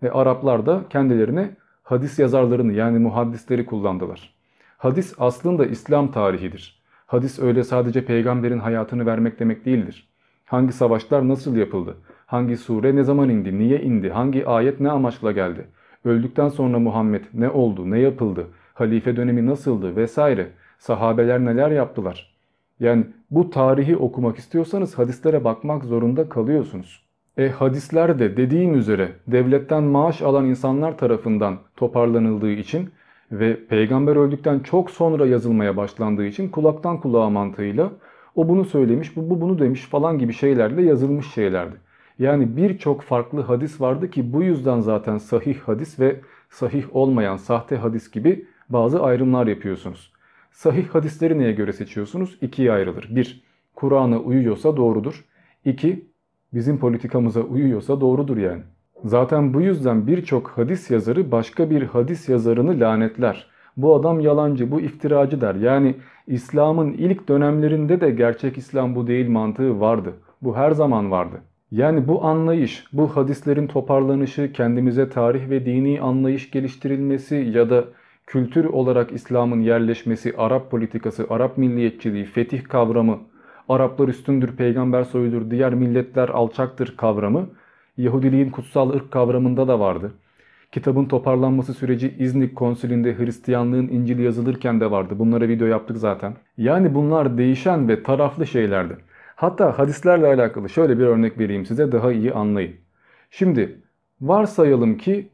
Speaker 1: Ve Araplar da kendilerine hadis yazarlarını yani muhaddisleri kullandılar. Hadis aslında İslam tarihidir. Hadis öyle sadece peygamberin hayatını vermek demek değildir. Hangi savaşlar nasıl yapıldı? Hangi sure ne zaman indi? Niye indi? Hangi ayet ne amaçla geldi? Öldükten sonra Muhammed ne oldu? Ne yapıldı? Halife dönemi nasıldı? Vesaire. Sahabeler neler yaptılar? Yani bu tarihi okumak istiyorsanız hadislere bakmak zorunda kalıyorsunuz. E hadisler de dediğim üzere devletten maaş alan insanlar tarafından toparlanıldığı için ve peygamber öldükten çok sonra yazılmaya başlandığı için kulaktan kulağa mantığıyla o bunu söylemiş, bu, bu bunu demiş falan gibi şeylerle yazılmış şeylerdi. Yani birçok farklı hadis vardı ki bu yüzden zaten sahih hadis ve sahih olmayan sahte hadis gibi bazı ayrımlar yapıyorsunuz. Sahih hadisleri neye göre seçiyorsunuz? İkiye ayrılır. Bir, Kur'an'a uyuyorsa doğrudur. İki, bizim politikamıza uyuyorsa doğrudur yani. Zaten bu yüzden birçok hadis yazarı başka bir hadis yazarını lanetler. Bu adam yalancı, bu iftiracı der. Yani İslam'ın ilk dönemlerinde de gerçek İslam bu değil mantığı vardı. Bu her zaman vardı. Yani bu anlayış, bu hadislerin toparlanışı, kendimize tarih ve dini anlayış geliştirilmesi ya da kültür olarak İslam'ın yerleşmesi, Arap politikası, Arap milliyetçiliği, fetih kavramı, Araplar üstündür, peygamber soyudur, diğer milletler alçaktır kavramı Yahudiliğin kutsal ırk kavramında da vardı. Kitabın toparlanması süreci İznik konsülünde Hristiyanlığın İncil'i yazılırken de vardı. Bunlara video yaptık zaten. Yani bunlar değişen ve taraflı şeylerdi. Hatta hadislerle alakalı şöyle bir örnek vereyim size daha iyi anlayın. Şimdi varsayalım ki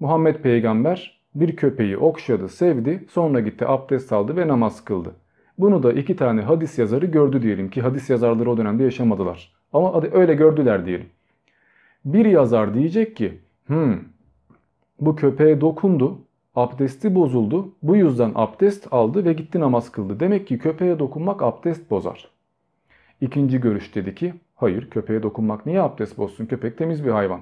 Speaker 1: Muhammed peygamber bir köpeği okşadı, sevdi, sonra gitti abdest aldı ve namaz kıldı. Bunu da iki tane hadis yazarı gördü diyelim ki hadis yazarları o dönemde yaşamadılar. Ama öyle gördüler diyelim. Bir yazar diyecek ki hmm, bu köpeğe dokundu, abdesti bozuldu, bu yüzden abdest aldı ve gitti namaz kıldı. Demek ki köpeğe dokunmak abdest bozar. İkinci görüş dedi ki hayır köpeğe dokunmak niye abdest bozsun? Köpek temiz bir hayvan.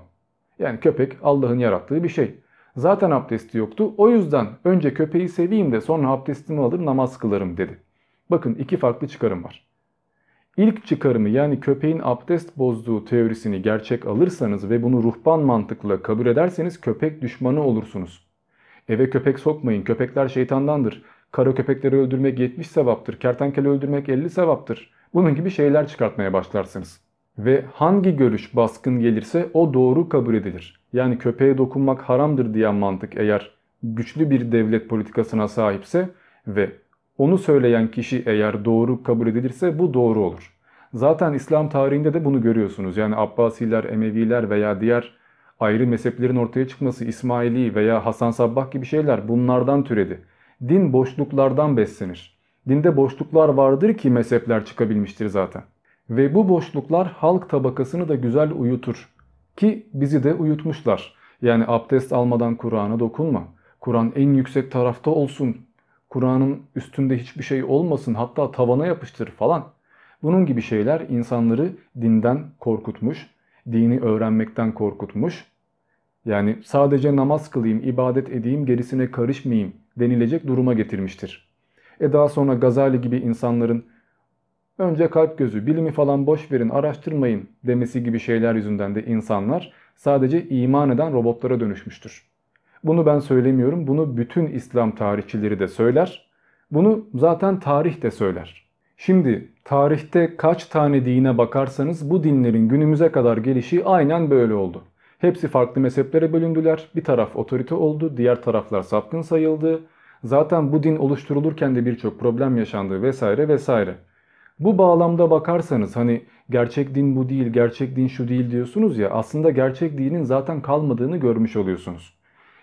Speaker 1: Yani köpek Allah'ın yarattığı bir şey. Zaten abdesti yoktu. O yüzden önce köpeği seveyim de sonra abdestimi alır namaz kılarım dedi. Bakın iki farklı çıkarım var. İlk çıkarımı yani köpeğin abdest bozduğu teorisini gerçek alırsanız ve bunu ruhban mantıkla kabul ederseniz köpek düşmanı olursunuz. Eve köpek sokmayın. Köpekler şeytandandır. Kara köpekleri öldürmek 70 sevaptır. Kertenkele öldürmek 50 sevaptır. Bunun gibi şeyler çıkartmaya başlarsınız. Ve hangi görüş baskın gelirse o doğru kabul edilir. Yani köpeğe dokunmak haramdır diyen mantık eğer güçlü bir devlet politikasına sahipse ve onu söyleyen kişi eğer doğru kabul edilirse bu doğru olur. Zaten İslam tarihinde de bunu görüyorsunuz. Yani Abbasiler, Emeviler veya diğer ayrı mezheplerin ortaya çıkması, İsmaili veya Hasan Sabbah gibi şeyler bunlardan türedi. Din boşluklardan beslenir. Dinde boşluklar vardır ki mezhepler çıkabilmiştir zaten. Ve bu boşluklar halk tabakasını da güzel uyutur. Ki bizi de uyutmuşlar. Yani abdest almadan Kur'an'a dokunma. Kur'an en yüksek tarafta olsun. Kur'an'ın üstünde hiçbir şey olmasın hatta tavana yapıştır falan. Bunun gibi şeyler insanları dinden korkutmuş, dini öğrenmekten korkutmuş. Yani sadece namaz kılayım, ibadet edeyim, gerisine karışmayayım denilecek duruma getirmiştir. E daha sonra Gazali gibi insanların önce kalp gözü, bilimi falan boş verin, araştırmayın demesi gibi şeyler yüzünden de insanlar sadece iman eden robotlara dönüşmüştür. Bunu ben söylemiyorum, bunu bütün İslam tarihçileri de söyler. Bunu zaten tarih de söyler. Şimdi tarihte kaç tane dine bakarsanız bu dinlerin günümüze kadar gelişi aynen böyle oldu. Hepsi farklı mezheplere bölündüler. Bir taraf otorite oldu, diğer taraflar sapkın sayıldı. Zaten bu din oluşturulurken de birçok problem yaşandı vesaire vesaire. Bu bağlamda bakarsanız hani gerçek din bu değil, gerçek din şu değil diyorsunuz ya aslında gerçek dinin zaten kalmadığını görmüş oluyorsunuz.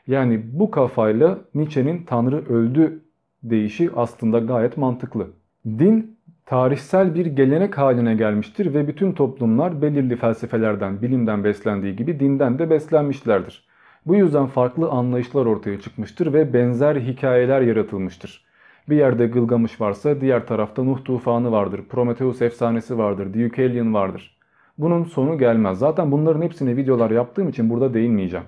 Speaker 1: Yani bu kafayla Nietzsche'nin Tanrı öldü deyişi aslında gayet mantıklı. Din tarihsel bir gelenek haline gelmiştir ve bütün toplumlar belirli felsefelerden, bilimden beslendiği gibi dinden de beslenmişlerdir. Bu yüzden farklı anlayışlar ortaya çıkmıştır ve benzer hikayeler yaratılmıştır. Bir yerde Gılgamış varsa diğer tarafta Nuh tufanı vardır, Prometheus efsanesi vardır, Deucalion vardır. Bunun sonu gelmez. Zaten bunların hepsine videolar yaptığım için burada değinmeyeceğim.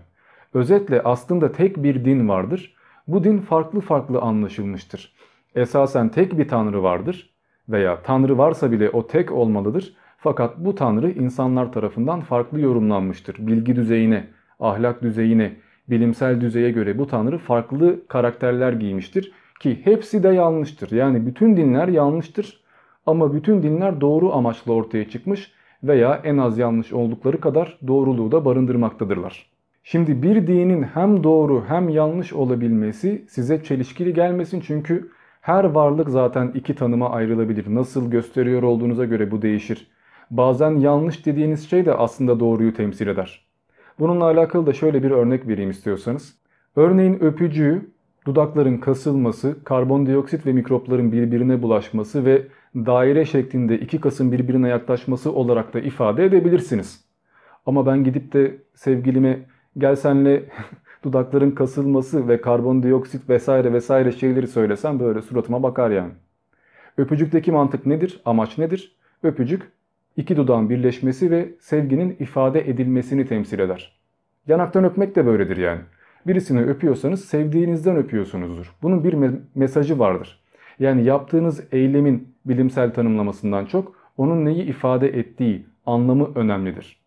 Speaker 1: Özetle aslında tek bir din vardır. Bu din farklı farklı anlaşılmıştır. Esasen tek bir tanrı vardır veya tanrı varsa bile o tek olmalıdır. Fakat bu tanrı insanlar tarafından farklı yorumlanmıştır. Bilgi düzeyine, ahlak düzeyine, bilimsel düzeye göre bu tanrı farklı karakterler giymiştir. Ki hepsi de yanlıştır. Yani bütün dinler yanlıştır ama bütün dinler doğru amaçla ortaya çıkmış veya en az yanlış oldukları kadar doğruluğu da barındırmaktadırlar. Şimdi bir dinin hem doğru hem yanlış olabilmesi size çelişkili gelmesin çünkü her varlık zaten iki tanıma ayrılabilir. Nasıl gösteriyor olduğunuza göre bu değişir. Bazen yanlış dediğiniz şey de aslında doğruyu temsil eder. Bununla alakalı da şöyle bir örnek vereyim istiyorsanız. Örneğin öpücüğü dudakların kasılması, karbondioksit ve mikropların birbirine bulaşması ve daire şeklinde iki kasın birbirine yaklaşması olarak da ifade edebilirsiniz. Ama ben gidip de sevgilime gel senle [laughs] dudakların kasılması ve karbondioksit vesaire vesaire şeyleri söylesem böyle suratıma bakar yani. Öpücükteki mantık nedir? Amaç nedir? Öpücük iki dudağın birleşmesi ve sevginin ifade edilmesini temsil eder. Yanaktan öpmek de böyledir yani. Birisini öpüyorsanız sevdiğinizden öpüyorsunuzdur. Bunun bir me mesajı vardır. Yani yaptığınız eylemin bilimsel tanımlamasından çok onun neyi ifade ettiği anlamı önemlidir.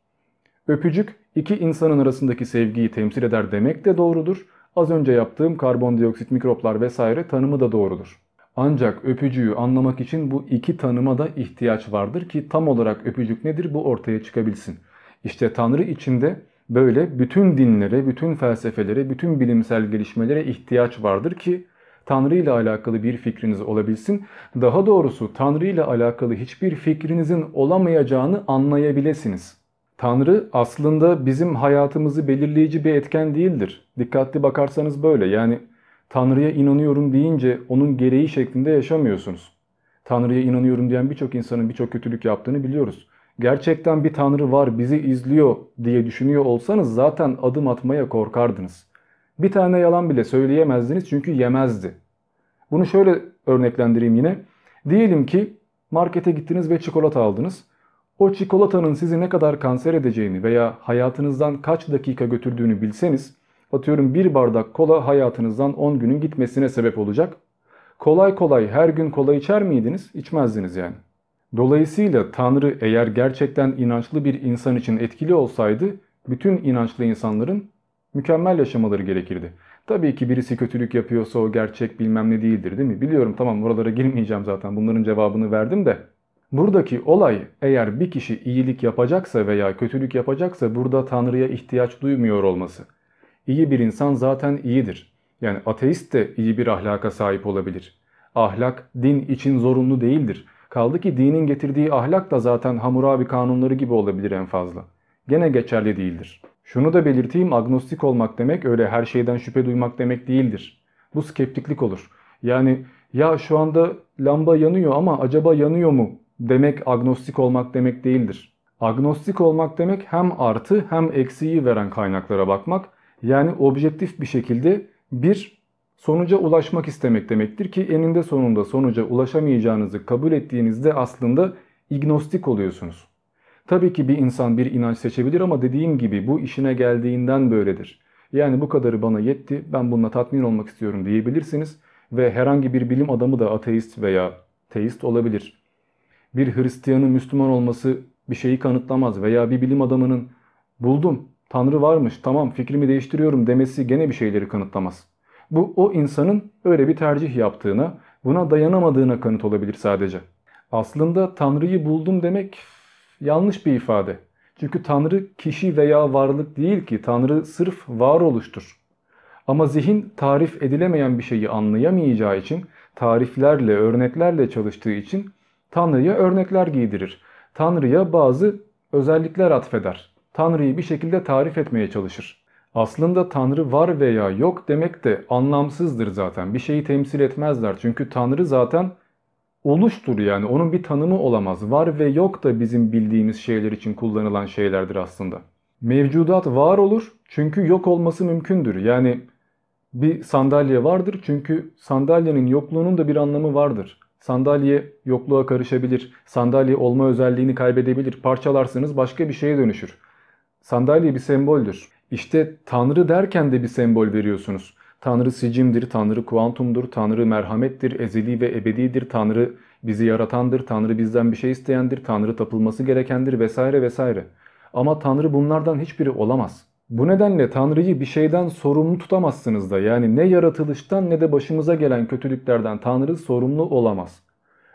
Speaker 1: Öpücük iki insanın arasındaki sevgiyi temsil eder demek de doğrudur. Az önce yaptığım karbondioksit, mikroplar vesaire tanımı da doğrudur. Ancak öpücüğü anlamak için bu iki tanıma da ihtiyaç vardır ki tam olarak öpücük nedir bu ortaya çıkabilsin. İşte Tanrı içinde böyle bütün dinlere, bütün felsefelere, bütün bilimsel gelişmelere ihtiyaç vardır ki Tanrı ile alakalı bir fikriniz olabilsin. Daha doğrusu Tanrı ile alakalı hiçbir fikrinizin olamayacağını anlayabilirsiniz. Tanrı aslında bizim hayatımızı belirleyici bir etken değildir. Dikkatli bakarsanız böyle. Yani Tanrı'ya inanıyorum deyince onun gereği şeklinde yaşamıyorsunuz. Tanrı'ya inanıyorum diyen birçok insanın birçok kötülük yaptığını biliyoruz. Gerçekten bir Tanrı var bizi izliyor diye düşünüyor olsanız zaten adım atmaya korkardınız. Bir tane yalan bile söyleyemezdiniz çünkü yemezdi. Bunu şöyle örneklendireyim yine. Diyelim ki markete gittiniz ve çikolata aldınız. O çikolatanın sizi ne kadar kanser edeceğini veya hayatınızdan kaç dakika götürdüğünü bilseniz atıyorum bir bardak kola hayatınızdan 10 günün gitmesine sebep olacak. Kolay kolay her gün kola içer miydiniz? İçmezdiniz yani. Dolayısıyla Tanrı eğer gerçekten inançlı bir insan için etkili olsaydı bütün inançlı insanların mükemmel yaşamaları gerekirdi. Tabii ki birisi kötülük yapıyorsa o gerçek bilmem ne değildir değil mi? Biliyorum tamam oralara girmeyeceğim zaten bunların cevabını verdim de. Buradaki olay eğer bir kişi iyilik yapacaksa veya kötülük yapacaksa burada Tanrı'ya ihtiyaç duymuyor olması. İyi bir insan zaten iyidir. Yani ateist de iyi bir ahlaka sahip olabilir. Ahlak din için zorunlu değildir. Kaldı ki dinin getirdiği ahlak da zaten Hammurabi kanunları gibi olabilir en fazla. Gene geçerli değildir. Şunu da belirteyim agnostik olmak demek öyle her şeyden şüphe duymak demek değildir. Bu skeptiklik olur. Yani ya şu anda lamba yanıyor ama acaba yanıyor mu demek agnostik olmak demek değildir. Agnostik olmak demek hem artı hem eksiği veren kaynaklara bakmak. Yani objektif bir şekilde bir sonuca ulaşmak istemek demektir ki eninde sonunda sonuca ulaşamayacağınızı kabul ettiğinizde aslında ignostik oluyorsunuz. Tabii ki bir insan bir inanç seçebilir ama dediğim gibi bu işine geldiğinden böyledir. Yani bu kadarı bana yetti ben bununla tatmin olmak istiyorum diyebilirsiniz ve herhangi bir bilim adamı da ateist veya teist olabilir. Bir Hristiyanın Müslüman olması bir şeyi kanıtlamaz veya bir bilim adamının buldum Tanrı varmış tamam fikrimi değiştiriyorum demesi gene bir şeyleri kanıtlamaz. Bu o insanın öyle bir tercih yaptığına, buna dayanamadığına kanıt olabilir sadece. Aslında Tanrı'yı buldum demek yanlış bir ifade. Çünkü Tanrı kişi veya varlık değil ki Tanrı sırf varoluştur. Ama zihin tarif edilemeyen bir şeyi anlayamayacağı için tariflerle, örneklerle çalıştığı için Tanrı'ya örnekler giydirir. Tanrı'ya bazı özellikler atfeder. Tanrı'yı bir şekilde tarif etmeye çalışır. Aslında Tanrı var veya yok demek de anlamsızdır zaten. Bir şeyi temsil etmezler. Çünkü Tanrı zaten oluştur yani. Onun bir tanımı olamaz. Var ve yok da bizim bildiğimiz şeyler için kullanılan şeylerdir aslında. Mevcudat var olur çünkü yok olması mümkündür. Yani bir sandalye vardır çünkü sandalyenin yokluğunun da bir anlamı vardır. Sandalye yokluğa karışabilir. Sandalye olma özelliğini kaybedebilir. Parçalarsınız başka bir şeye dönüşür. Sandalye bir semboldür. İşte Tanrı derken de bir sembol veriyorsunuz. Tanrı sicimdir, Tanrı kuantumdur, Tanrı merhamettir, ezeli ve ebedidir, Tanrı bizi yaratandır, Tanrı bizden bir şey isteyendir, Tanrı tapılması gerekendir vesaire vesaire. Ama Tanrı bunlardan hiçbiri olamaz. Bu nedenle Tanrı'yı bir şeyden sorumlu tutamazsınız da yani ne yaratılıştan ne de başımıza gelen kötülüklerden Tanrı sorumlu olamaz.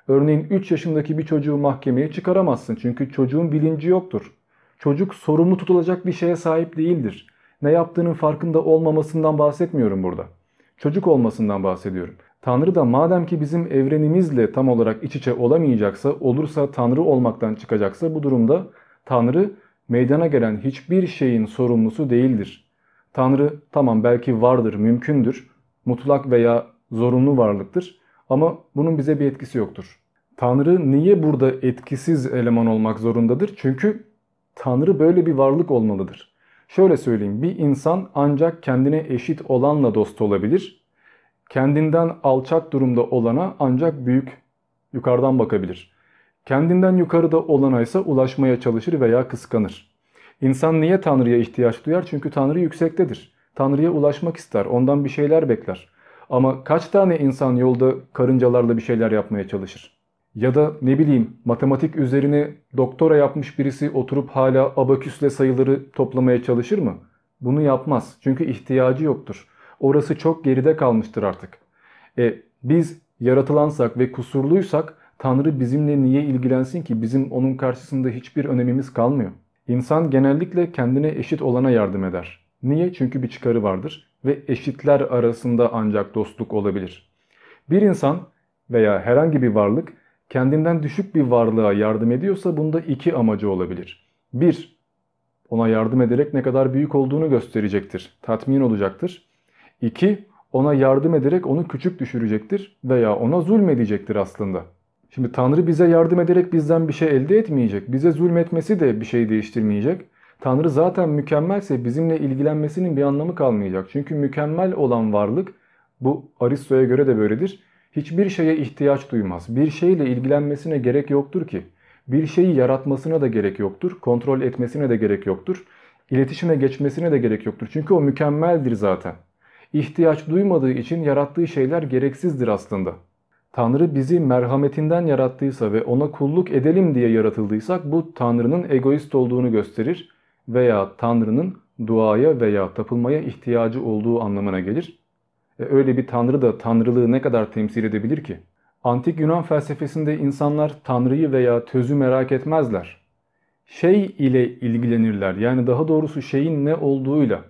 Speaker 1: Örneğin 3 yaşındaki bir çocuğu mahkemeye çıkaramazsın çünkü çocuğun bilinci yoktur. Çocuk sorumlu tutulacak bir şeye sahip değildir. Ne yaptığının farkında olmamasından bahsetmiyorum burada. Çocuk olmasından bahsediyorum. Tanrı da madem ki bizim evrenimizle tam olarak iç içe olamayacaksa, olursa Tanrı olmaktan çıkacaksa bu durumda Tanrı meydana gelen hiçbir şeyin sorumlusu değildir. Tanrı tamam belki vardır, mümkündür, mutlak veya zorunlu varlıktır ama bunun bize bir etkisi yoktur. Tanrı niye burada etkisiz eleman olmak zorundadır? Çünkü Tanrı böyle bir varlık olmalıdır. Şöyle söyleyeyim bir insan ancak kendine eşit olanla dost olabilir. Kendinden alçak durumda olana ancak büyük yukarıdan bakabilir. Kendinden yukarıda olana ise ulaşmaya çalışır veya kıskanır. İnsan niye Tanrı'ya ihtiyaç duyar? Çünkü Tanrı yüksektedir. Tanrı'ya ulaşmak ister, ondan bir şeyler bekler. Ama kaç tane insan yolda karıncalarla bir şeyler yapmaya çalışır? Ya da ne bileyim matematik üzerine doktora yapmış birisi oturup hala abaküsle sayıları toplamaya çalışır mı? Bunu yapmaz. Çünkü ihtiyacı yoktur. Orası çok geride kalmıştır artık. E, biz yaratılansak ve kusurluysak Tanrı bizimle niye ilgilensin ki? Bizim onun karşısında hiçbir önemimiz kalmıyor. İnsan genellikle kendine eşit olana yardım eder. Niye? Çünkü bir çıkarı vardır ve eşitler arasında ancak dostluk olabilir. Bir insan veya herhangi bir varlık kendinden düşük bir varlığa yardım ediyorsa bunda iki amacı olabilir. Bir, ona yardım ederek ne kadar büyük olduğunu gösterecektir, tatmin olacaktır. İki, ona yardım ederek onu küçük düşürecektir veya ona zulmedecektir aslında. Şimdi Tanrı bize yardım ederek bizden bir şey elde etmeyecek. Bize zulmetmesi de bir şey değiştirmeyecek. Tanrı zaten mükemmelse bizimle ilgilenmesinin bir anlamı kalmayacak. Çünkü mükemmel olan varlık bu Aristo'ya göre de böyledir hiçbir şeye ihtiyaç duymaz. Bir şeyle ilgilenmesine gerek yoktur ki. Bir şeyi yaratmasına da gerek yoktur. Kontrol etmesine de gerek yoktur. İletişime geçmesine de gerek yoktur. Çünkü o mükemmeldir zaten. İhtiyaç duymadığı için yarattığı şeyler gereksizdir aslında. Tanrı bizi merhametinden yarattıysa ve ona kulluk edelim diye yaratıldıysak bu Tanrı'nın egoist olduğunu gösterir veya Tanrı'nın duaya veya tapılmaya ihtiyacı olduğu anlamına gelir. E, öyle bir tanrı da tanrılığı ne kadar temsil edebilir ki? Antik Yunan felsefesinde insanlar tanrıyı veya tözü merak etmezler. Şey ile ilgilenirler. Yani daha doğrusu şeyin ne olduğuyla.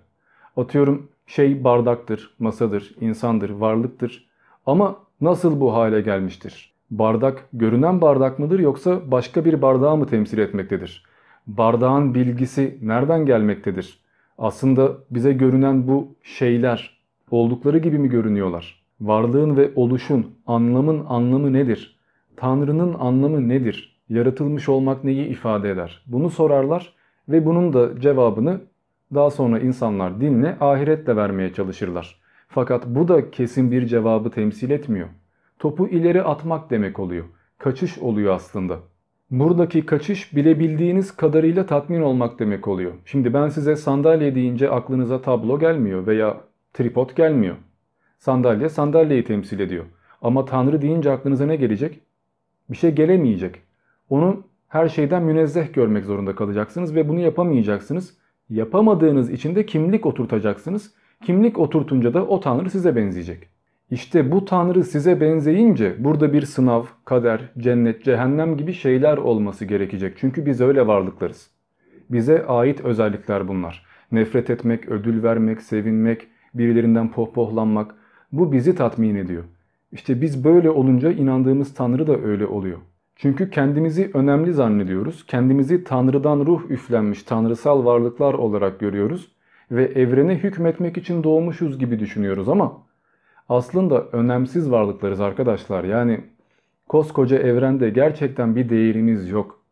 Speaker 1: Atıyorum şey bardaktır, masadır, insandır, varlıktır. Ama nasıl bu hale gelmiştir? Bardak görünen bardak mıdır yoksa başka bir bardağı mı temsil etmektedir? Bardağın bilgisi nereden gelmektedir? Aslında bize görünen bu şeyler oldukları gibi mi görünüyorlar? Varlığın ve oluşun, anlamın anlamı nedir? Tanrı'nın anlamı nedir? Yaratılmış olmak neyi ifade eder? Bunu sorarlar ve bunun da cevabını daha sonra insanlar dinle, ahiretle vermeye çalışırlar. Fakat bu da kesin bir cevabı temsil etmiyor. Topu ileri atmak demek oluyor. Kaçış oluyor aslında. Buradaki kaçış bilebildiğiniz kadarıyla tatmin olmak demek oluyor. Şimdi ben size sandalye deyince aklınıza tablo gelmiyor veya tripod gelmiyor. Sandalye sandalyeyi temsil ediyor. Ama Tanrı deyince aklınıza ne gelecek? Bir şey gelemeyecek. Onu her şeyden münezzeh görmek zorunda kalacaksınız ve bunu yapamayacaksınız. Yapamadığınız için de kimlik oturtacaksınız. Kimlik oturtunca da o Tanrı size benzeyecek. İşte bu Tanrı size benzeyince burada bir sınav, kader, cennet, cehennem gibi şeyler olması gerekecek. Çünkü biz öyle varlıklarız. Bize ait özellikler bunlar. Nefret etmek, ödül vermek, sevinmek, birilerinden pohpohlanmak bu bizi tatmin ediyor. İşte biz böyle olunca inandığımız Tanrı da öyle oluyor. Çünkü kendimizi önemli zannediyoruz. Kendimizi Tanrı'dan ruh üflenmiş tanrısal varlıklar olarak görüyoruz ve evrene hükmetmek için doğmuşuz gibi düşünüyoruz ama aslında önemsiz varlıklarız arkadaşlar. Yani koskoca evrende gerçekten bir değerimiz yok.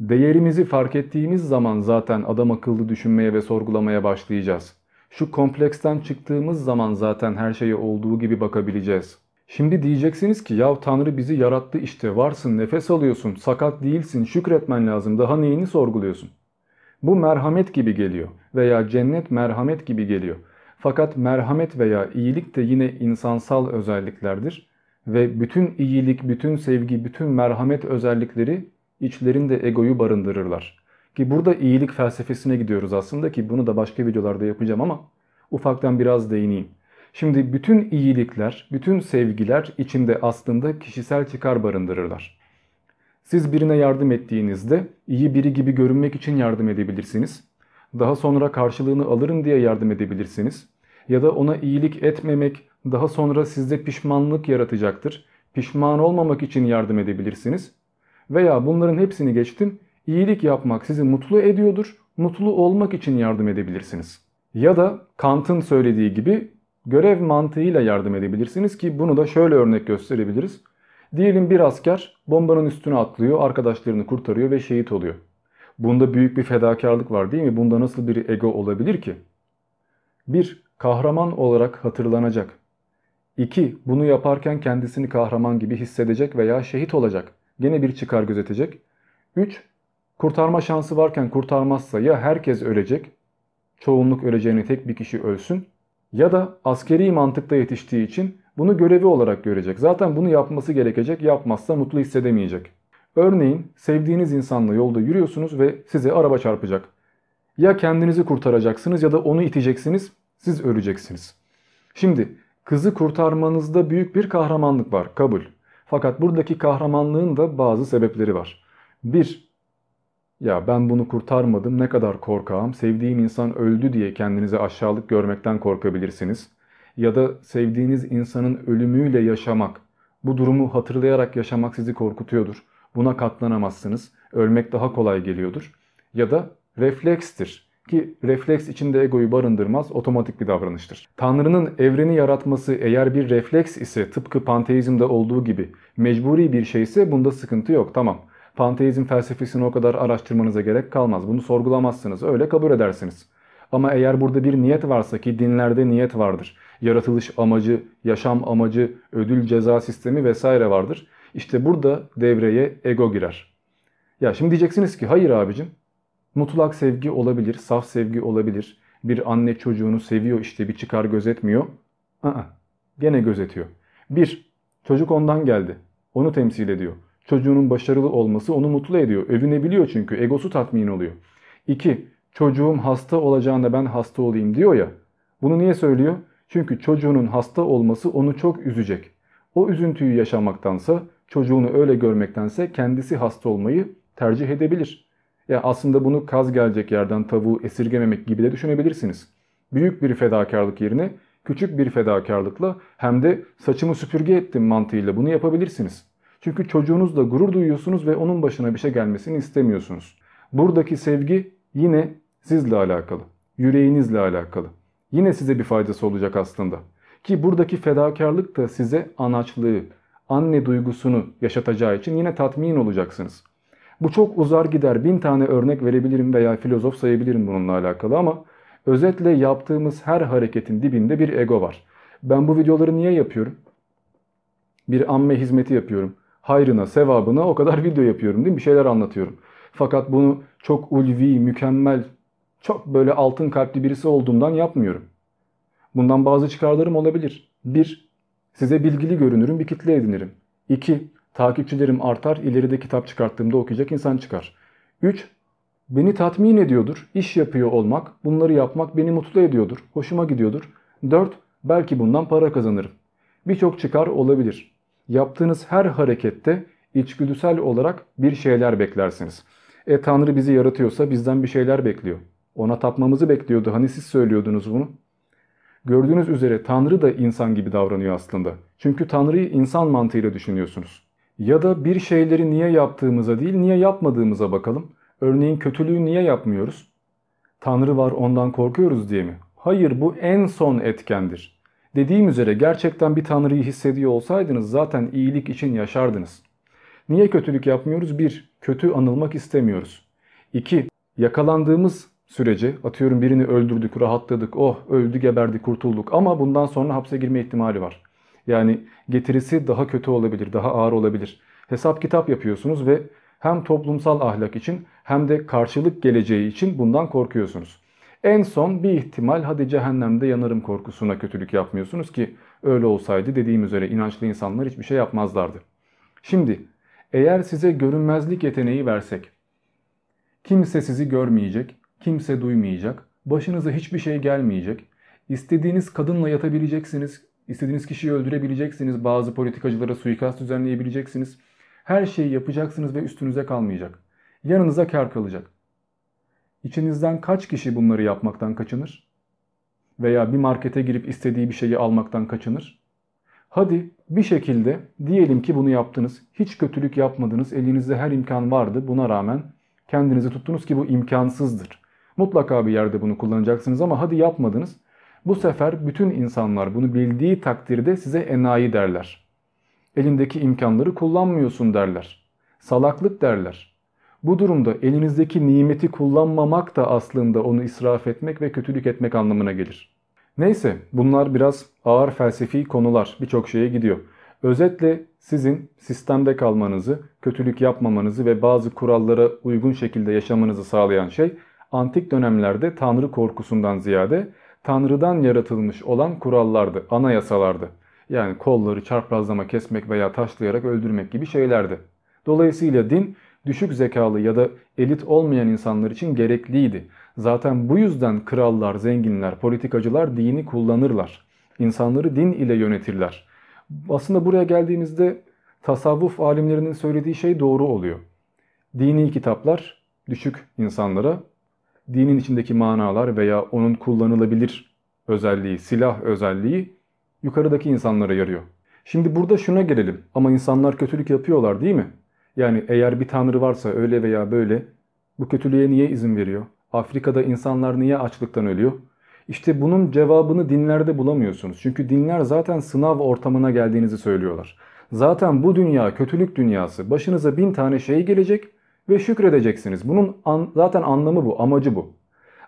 Speaker 1: Değerimizi fark ettiğimiz zaman zaten adam akıllı düşünmeye ve sorgulamaya başlayacağız. Şu kompleksten çıktığımız zaman zaten her şeye olduğu gibi bakabileceğiz. Şimdi diyeceksiniz ki ya Tanrı bizi yarattı işte varsın nefes alıyorsun sakat değilsin şükretmen lazım daha neyini sorguluyorsun? Bu merhamet gibi geliyor veya cennet merhamet gibi geliyor. Fakat merhamet veya iyilik de yine insansal özelliklerdir ve bütün iyilik, bütün sevgi, bütün merhamet özellikleri içlerinde egoyu barındırırlar. Ki burada iyilik felsefesine gidiyoruz aslında ki bunu da başka videolarda yapacağım ama ufaktan biraz değineyim. Şimdi bütün iyilikler, bütün sevgiler içinde aslında kişisel çıkar barındırırlar. Siz birine yardım ettiğinizde iyi biri gibi görünmek için yardım edebilirsiniz. Daha sonra karşılığını alırım diye yardım edebilirsiniz. Ya da ona iyilik etmemek daha sonra sizde pişmanlık yaratacaktır. Pişman olmamak için yardım edebilirsiniz. Veya bunların hepsini geçtim. İyilik yapmak sizi mutlu ediyordur. Mutlu olmak için yardım edebilirsiniz. Ya da Kant'ın söylediği gibi görev mantığıyla yardım edebilirsiniz ki bunu da şöyle örnek gösterebiliriz. Diyelim bir asker bombanın üstüne atlıyor, arkadaşlarını kurtarıyor ve şehit oluyor. Bunda büyük bir fedakarlık var değil mi? Bunda nasıl bir ego olabilir ki? Bir, kahraman olarak hatırlanacak. İki, bunu yaparken kendisini kahraman gibi hissedecek veya şehit olacak. Gene bir çıkar gözetecek. Üç, kurtarma şansı varken kurtarmazsa ya herkes ölecek, çoğunluk öleceğini tek bir kişi ölsün ya da askeri mantıkta yetiştiği için bunu görevi olarak görecek. Zaten bunu yapması gerekecek. Yapmazsa mutlu hissedemeyecek. Örneğin sevdiğiniz insanla yolda yürüyorsunuz ve size araba çarpacak. Ya kendinizi kurtaracaksınız ya da onu iteceksiniz. Siz öleceksiniz. Şimdi kızı kurtarmanızda büyük bir kahramanlık var. Kabul. Fakat buradaki kahramanlığın da bazı sebepleri var. Bir, ya ben bunu kurtarmadım ne kadar korkağım. Sevdiğim insan öldü diye kendinizi aşağılık görmekten korkabilirsiniz. Ya da sevdiğiniz insanın ölümüyle yaşamak, bu durumu hatırlayarak yaşamak sizi korkutuyordur. Buna katlanamazsınız. Ölmek daha kolay geliyordur. Ya da reflekstir ki refleks içinde egoyu barındırmaz otomatik bir davranıştır. Tanrı'nın evreni yaratması eğer bir refleks ise tıpkı panteizmde olduğu gibi mecburi bir şeyse bunda sıkıntı yok tamam. Panteizm felsefesini o kadar araştırmanıza gerek kalmaz. Bunu sorgulamazsınız. Öyle kabul edersiniz. Ama eğer burada bir niyet varsa ki dinlerde niyet vardır. Yaratılış amacı, yaşam amacı, ödül ceza sistemi vesaire vardır. İşte burada devreye ego girer. Ya şimdi diyeceksiniz ki hayır abicim. Mutlak sevgi olabilir, saf sevgi olabilir. Bir anne çocuğunu seviyor işte bir çıkar gözetmiyor. Aa, gene gözetiyor. Bir, çocuk ondan geldi. Onu temsil ediyor. Çocuğunun başarılı olması onu mutlu ediyor. Övünebiliyor çünkü. Egosu tatmin oluyor. 2. Çocuğum hasta olacağında ben hasta olayım diyor ya. Bunu niye söylüyor? Çünkü çocuğunun hasta olması onu çok üzecek. O üzüntüyü yaşamaktansa, çocuğunu öyle görmektense kendisi hasta olmayı tercih edebilir. Ya aslında bunu kaz gelecek yerden tavuğu esirgememek gibi de düşünebilirsiniz. Büyük bir fedakarlık yerine küçük bir fedakarlıkla hem de saçımı süpürge ettim mantığıyla bunu yapabilirsiniz. Çünkü çocuğunuzla gurur duyuyorsunuz ve onun başına bir şey gelmesini istemiyorsunuz. Buradaki sevgi yine sizle alakalı, yüreğinizle alakalı. Yine size bir faydası olacak aslında. Ki buradaki fedakarlık da size anaçlığı, anne duygusunu yaşatacağı için yine tatmin olacaksınız. Bu çok uzar gider. Bin tane örnek verebilirim veya filozof sayabilirim bununla alakalı ama özetle yaptığımız her hareketin dibinde bir ego var. Ben bu videoları niye yapıyorum? Bir amme hizmeti yapıyorum. Hayrına, sevabına o kadar video yapıyorum değil mi? Bir şeyler anlatıyorum. Fakat bunu çok ulvi, mükemmel, çok böyle altın kalpli birisi olduğumdan yapmıyorum. Bundan bazı çıkarlarım olabilir. 1. Size bilgili görünürüm, bir kitle edinirim. 2. Takipçilerim artar, ileride kitap çıkarttığımda okuyacak insan çıkar. 3. Beni tatmin ediyordur, iş yapıyor olmak, bunları yapmak beni mutlu ediyordur, hoşuma gidiyordur. 4. Belki bundan para kazanırım. Birçok çıkar olabilir. Yaptığınız her harekette içgüdüsel olarak bir şeyler beklersiniz. E Tanrı bizi yaratıyorsa bizden bir şeyler bekliyor. Ona tapmamızı bekliyordu. Hani siz söylüyordunuz bunu? Gördüğünüz üzere Tanrı da insan gibi davranıyor aslında. Çünkü Tanrı'yı insan mantığıyla düşünüyorsunuz. Ya da bir şeyleri niye yaptığımıza değil niye yapmadığımıza bakalım. Örneğin kötülüğü niye yapmıyoruz? Tanrı var ondan korkuyoruz diye mi? Hayır bu en son etkendir. Dediğim üzere gerçekten bir Tanrı'yı hissediyor olsaydınız zaten iyilik için yaşardınız. Niye kötülük yapmıyoruz? 1. Kötü anılmak istemiyoruz. 2. Yakalandığımız sürece atıyorum birini öldürdük, rahatladık, oh öldü geberdi kurtulduk ama bundan sonra hapse girme ihtimali var. Yani getirisi daha kötü olabilir, daha ağır olabilir. Hesap kitap yapıyorsunuz ve hem toplumsal ahlak için hem de karşılık geleceği için bundan korkuyorsunuz. En son bir ihtimal hadi cehennemde yanarım korkusuna kötülük yapmıyorsunuz ki öyle olsaydı dediğim üzere inançlı insanlar hiçbir şey yapmazlardı. Şimdi eğer size görünmezlik yeteneği versek, kimse sizi görmeyecek, kimse duymayacak, başınıza hiçbir şey gelmeyecek, istediğiniz kadınla yatabileceksiniz, istediğiniz kişiyi öldürebileceksiniz, bazı politikacılara suikast düzenleyebileceksiniz, her şeyi yapacaksınız ve üstünüze kalmayacak. Yanınıza kar kalacak. İçinizden kaç kişi bunları yapmaktan kaçınır? Veya bir markete girip istediği bir şeyi almaktan kaçınır? Hadi bir şekilde diyelim ki bunu yaptınız. Hiç kötülük yapmadınız. Elinizde her imkan vardı. Buna rağmen kendinizi tuttunuz ki bu imkansızdır. Mutlaka bir yerde bunu kullanacaksınız ama hadi yapmadınız. Bu sefer bütün insanlar bunu bildiği takdirde size enayi derler. Elindeki imkanları kullanmıyorsun derler. Salaklık derler. Bu durumda elinizdeki nimeti kullanmamak da aslında onu israf etmek ve kötülük etmek anlamına gelir. Neyse bunlar biraz ağır felsefi konular birçok şeye gidiyor. Özetle sizin sistemde kalmanızı, kötülük yapmamanızı ve bazı kurallara uygun şekilde yaşamanızı sağlayan şey antik dönemlerde tanrı korkusundan ziyade tanrıdan yaratılmış olan kurallardı, anayasalardı. Yani kolları çarprazlama kesmek veya taşlayarak öldürmek gibi şeylerdi. Dolayısıyla din düşük zekalı ya da elit olmayan insanlar için gerekliydi. Zaten bu yüzden krallar, zenginler, politikacılar dini kullanırlar. İnsanları din ile yönetirler. Aslında buraya geldiğimizde tasavvuf alimlerinin söylediği şey doğru oluyor. Dini kitaplar düşük insanlara dinin içindeki manalar veya onun kullanılabilir özelliği, silah özelliği yukarıdaki insanlara yarıyor. Şimdi burada şuna gelelim. Ama insanlar kötülük yapıyorlar değil mi? Yani eğer bir tanrı varsa öyle veya böyle bu kötülüğe niye izin veriyor? Afrika'da insanlar niye açlıktan ölüyor? İşte bunun cevabını dinlerde bulamıyorsunuz. Çünkü dinler zaten sınav ortamına geldiğinizi söylüyorlar. Zaten bu dünya kötülük dünyası. Başınıza bin tane şey gelecek ve şükredeceksiniz. Bunun an, zaten anlamı bu, amacı bu.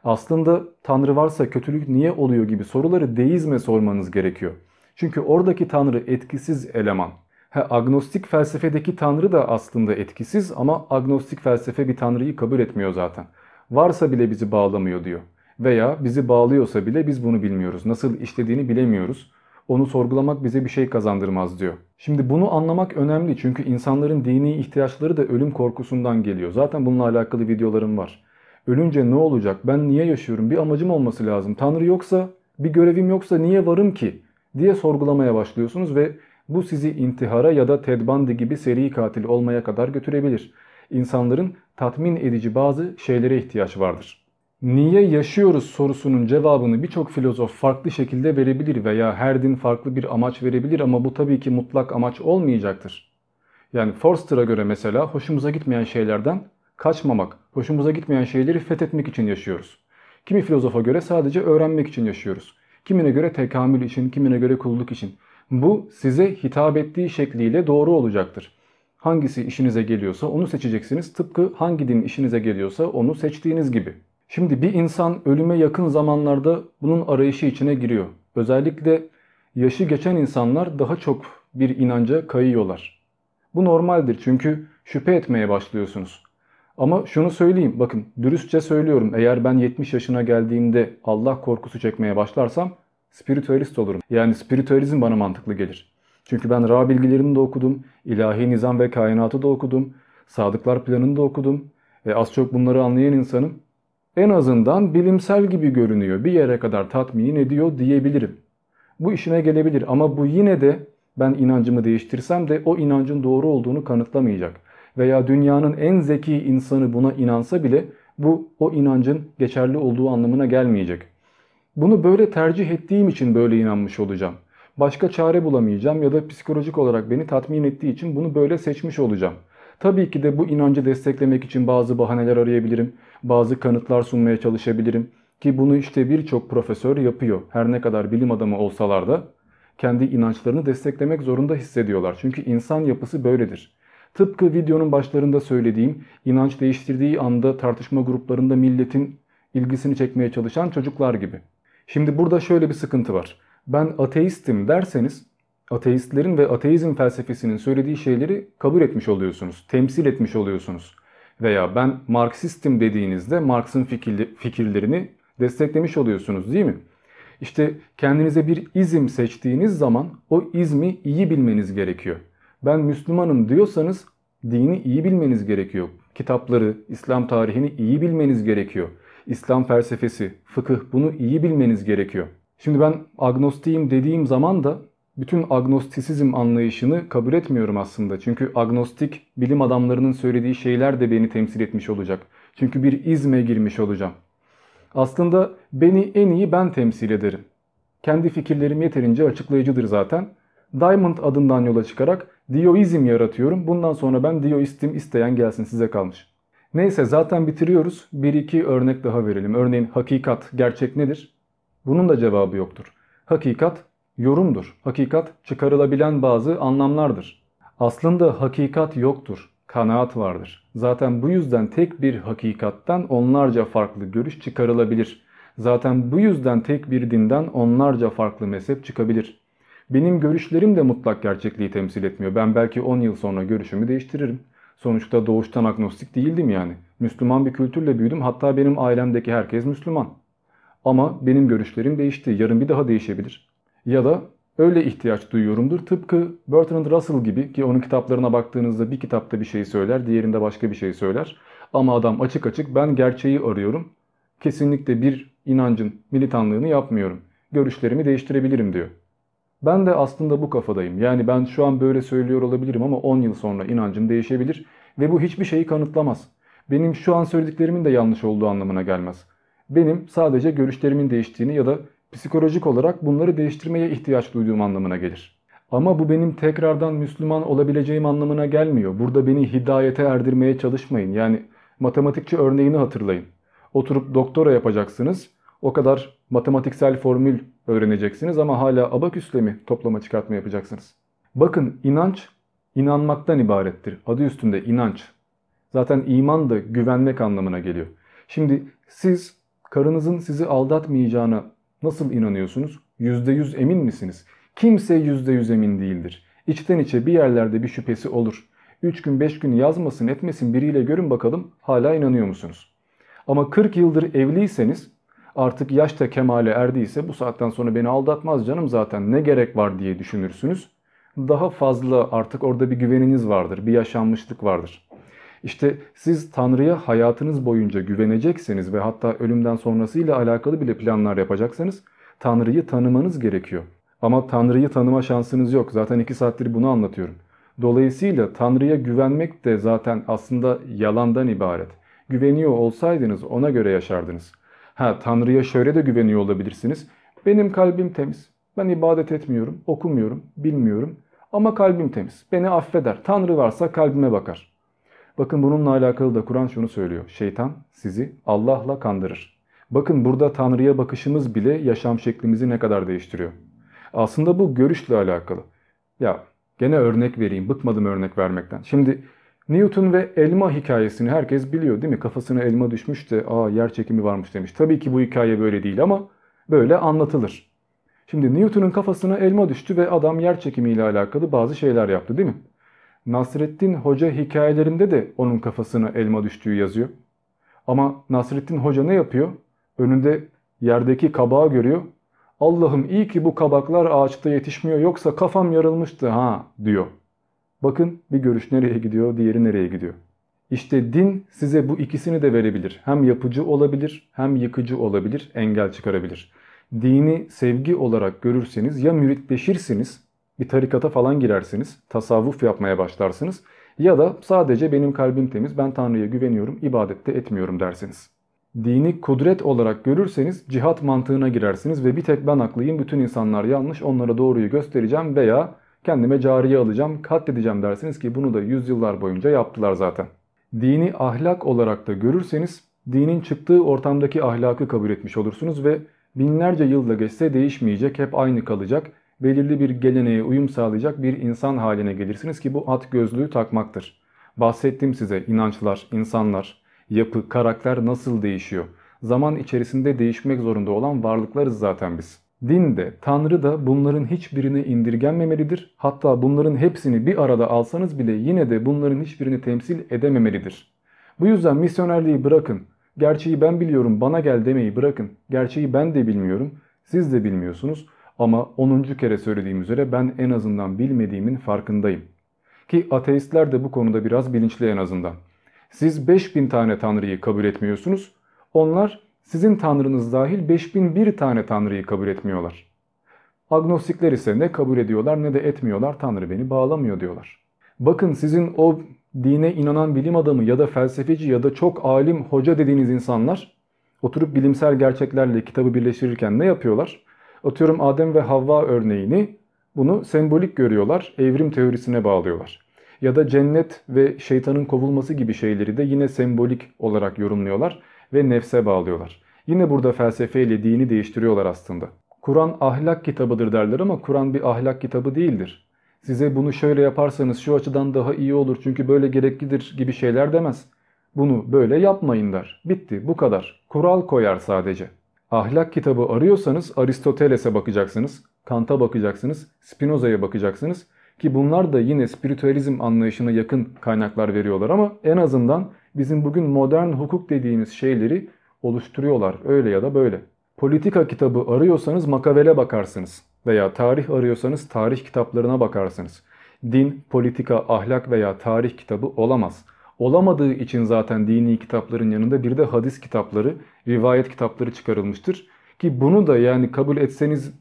Speaker 1: Aslında Tanrı varsa kötülük niye oluyor gibi soruları deizme sormanız gerekiyor. Çünkü oradaki Tanrı etkisiz eleman. Ha, agnostik felsefedeki Tanrı da aslında etkisiz ama agnostik felsefe bir Tanrı'yı kabul etmiyor zaten. Varsa bile bizi bağlamıyor diyor. Veya bizi bağlıyorsa bile biz bunu bilmiyoruz. Nasıl işlediğini bilemiyoruz. Onu sorgulamak bize bir şey kazandırmaz diyor. Şimdi bunu anlamak önemli çünkü insanların dini ihtiyaçları da ölüm korkusundan geliyor. Zaten bununla alakalı videolarım var. Ölünce ne olacak? Ben niye yaşıyorum? Bir amacım olması lazım. Tanrı yoksa, bir görevim yoksa niye varım ki? diye sorgulamaya başlıyorsunuz ve bu sizi intihara ya da Ted Bundy gibi seri katil olmaya kadar götürebilir. İnsanların tatmin edici bazı şeylere ihtiyaç vardır. Niye yaşıyoruz sorusunun cevabını birçok filozof farklı şekilde verebilir veya her din farklı bir amaç verebilir ama bu tabii ki mutlak amaç olmayacaktır. Yani Forster'a göre mesela hoşumuza gitmeyen şeylerden kaçmamak, hoşumuza gitmeyen şeyleri fethetmek için yaşıyoruz. Kimi filozofa göre sadece öğrenmek için yaşıyoruz. Kimine göre tekamül için, kimine göre kulluk için. Bu size hitap ettiği şekliyle doğru olacaktır. Hangisi işinize geliyorsa onu seçeceksiniz. Tıpkı hangi din işinize geliyorsa onu seçtiğiniz gibi. Şimdi bir insan ölüme yakın zamanlarda bunun arayışı içine giriyor. Özellikle yaşı geçen insanlar daha çok bir inanca kayıyorlar. Bu normaldir çünkü şüphe etmeye başlıyorsunuz. Ama şunu söyleyeyim bakın dürüstçe söylüyorum eğer ben 70 yaşına geldiğimde Allah korkusu çekmeye başlarsam spiritüalist olurum. Yani spiritüalizm bana mantıklı gelir. Çünkü ben Ra bilgilerini de okudum, ilahi nizam ve kainatı da okudum, sadıklar planını da okudum ve az çok bunları anlayan insanım. En azından bilimsel gibi görünüyor, bir yere kadar tatmin ediyor diyebilirim. Bu işine gelebilir ama bu yine de ben inancımı değiştirsem de o inancın doğru olduğunu kanıtlamayacak. Veya dünyanın en zeki insanı buna inansa bile bu o inancın geçerli olduğu anlamına gelmeyecek. Bunu böyle tercih ettiğim için böyle inanmış olacağım. Başka çare bulamayacağım ya da psikolojik olarak beni tatmin ettiği için bunu böyle seçmiş olacağım. Tabii ki de bu inancı desteklemek için bazı bahaneler arayabilirim, bazı kanıtlar sunmaya çalışabilirim ki bunu işte birçok profesör yapıyor. Her ne kadar bilim adamı olsalar da kendi inançlarını desteklemek zorunda hissediyorlar. Çünkü insan yapısı böyledir. Tıpkı videonun başlarında söylediğim inanç değiştirdiği anda tartışma gruplarında milletin ilgisini çekmeye çalışan çocuklar gibi. Şimdi burada şöyle bir sıkıntı var. Ben ateistim derseniz ateistlerin ve ateizm felsefesinin söylediği şeyleri kabul etmiş oluyorsunuz, temsil etmiş oluyorsunuz. Veya ben Marksistim dediğinizde Marx'ın fikirlerini desteklemiş oluyorsunuz değil mi? İşte kendinize bir izim seçtiğiniz zaman o izmi iyi bilmeniz gerekiyor. Ben Müslümanım diyorsanız dini iyi bilmeniz gerekiyor. Kitapları, İslam tarihini iyi bilmeniz gerekiyor. İslam felsefesi, fıkıh bunu iyi bilmeniz gerekiyor. Şimdi ben agnostiyim dediğim zaman da bütün agnostisizm anlayışını kabul etmiyorum aslında. Çünkü agnostik bilim adamlarının söylediği şeyler de beni temsil etmiş olacak. Çünkü bir izme girmiş olacağım. Aslında beni en iyi ben temsil ederim. Kendi fikirlerim yeterince açıklayıcıdır zaten. Diamond adından yola çıkarak Dioizm yaratıyorum. Bundan sonra ben Dioistim isteyen gelsin size kalmış. Neyse zaten bitiriyoruz. Bir iki örnek daha verelim. Örneğin hakikat, gerçek nedir? Bunun da cevabı yoktur. Hakikat yorumdur. Hakikat çıkarılabilen bazı anlamlardır. Aslında hakikat yoktur. Kanaat vardır. Zaten bu yüzden tek bir hakikatten onlarca farklı görüş çıkarılabilir. Zaten bu yüzden tek bir dinden onlarca farklı mezhep çıkabilir. Benim görüşlerim de mutlak gerçekliği temsil etmiyor. Ben belki 10 yıl sonra görüşümü değiştiririm. Sonuçta doğuştan agnostik değildim yani. Müslüman bir kültürle büyüdüm. Hatta benim ailemdeki herkes Müslüman. Ama benim görüşlerim değişti. Yarın bir daha değişebilir. Ya da öyle ihtiyaç duyuyorumdur. Tıpkı Bertrand Russell gibi ki onun kitaplarına baktığınızda bir kitapta bir şey söyler, diğerinde başka bir şey söyler. Ama adam açık açık ben gerçeği arıyorum. Kesinlikle bir inancın militanlığını yapmıyorum. Görüşlerimi değiştirebilirim diyor. Ben de aslında bu kafadayım. Yani ben şu an böyle söylüyor olabilirim ama 10 yıl sonra inancım değişebilir ve bu hiçbir şeyi kanıtlamaz. Benim şu an söylediklerimin de yanlış olduğu anlamına gelmez. Benim sadece görüşlerimin değiştiğini ya da psikolojik olarak bunları değiştirmeye ihtiyaç duyduğum anlamına gelir. Ama bu benim tekrardan Müslüman olabileceğim anlamına gelmiyor. Burada beni hidayete erdirmeye çalışmayın. Yani matematikçi örneğini hatırlayın. Oturup doktora yapacaksınız. O kadar matematiksel formül öğreneceksiniz ama hala abaküsle mi toplama çıkartma yapacaksınız? Bakın inanç inanmaktan ibarettir. Adı üstünde inanç. Zaten iman da güvenmek anlamına geliyor. Şimdi siz karınızın sizi aldatmayacağına nasıl inanıyorsunuz? %100 emin misiniz? Kimse %100 emin değildir. İçten içe bir yerlerde bir şüphesi olur. 3 gün 5 gün yazmasın etmesin biriyle görün bakalım hala inanıyor musunuz? Ama 40 yıldır evliyseniz artık yaş da kemale erdiyse bu saatten sonra beni aldatmaz canım zaten ne gerek var diye düşünürsünüz. Daha fazla artık orada bir güveniniz vardır, bir yaşanmışlık vardır. İşte siz Tanrı'ya hayatınız boyunca güvenecekseniz ve hatta ölümden sonrasıyla alakalı bile planlar yapacaksanız Tanrı'yı tanımanız gerekiyor. Ama Tanrı'yı tanıma şansınız yok. Zaten iki saattir bunu anlatıyorum. Dolayısıyla Tanrı'ya güvenmek de zaten aslında yalandan ibaret. Güveniyor olsaydınız ona göre yaşardınız. Ha Tanrı'ya şöyle de güveniyor olabilirsiniz. Benim kalbim temiz. Ben ibadet etmiyorum, okumuyorum, bilmiyorum. Ama kalbim temiz. Beni affeder. Tanrı varsa kalbime bakar. Bakın bununla alakalı da Kur'an şunu söylüyor. Şeytan sizi Allah'la kandırır. Bakın burada Tanrı'ya bakışımız bile yaşam şeklimizi ne kadar değiştiriyor. Aslında bu görüşle alakalı. Ya gene örnek vereyim. Bıkmadım örnek vermekten. Şimdi Newton ve elma hikayesini herkes biliyor değil mi? Kafasına elma düşmüş de aa yer çekimi varmış demiş. Tabii ki bu hikaye böyle değil ama böyle anlatılır. Şimdi Newton'un kafasına elma düştü ve adam yer çekimiyle alakalı bazı şeyler yaptı değil mi? Nasrettin Hoca hikayelerinde de onun kafasına elma düştüğü yazıyor. Ama Nasrettin Hoca ne yapıyor? Önünde yerdeki kabağı görüyor. Allah'ım iyi ki bu kabaklar ağaçta yetişmiyor yoksa kafam yarılmıştı ha diyor. Bakın bir görüş nereye gidiyor, diğeri nereye gidiyor. İşte din size bu ikisini de verebilir. Hem yapıcı olabilir, hem yıkıcı olabilir, engel çıkarabilir. Dini sevgi olarak görürseniz ya müritleşirsiniz, bir tarikata falan girersiniz, tasavvuf yapmaya başlarsınız ya da sadece benim kalbim temiz, ben Tanrı'ya güveniyorum, ibadette etmiyorum dersiniz. Dini kudret olarak görürseniz cihat mantığına girersiniz ve bir tek ben haklıyım, bütün insanlar yanlış, onlara doğruyu göstereceğim veya kendime cariye alacağım, katledeceğim dersiniz ki bunu da yüzyıllar boyunca yaptılar zaten. Dini ahlak olarak da görürseniz dinin çıktığı ortamdaki ahlakı kabul etmiş olursunuz ve binlerce yılda geçse değişmeyecek, hep aynı kalacak, belirli bir geleneğe uyum sağlayacak bir insan haline gelirsiniz ki bu at gözlüğü takmaktır. Bahsettim size inançlar, insanlar, yapı, karakter nasıl değişiyor. Zaman içerisinde değişmek zorunda olan varlıklarız zaten biz. Din de, Tanrı da bunların hiçbirini indirgenmemelidir. Hatta bunların hepsini bir arada alsanız bile yine de bunların hiçbirini temsil edememelidir. Bu yüzden misyonerliği bırakın. Gerçeği ben biliyorum bana gel demeyi bırakın. Gerçeği ben de bilmiyorum, siz de bilmiyorsunuz. Ama 10. kere söylediğim üzere ben en azından bilmediğimin farkındayım. Ki ateistler de bu konuda biraz bilinçli en azından. Siz 5000 tane tanrıyı kabul etmiyorsunuz. Onlar sizin tanrınız dahil 5001 tane tanrıyı kabul etmiyorlar. Agnostikler ise ne kabul ediyorlar ne de etmiyorlar tanrı beni bağlamıyor diyorlar. Bakın sizin o dine inanan bilim adamı ya da felsefeci ya da çok alim hoca dediğiniz insanlar oturup bilimsel gerçeklerle kitabı birleştirirken ne yapıyorlar? Atıyorum Adem ve Havva örneğini bunu sembolik görüyorlar, evrim teorisine bağlıyorlar. Ya da cennet ve şeytanın kovulması gibi şeyleri de yine sembolik olarak yorumluyorlar ve nefse bağlıyorlar. Yine burada felsefeyle dini değiştiriyorlar aslında. Kur'an ahlak kitabıdır derler ama Kur'an bir ahlak kitabı değildir. Size bunu şöyle yaparsanız şu açıdan daha iyi olur çünkü böyle gereklidir gibi şeyler demez. Bunu böyle yapmayın der. Bitti bu kadar. Kural koyar sadece. Ahlak kitabı arıyorsanız Aristoteles'e bakacaksınız, Kant'a bakacaksınız, Spinoza'ya bakacaksınız ki bunlar da yine spiritüalizm anlayışına yakın kaynaklar veriyorlar ama en azından bizim bugün modern hukuk dediğimiz şeyleri oluşturuyorlar öyle ya da böyle. Politika kitabı arıyorsanız Makavele bakarsınız veya tarih arıyorsanız tarih kitaplarına bakarsınız. Din, politika, ahlak veya tarih kitabı olamaz. Olamadığı için zaten dini kitapların yanında bir de hadis kitapları, rivayet kitapları çıkarılmıştır. Ki bunu da yani kabul etseniz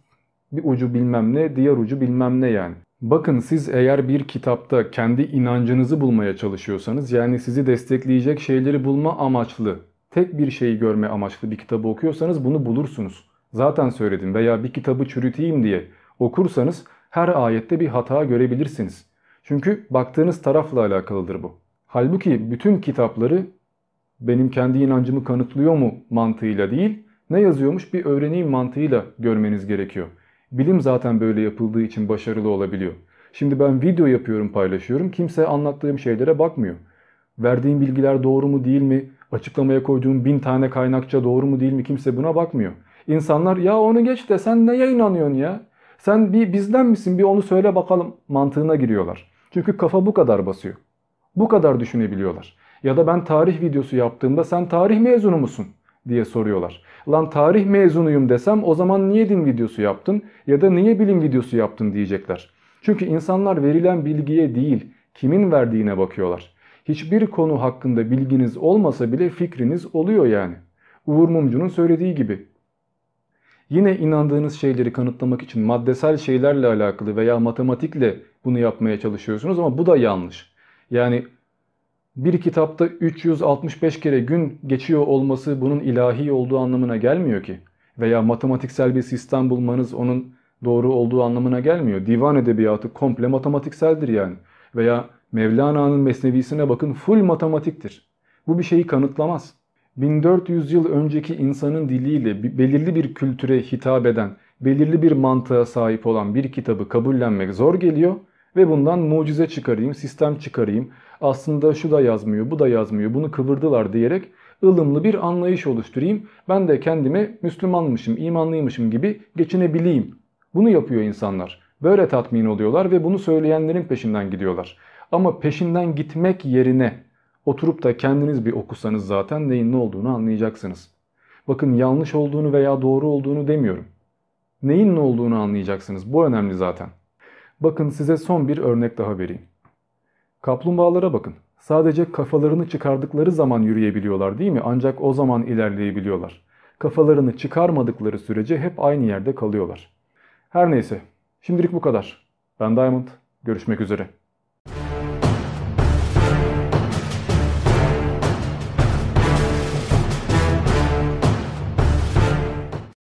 Speaker 1: bir ucu bilmem ne, diğer ucu bilmem ne yani. Bakın siz eğer bir kitapta kendi inancınızı bulmaya çalışıyorsanız yani sizi destekleyecek şeyleri bulma amaçlı, tek bir şeyi görme amaçlı bir kitabı okuyorsanız bunu bulursunuz. Zaten söyledim veya bir kitabı çürüteyim diye okursanız her ayette bir hata görebilirsiniz. Çünkü baktığınız tarafla alakalıdır bu. Halbuki bütün kitapları benim kendi inancımı kanıtlıyor mu mantığıyla değil, ne yazıyormuş bir öğreneyim mantığıyla görmeniz gerekiyor. Bilim zaten böyle yapıldığı için başarılı olabiliyor. Şimdi ben video yapıyorum paylaşıyorum kimse anlattığım şeylere bakmıyor. Verdiğim bilgiler doğru mu değil mi? Açıklamaya koyduğum bin tane kaynakça doğru mu değil mi kimse buna bakmıyor. İnsanlar ya onu geç de sen neye inanıyorsun ya? Sen bir bizden misin bir onu söyle bakalım mantığına giriyorlar. Çünkü kafa bu kadar basıyor. Bu kadar düşünebiliyorlar. Ya da ben tarih videosu yaptığımda sen tarih mezunu musun diye soruyorlar. Lan tarih mezunuyum desem o zaman niye din videosu yaptın ya da niye bilim videosu yaptın diyecekler. Çünkü insanlar verilen bilgiye değil kimin verdiğine bakıyorlar. Hiçbir konu hakkında bilginiz olmasa bile fikriniz oluyor yani. Uğur Mumcu'nun söylediği gibi. Yine inandığınız şeyleri kanıtlamak için maddesel şeylerle alakalı veya matematikle bunu yapmaya çalışıyorsunuz ama bu da yanlış. Yani bir kitapta 365 kere gün geçiyor olması bunun ilahi olduğu anlamına gelmiyor ki. Veya matematiksel bir sistem bulmanız onun doğru olduğu anlamına gelmiyor. Divan edebiyatı komple matematikseldir yani. Veya Mevlana'nın mesnevisine bakın full matematiktir. Bu bir şeyi kanıtlamaz. 1400 yıl önceki insanın diliyle belirli bir kültüre hitap eden, belirli bir mantığa sahip olan bir kitabı kabullenmek zor geliyor ve bundan mucize çıkarayım, sistem çıkarayım. Aslında şu da yazmıyor, bu da yazmıyor, bunu kıvırdılar diyerek ılımlı bir anlayış oluşturayım. Ben de kendime Müslümanmışım, imanlıymışım gibi geçinebileyim. Bunu yapıyor insanlar. Böyle tatmin oluyorlar ve bunu söyleyenlerin peşinden gidiyorlar. Ama peşinden gitmek yerine oturup da kendiniz bir okusanız zaten neyin ne olduğunu anlayacaksınız. Bakın yanlış olduğunu veya doğru olduğunu demiyorum. Neyin ne olduğunu anlayacaksınız. Bu önemli zaten. Bakın size son bir örnek daha vereyim. Kaplumbağalara bakın. Sadece kafalarını çıkardıkları zaman yürüyebiliyorlar değil mi? Ancak o zaman ilerleyebiliyorlar. Kafalarını çıkarmadıkları sürece hep aynı yerde kalıyorlar. Her neyse. Şimdilik bu kadar. Ben Diamond. Görüşmek üzere.